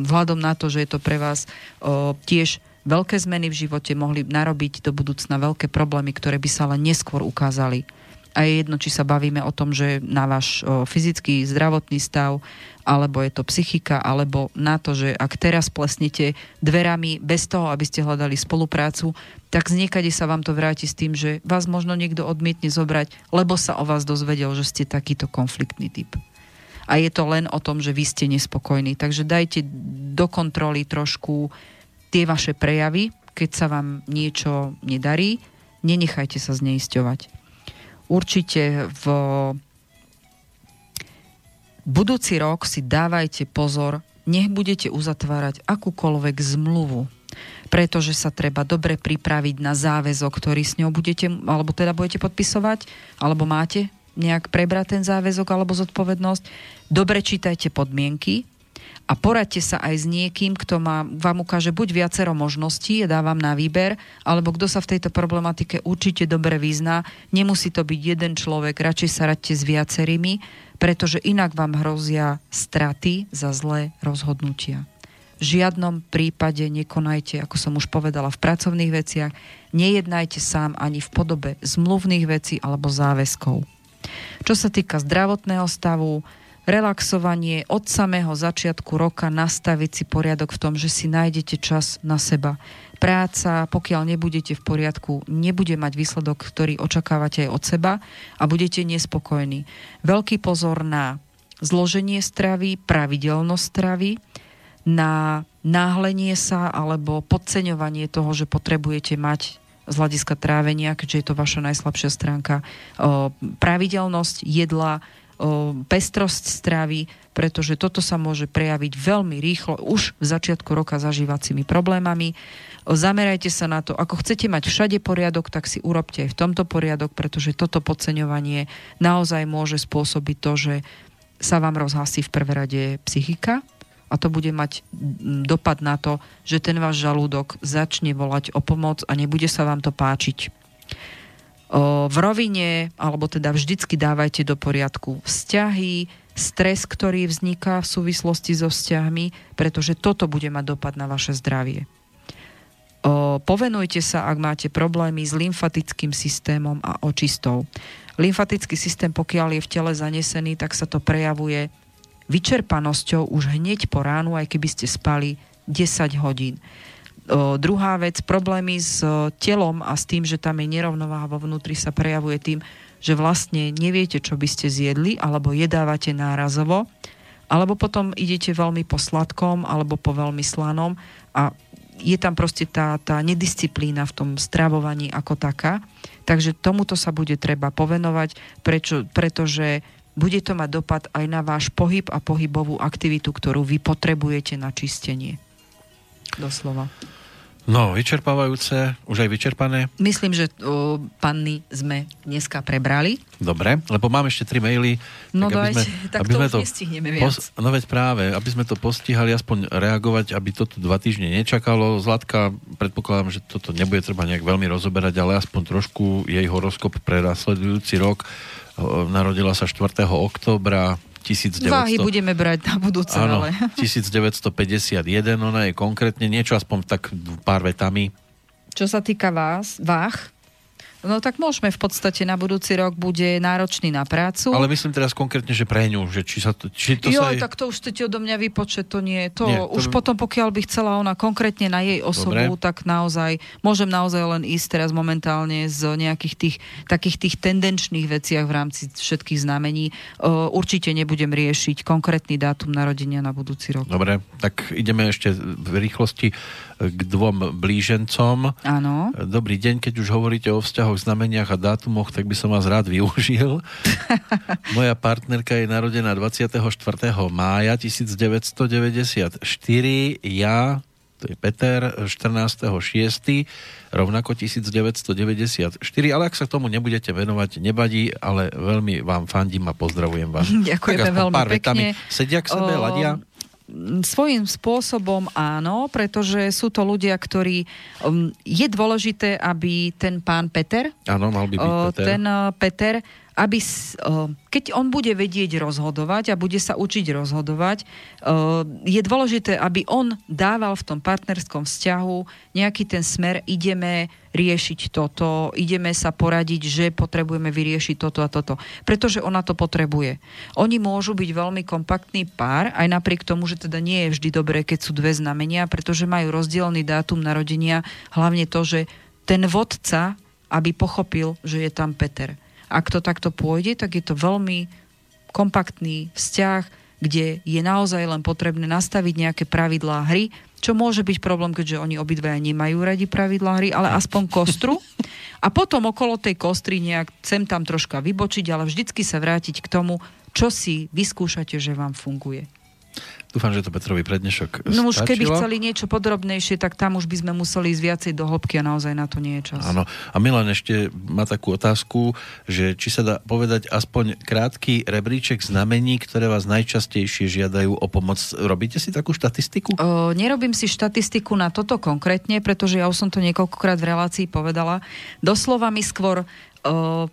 vzhľadom na to, že je to pre vás o, tiež veľké zmeny v živote, mohli narobiť do budúcna veľké problémy, ktoré by sa len neskôr ukázali a je jedno, či sa bavíme o tom, že na váš o, fyzický, zdravotný stav, alebo je to psychika, alebo na to, že ak teraz plesnete dverami bez toho, aby ste hľadali spoluprácu, tak z niekade sa vám to vráti s tým, že vás možno niekto odmietne zobrať, lebo sa o vás dozvedel, že ste takýto konfliktný typ. A je to len o tom, že vy ste nespokojní. Takže dajte do kontroly trošku tie vaše prejavy, keď sa vám niečo nedarí, nenechajte sa zneisťovať určite v budúci rok si dávajte pozor, nech budete uzatvárať akúkoľvek zmluvu, pretože sa treba dobre pripraviť na záväzok, ktorý s ňou budete, alebo teda budete podpisovať, alebo máte nejak prebrať ten záväzok alebo zodpovednosť. Dobre čítajte podmienky, a poradte sa aj s niekým, kto má, vám ukáže buď viacero možností, dá vám na výber, alebo kto sa v tejto problematike určite dobre vyzná. Nemusí to byť jeden človek, radšej sa radte s viacerými, pretože inak vám hrozia straty za zlé rozhodnutia. V žiadnom prípade nekonajte, ako som už povedala, v pracovných veciach, nejednajte sám ani v podobe zmluvných vecí alebo záväzkov. Čo sa týka zdravotného stavu, relaxovanie od samého začiatku roka, nastaviť si poriadok v tom, že si nájdete čas na seba. Práca, pokiaľ nebudete v poriadku, nebude mať výsledok, ktorý očakávate aj od seba a budete nespokojní. Veľký pozor na zloženie stravy, pravidelnosť stravy, na náhlenie sa alebo podceňovanie toho, že potrebujete mať z hľadiska trávenia, keďže je to vaša najslabšia stránka, pravidelnosť jedla, pestrosť stravy, pretože toto sa môže prejaviť veľmi rýchlo už v začiatku roka zažívacími problémami. Zamerajte sa na to, ako chcete mať všade poriadok, tak si urobte aj v tomto poriadok, pretože toto podceňovanie naozaj môže spôsobiť to, že sa vám rozhasí v prvé rade psychika a to bude mať dopad na to, že ten váš žalúdok začne volať o pomoc a nebude sa vám to páčiť. V rovine, alebo teda vždycky dávajte do poriadku vzťahy, stres, ktorý vzniká v súvislosti so vzťahmi, pretože toto bude mať dopad na vaše zdravie. Povenujte sa, ak máte problémy s lymfatickým systémom a očistou. Lymfatický systém, pokiaľ je v tele zanesený, tak sa to prejavuje vyčerpanosťou už hneď po ránu, aj keby ste spali 10 hodín. O, druhá vec, problémy s o, telom a s tým, že tam je nerovnováha vo vnútri sa prejavuje tým, že vlastne neviete, čo by ste zjedli, alebo jedávate nárazovo, alebo potom idete veľmi po sladkom, alebo po veľmi slanom a je tam proste tá, tá nedisciplína v tom stravovaní ako taká. Takže tomuto sa bude treba povenovať, prečo, pretože bude to mať dopad aj na váš pohyb a pohybovú aktivitu, ktorú vy potrebujete na čistenie. Doslova. No, vyčerpávajúce, už aj vyčerpané. Myslím, že o, panny sme dneska prebrali. Dobre, lebo mám ešte tri maily. No tak aby dajte, sme, tak aby to sme už nestihneme viac. Pos, no veď práve, aby sme to postihali, aspoň reagovať, aby toto dva týždne nečakalo. Zlatka, predpokladám, že toto nebude treba nejak veľmi rozoberať, ale aspoň trošku jej horoskop pre nasledujúci rok. Narodila sa 4. oktobra 1900... Váhy budeme brať na budúce, Áno, ale... <laughs> 1951, ona je konkrétne niečo, aspoň tak pár vetami. Čo sa týka vás, váh, No tak môžeme v podstate na budúci rok bude náročný na prácu. Ale myslím teraz konkrétne, že pre ňu, že či sa to... Či to jo, sa jej... tak to už chcete odo mňa vypočet, to nie. To, Nie, nie, to už by- potom, pokiaľ by chcela ona konkrétne na jej osobu, Dobre. tak naozaj, môžem naozaj len ísť teraz momentálne z nejakých tých, takých tých tendenčných veciach v rámci všetkých znamení. Uh, určite nebudem riešiť konkrétny dátum narodenia na budúci rok. Dobre, tak ideme ešte v rýchlosti k dvom blížencom. Áno. Dobrý deň, keď už hovoríte o vzťahoch, znameniach a dátumoch, tak by som vás rád využil. <laughs> Moja partnerka je narodená 24. mája 1994, ja, to je Peter, 14.6. rovnako 1994, ale ak sa tomu nebudete venovať, nevadí, ale veľmi vám fandím a pozdravujem vás. <laughs> Ďakujeme Tak veľmi pár vetami. pekne. Sedia k sebe, O, ladia? Svojím spôsobom áno, pretože sú to ľudia, ktorí... Um, je dôležité, aby ten pán Peter, Áno, mal by byť Peter. ten Peter, aby, keď on bude vedieť rozhodovať a bude sa učiť rozhodovať, je dôležité, aby on dával v tom partnerskom vzťahu nejaký ten smer, ideme riešiť toto, ideme sa poradiť, že potrebujeme vyriešiť toto a toto. Pretože ona to potrebuje. Oni môžu byť veľmi kompaktný pár, aj napriek tomu, že teda nie je vždy dobré, keď sú dve znamenia, pretože majú rozdielný dátum narodenia, hlavne to, že ten vodca, aby pochopil, že je tam Peter. Ak to takto pôjde, tak je to veľmi kompaktný vzťah, kde je naozaj len potrebné nastaviť nejaké pravidlá hry, čo môže byť problém, keďže oni obidvaja nemajú radi pravidlá hry, ale aspoň kostru. A potom okolo tej kostry nejak sem tam troška vybočiť, ale vždycky sa vrátiť k tomu, čo si vyskúšate, že vám funguje. Dúfam, že to Petrovi pre dnešok No už keby stačilo. chceli niečo podrobnejšie, tak tam už by sme museli ísť viacej do hĺbky a naozaj na to nie je čas. Áno. A Milan ešte má takú otázku, že či sa dá povedať aspoň krátky rebríček znamení, ktoré vás najčastejšie žiadajú o pomoc. Robíte si takú štatistiku? O, nerobím si štatistiku na toto konkrétne, pretože ja už som to niekoľkokrát v relácii povedala. Doslova mi skôr o,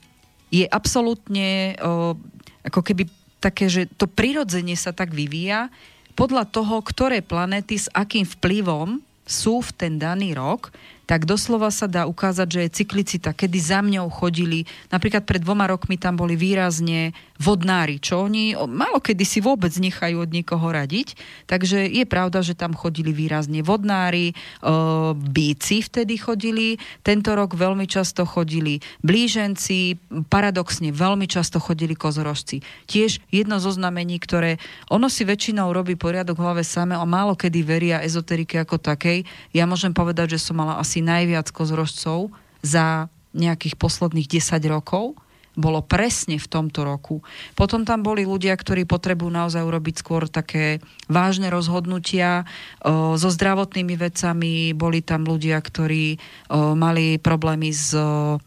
je absolútne o, ako keby také, že to prirodzene sa tak vyvíja podľa toho, ktoré planety s akým vplyvom sú v ten daný rok, tak doslova sa dá ukázať, že je cyklicita, kedy za mňou chodili, napríklad pred dvoma rokmi tam boli výrazne vodnári, čo oni o, málo kedy si vôbec nechajú od nikoho radiť, takže je pravda, že tam chodili výrazne vodnári, o, bíci vtedy chodili, tento rok veľmi často chodili blíženci, paradoxne veľmi často chodili kozorožci. Tiež jedno zo znamení, ktoré ono si väčšinou robí poriadok v hlave same a málo kedy veria ezoterike ako takej. Ja môžem povedať, že som mala asi najviac kozorožcov za nejakých posledných 10 rokov bolo presne v tomto roku. Potom tam boli ľudia, ktorí potrebujú naozaj urobiť skôr také vážne rozhodnutia o, so zdravotnými vecami. Boli tam ľudia, ktorí o, mali problémy s o,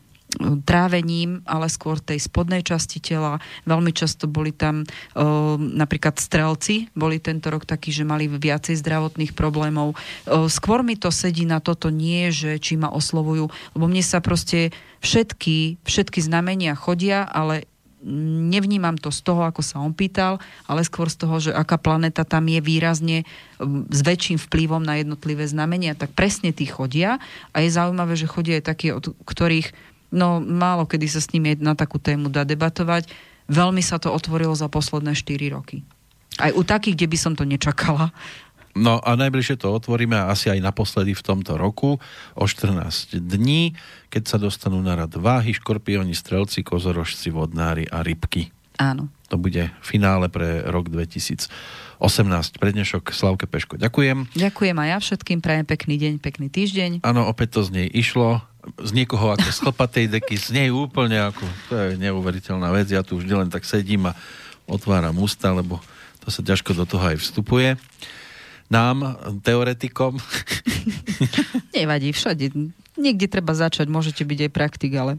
trávením, ale skôr tej spodnej časti tela. Veľmi často boli tam e, napríklad strelci, boli tento rok takí, že mali viacej zdravotných problémov. E, skôr mi to sedí na toto nie, že či ma oslovujú, lebo mne sa proste všetky, všetky znamenia chodia, ale nevnímam to z toho, ako sa on pýtal, ale skôr z toho, že aká planéta tam je výrazne s väčším vplyvom na jednotlivé znamenia, tak presne tí chodia a je zaujímavé, že chodia aj takí, od ktorých no málo kedy sa s nimi na takú tému dá debatovať. Veľmi sa to otvorilo za posledné 4 roky. Aj u takých, kde by som to nečakala. No a najbližšie to otvoríme asi aj naposledy v tomto roku o 14 dní, keď sa dostanú na rad váhy, škorpióni, strelci, kozorožci, vodnári a rybky. Áno. To bude finále pre rok 2018. Prednešok Slavke Peško. Ďakujem. Ďakujem aj ja všetkým, prajem pekný deň, pekný týždeň. Áno, opäť to z nej išlo. Z niekoho ako z chlpatej deky, z nej úplne ako, to je neuveriteľná vec. Ja tu už len tak sedím a otváram ústa, lebo to sa ťažko do toho aj vstupuje nám, teoretikom. <laughs> Nevadí, všade. Niekde treba začať, môžete byť aj praktik, ale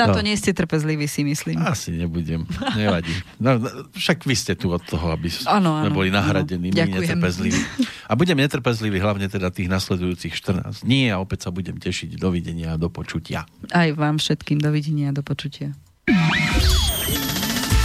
na to no. nie ste trpezliví, si myslím. Asi nebudem, nevadí. No, no však vy ste tu od toho, aby ano, sme boli nahradení, ano. my netrpezliví. <laughs> A budem netrpezlivý hlavne teda tých nasledujúcich 14 dní a opäť sa budem tešiť. Dovidenia a do počutia. Aj vám všetkým dovidenia a do počutia.